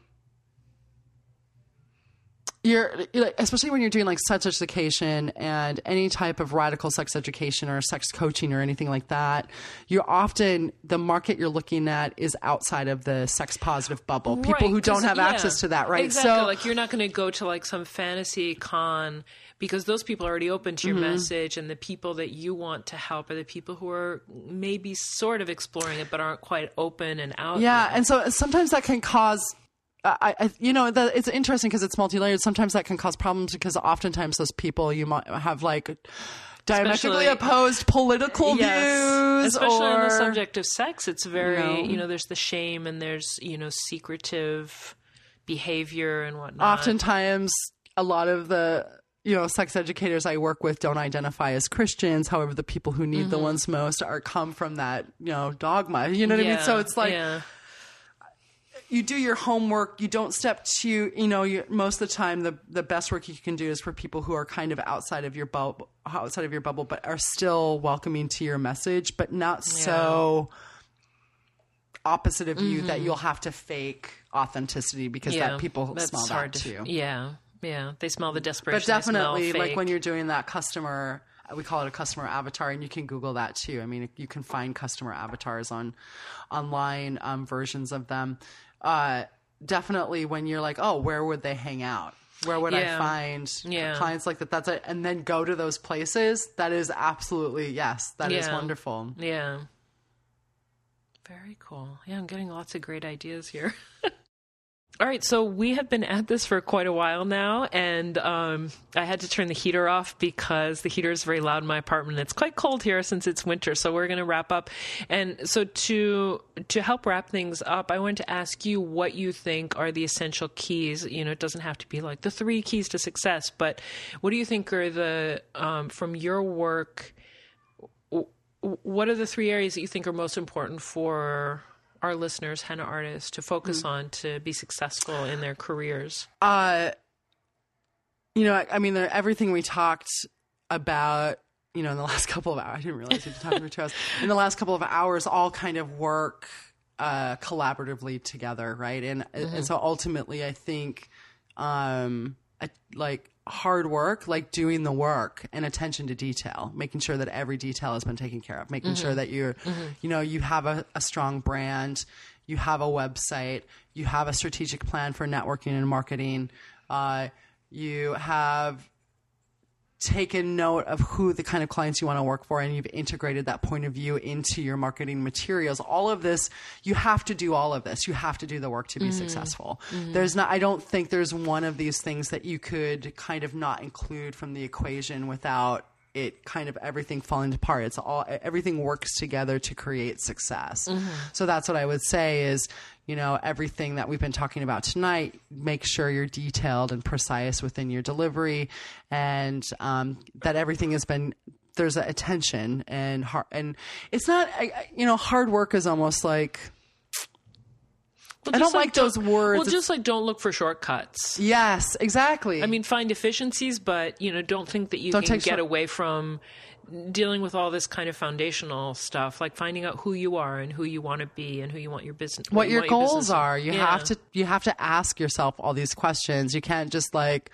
You're like, especially when you're doing like sex education and any type of radical sex education or sex coaching or anything like that. You're often the market you're looking at is outside of the sex positive bubble. People who don't have yeah, access to that, right? Exactly. So like you're not going to go to like some fantasy con because those people are already open to your Mm-hmm. message, and the people that you want to help are the people who are maybe sort of exploring it but aren't quite open and out. Yeah, yet. and so sometimes that can cause. I, I you know, the, it's interesting because it's multi-layered. Sometimes that can cause problems because oftentimes those people you might have like diametrically Especially- opposed political Yes, views, especially on the subject of sex, it's very know. you know there's the shame and there's you know secretive behavior and whatnot. oftentimes a lot of the you know, sex educators I work with don't identify as Christians. However, the people who need Mm-hmm. the ones most are come from that, you know, dogma. You know what I mean? So it's like yeah. You do your homework. You don't step to, you know, you, most of the time the the best work you can do is for people who are kind of outside of your bubble, outside of your bubble, but are still welcoming to your message, but not so opposite of you that you'll have to fake authenticity because Mm-hmm. yeah. that people That's smell hard that to, too. Yeah, yeah. They smell the desperation. but definitely like when you're doing that customer we call it a customer avatar and you can google that too i mean you can find customer avatars on online um, versions of them uh, definitely when you're like oh where would they hang out where would Yeah. i find Yeah. clients like that that's it and then go to those places that is absolutely yes that is Yeah. wonderful Yeah. Very cool. Yeah, I'm getting lots of great ideas here. All right, so we have been at this for quite a while now, and um, I had to turn the heater off because the heater is very loud in my apartment. It's quite cold here since it's winter, so we're going to wrap up. And so to to help wrap things up, I wanted to ask you what you think are the essential keys. You know, it doesn't have to be like the three keys to success, but what do you think are the um, from your work? what are the three areas that you think are most important for our listeners, henna artists, to focus on to be successful in their careers? uh you know i, I mean there, everything we talked about you know in the last couple of hours i didn't realize we were talking two hours. In the last couple of hours all kind of work uh collaboratively together right? And and so ultimately i think um I, like hard work like doing the work and attention to detail making sure that every detail has been taken care of making sure that you're you know you have a, a strong brand you have a website you have a strategic plan for networking and marketing uh, you have taken note of who the kind of clients you want to work for and you've integrated that point of view into your marketing materials. All of this you have to do all of this. You have to do the work to be mm-hmm. successful. Mm-hmm. There's not i don't think there's one of these things that you could kind of not include from the equation without it kind of everything falling apart. It's all everything works together to create success. Mm-hmm. So that's what i would say is you know everything that we've been talking about tonight make sure you're detailed and precise within your delivery and um, that everything has been there's a attention and hard and it's not you know hard work is almost like Well, I don't like those words. Well, just like don't look for shortcuts. yes exactly I mean, find efficiencies, but you know, don't think that you Don't can get short- away from dealing with all this kind of foundational stuff, like finding out who you are and who you want to be and who you want your business. what you your goals business- are you Yeah. have to you have to ask yourself all these questions you can't just like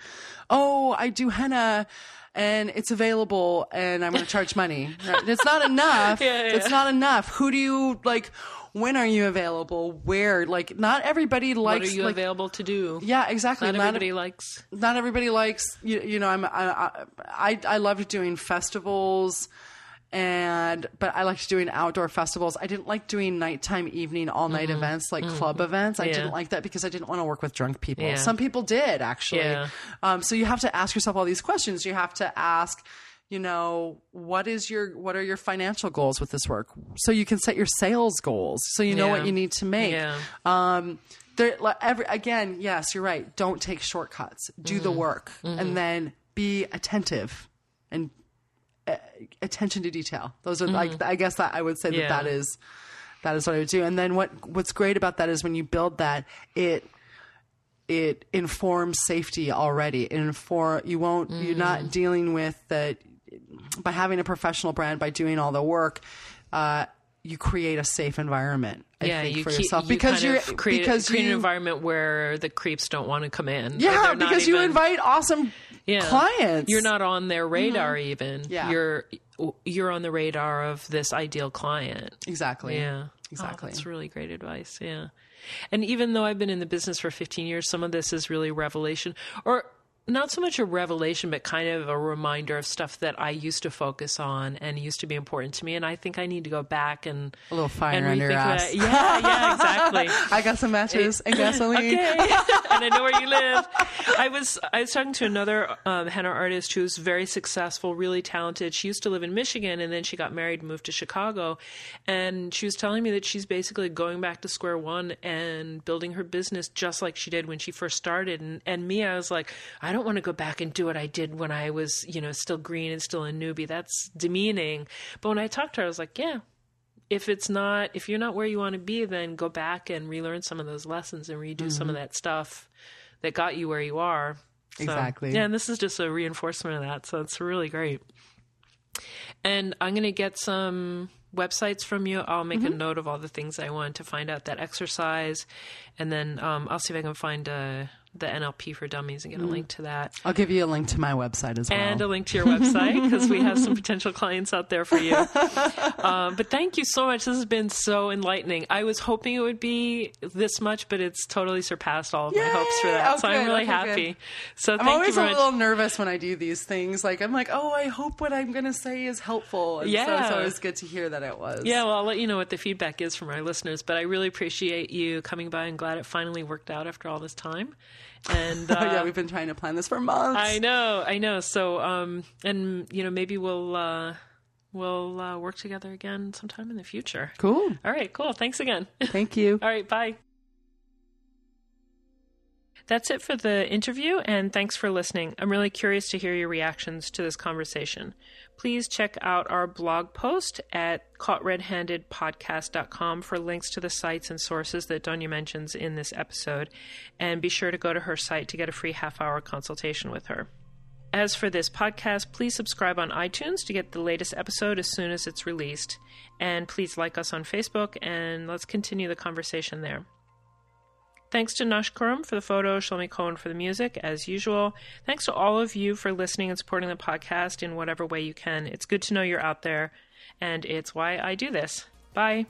oh i do henna and it's available and i'm going to charge money right? it's not enough Yeah, yeah. it's not enough who do you like when are you available where like not everybody likes. What are you like, available to do? yeah exactly Not Not- everybody likes. not everybody likes you, you know i'm I, I i loved doing festivals and but i liked doing outdoor festivals i didn't like doing nighttime evening all night events like club events i Mm-hmm. Yeah. didn't like that because i didn't want to work with drunk people Yeah. some people did actually Yeah. um, so you have to ask yourself all these questions you have to ask you know what is your what are your financial goals with this work so you can set your sales goals so you know Yeah. what you need to make Yeah. um, there, like, every, again, yes, you're right. Don't take shortcuts. Do Mm-hmm. the work, and then be attentive and uh, attention to detail. Those are like I guess that I would say Mm-hmm. Yeah. that that is that is what I would do. And then what what's great about that is when you build that, it it informs safety already. It inform you won't you're Mm. not dealing with that by having a professional brand by doing all the work. Uh, you create a safe environment. I yeah, think, you for keep, yourself you because you're of create, because create you, an environment where the creeps don't want to come in. yeah, because you invite awesome yeah. clients. You're not on their radar even. Yeah. You're you're on the radar of this ideal client. exactly. Yeah. Exactly. Oh, that's really great advice. Yeah. And even though I've been in the business for 15 years, some of this is really revelation or not so much a revelation, but kind of a reminder of stuff that I used to focus on and used to be important to me. And I think I need to go back and A little fire and under your ass. that. Yeah, yeah, exactly. I got some matches and gasoline. Okay, and I know where you live. I was I was talking to another um, henna artist who's very successful, really talented. She used to live in Michigan, and then she got married, and moved to Chicago, and she was telling me that she's basically going back to square one and building her business just like she did when she first started. And and me, I was like, I don't want to go back and do what I did when I was, you know, still green and still a newbie. That's demeaning. But when I talked to her, I was like, yeah, if it's not, if you're not where you want to be, then go back and relearn some of those lessons and redo mm-hmm. some of that stuff that got you where you are. So, exactly. Yeah, and this is just a reinforcement of that. So it's really great. And I'm going to get some websites from you. I'll make mm-hmm. a note of all the things I want to find out that exercise, and then um, I'll see if I can find a the NLP for Dummies and get a mm. link to that. I'll give you a link to my website as well. And a link to your website because we have some potential clients out there for you. um, but thank you so much. This has been so enlightening. I was hoping it would be this much, but it's totally surpassed all of Yay! my hopes for that. Oh, so good. I'm really okay, happy. Good. So I'm always a little nervous when I do these things. Like I'm like, oh, I hope what I'm going to say is helpful. And yeah. So it's always good to hear that it was. Yeah. Well, I'll let you know what the feedback is from our listeners. But I really appreciate you coming by and glad it finally worked out after all this time. And uh, yeah, we've been trying to plan this for months. I know, I know. So, um, and you know, maybe we'll uh, we'll uh, work together again sometime in the future. Cool. All right, cool. Thanks again. Thank you. All right, bye. That's it for the interview, and thanks for listening. I'm really curious to hear your reactions to this conversation please check out our blog post at caughtredhandedpodcast.com for links to the sites and sources that Donya mentions in this episode. And be sure to go to her site to get a free half hour consultation with her. As for this podcast, please subscribe on iTunes to get the latest episode as soon as it's released. And please like us on Facebook and let's continue the conversation there. Thanks to Nash Kurum for the photo, Shlomi Cohen for the music, as usual. Thanks to all of you for listening and supporting the podcast in whatever way you can. It's good to know you're out there, and it's why I do this. Bye.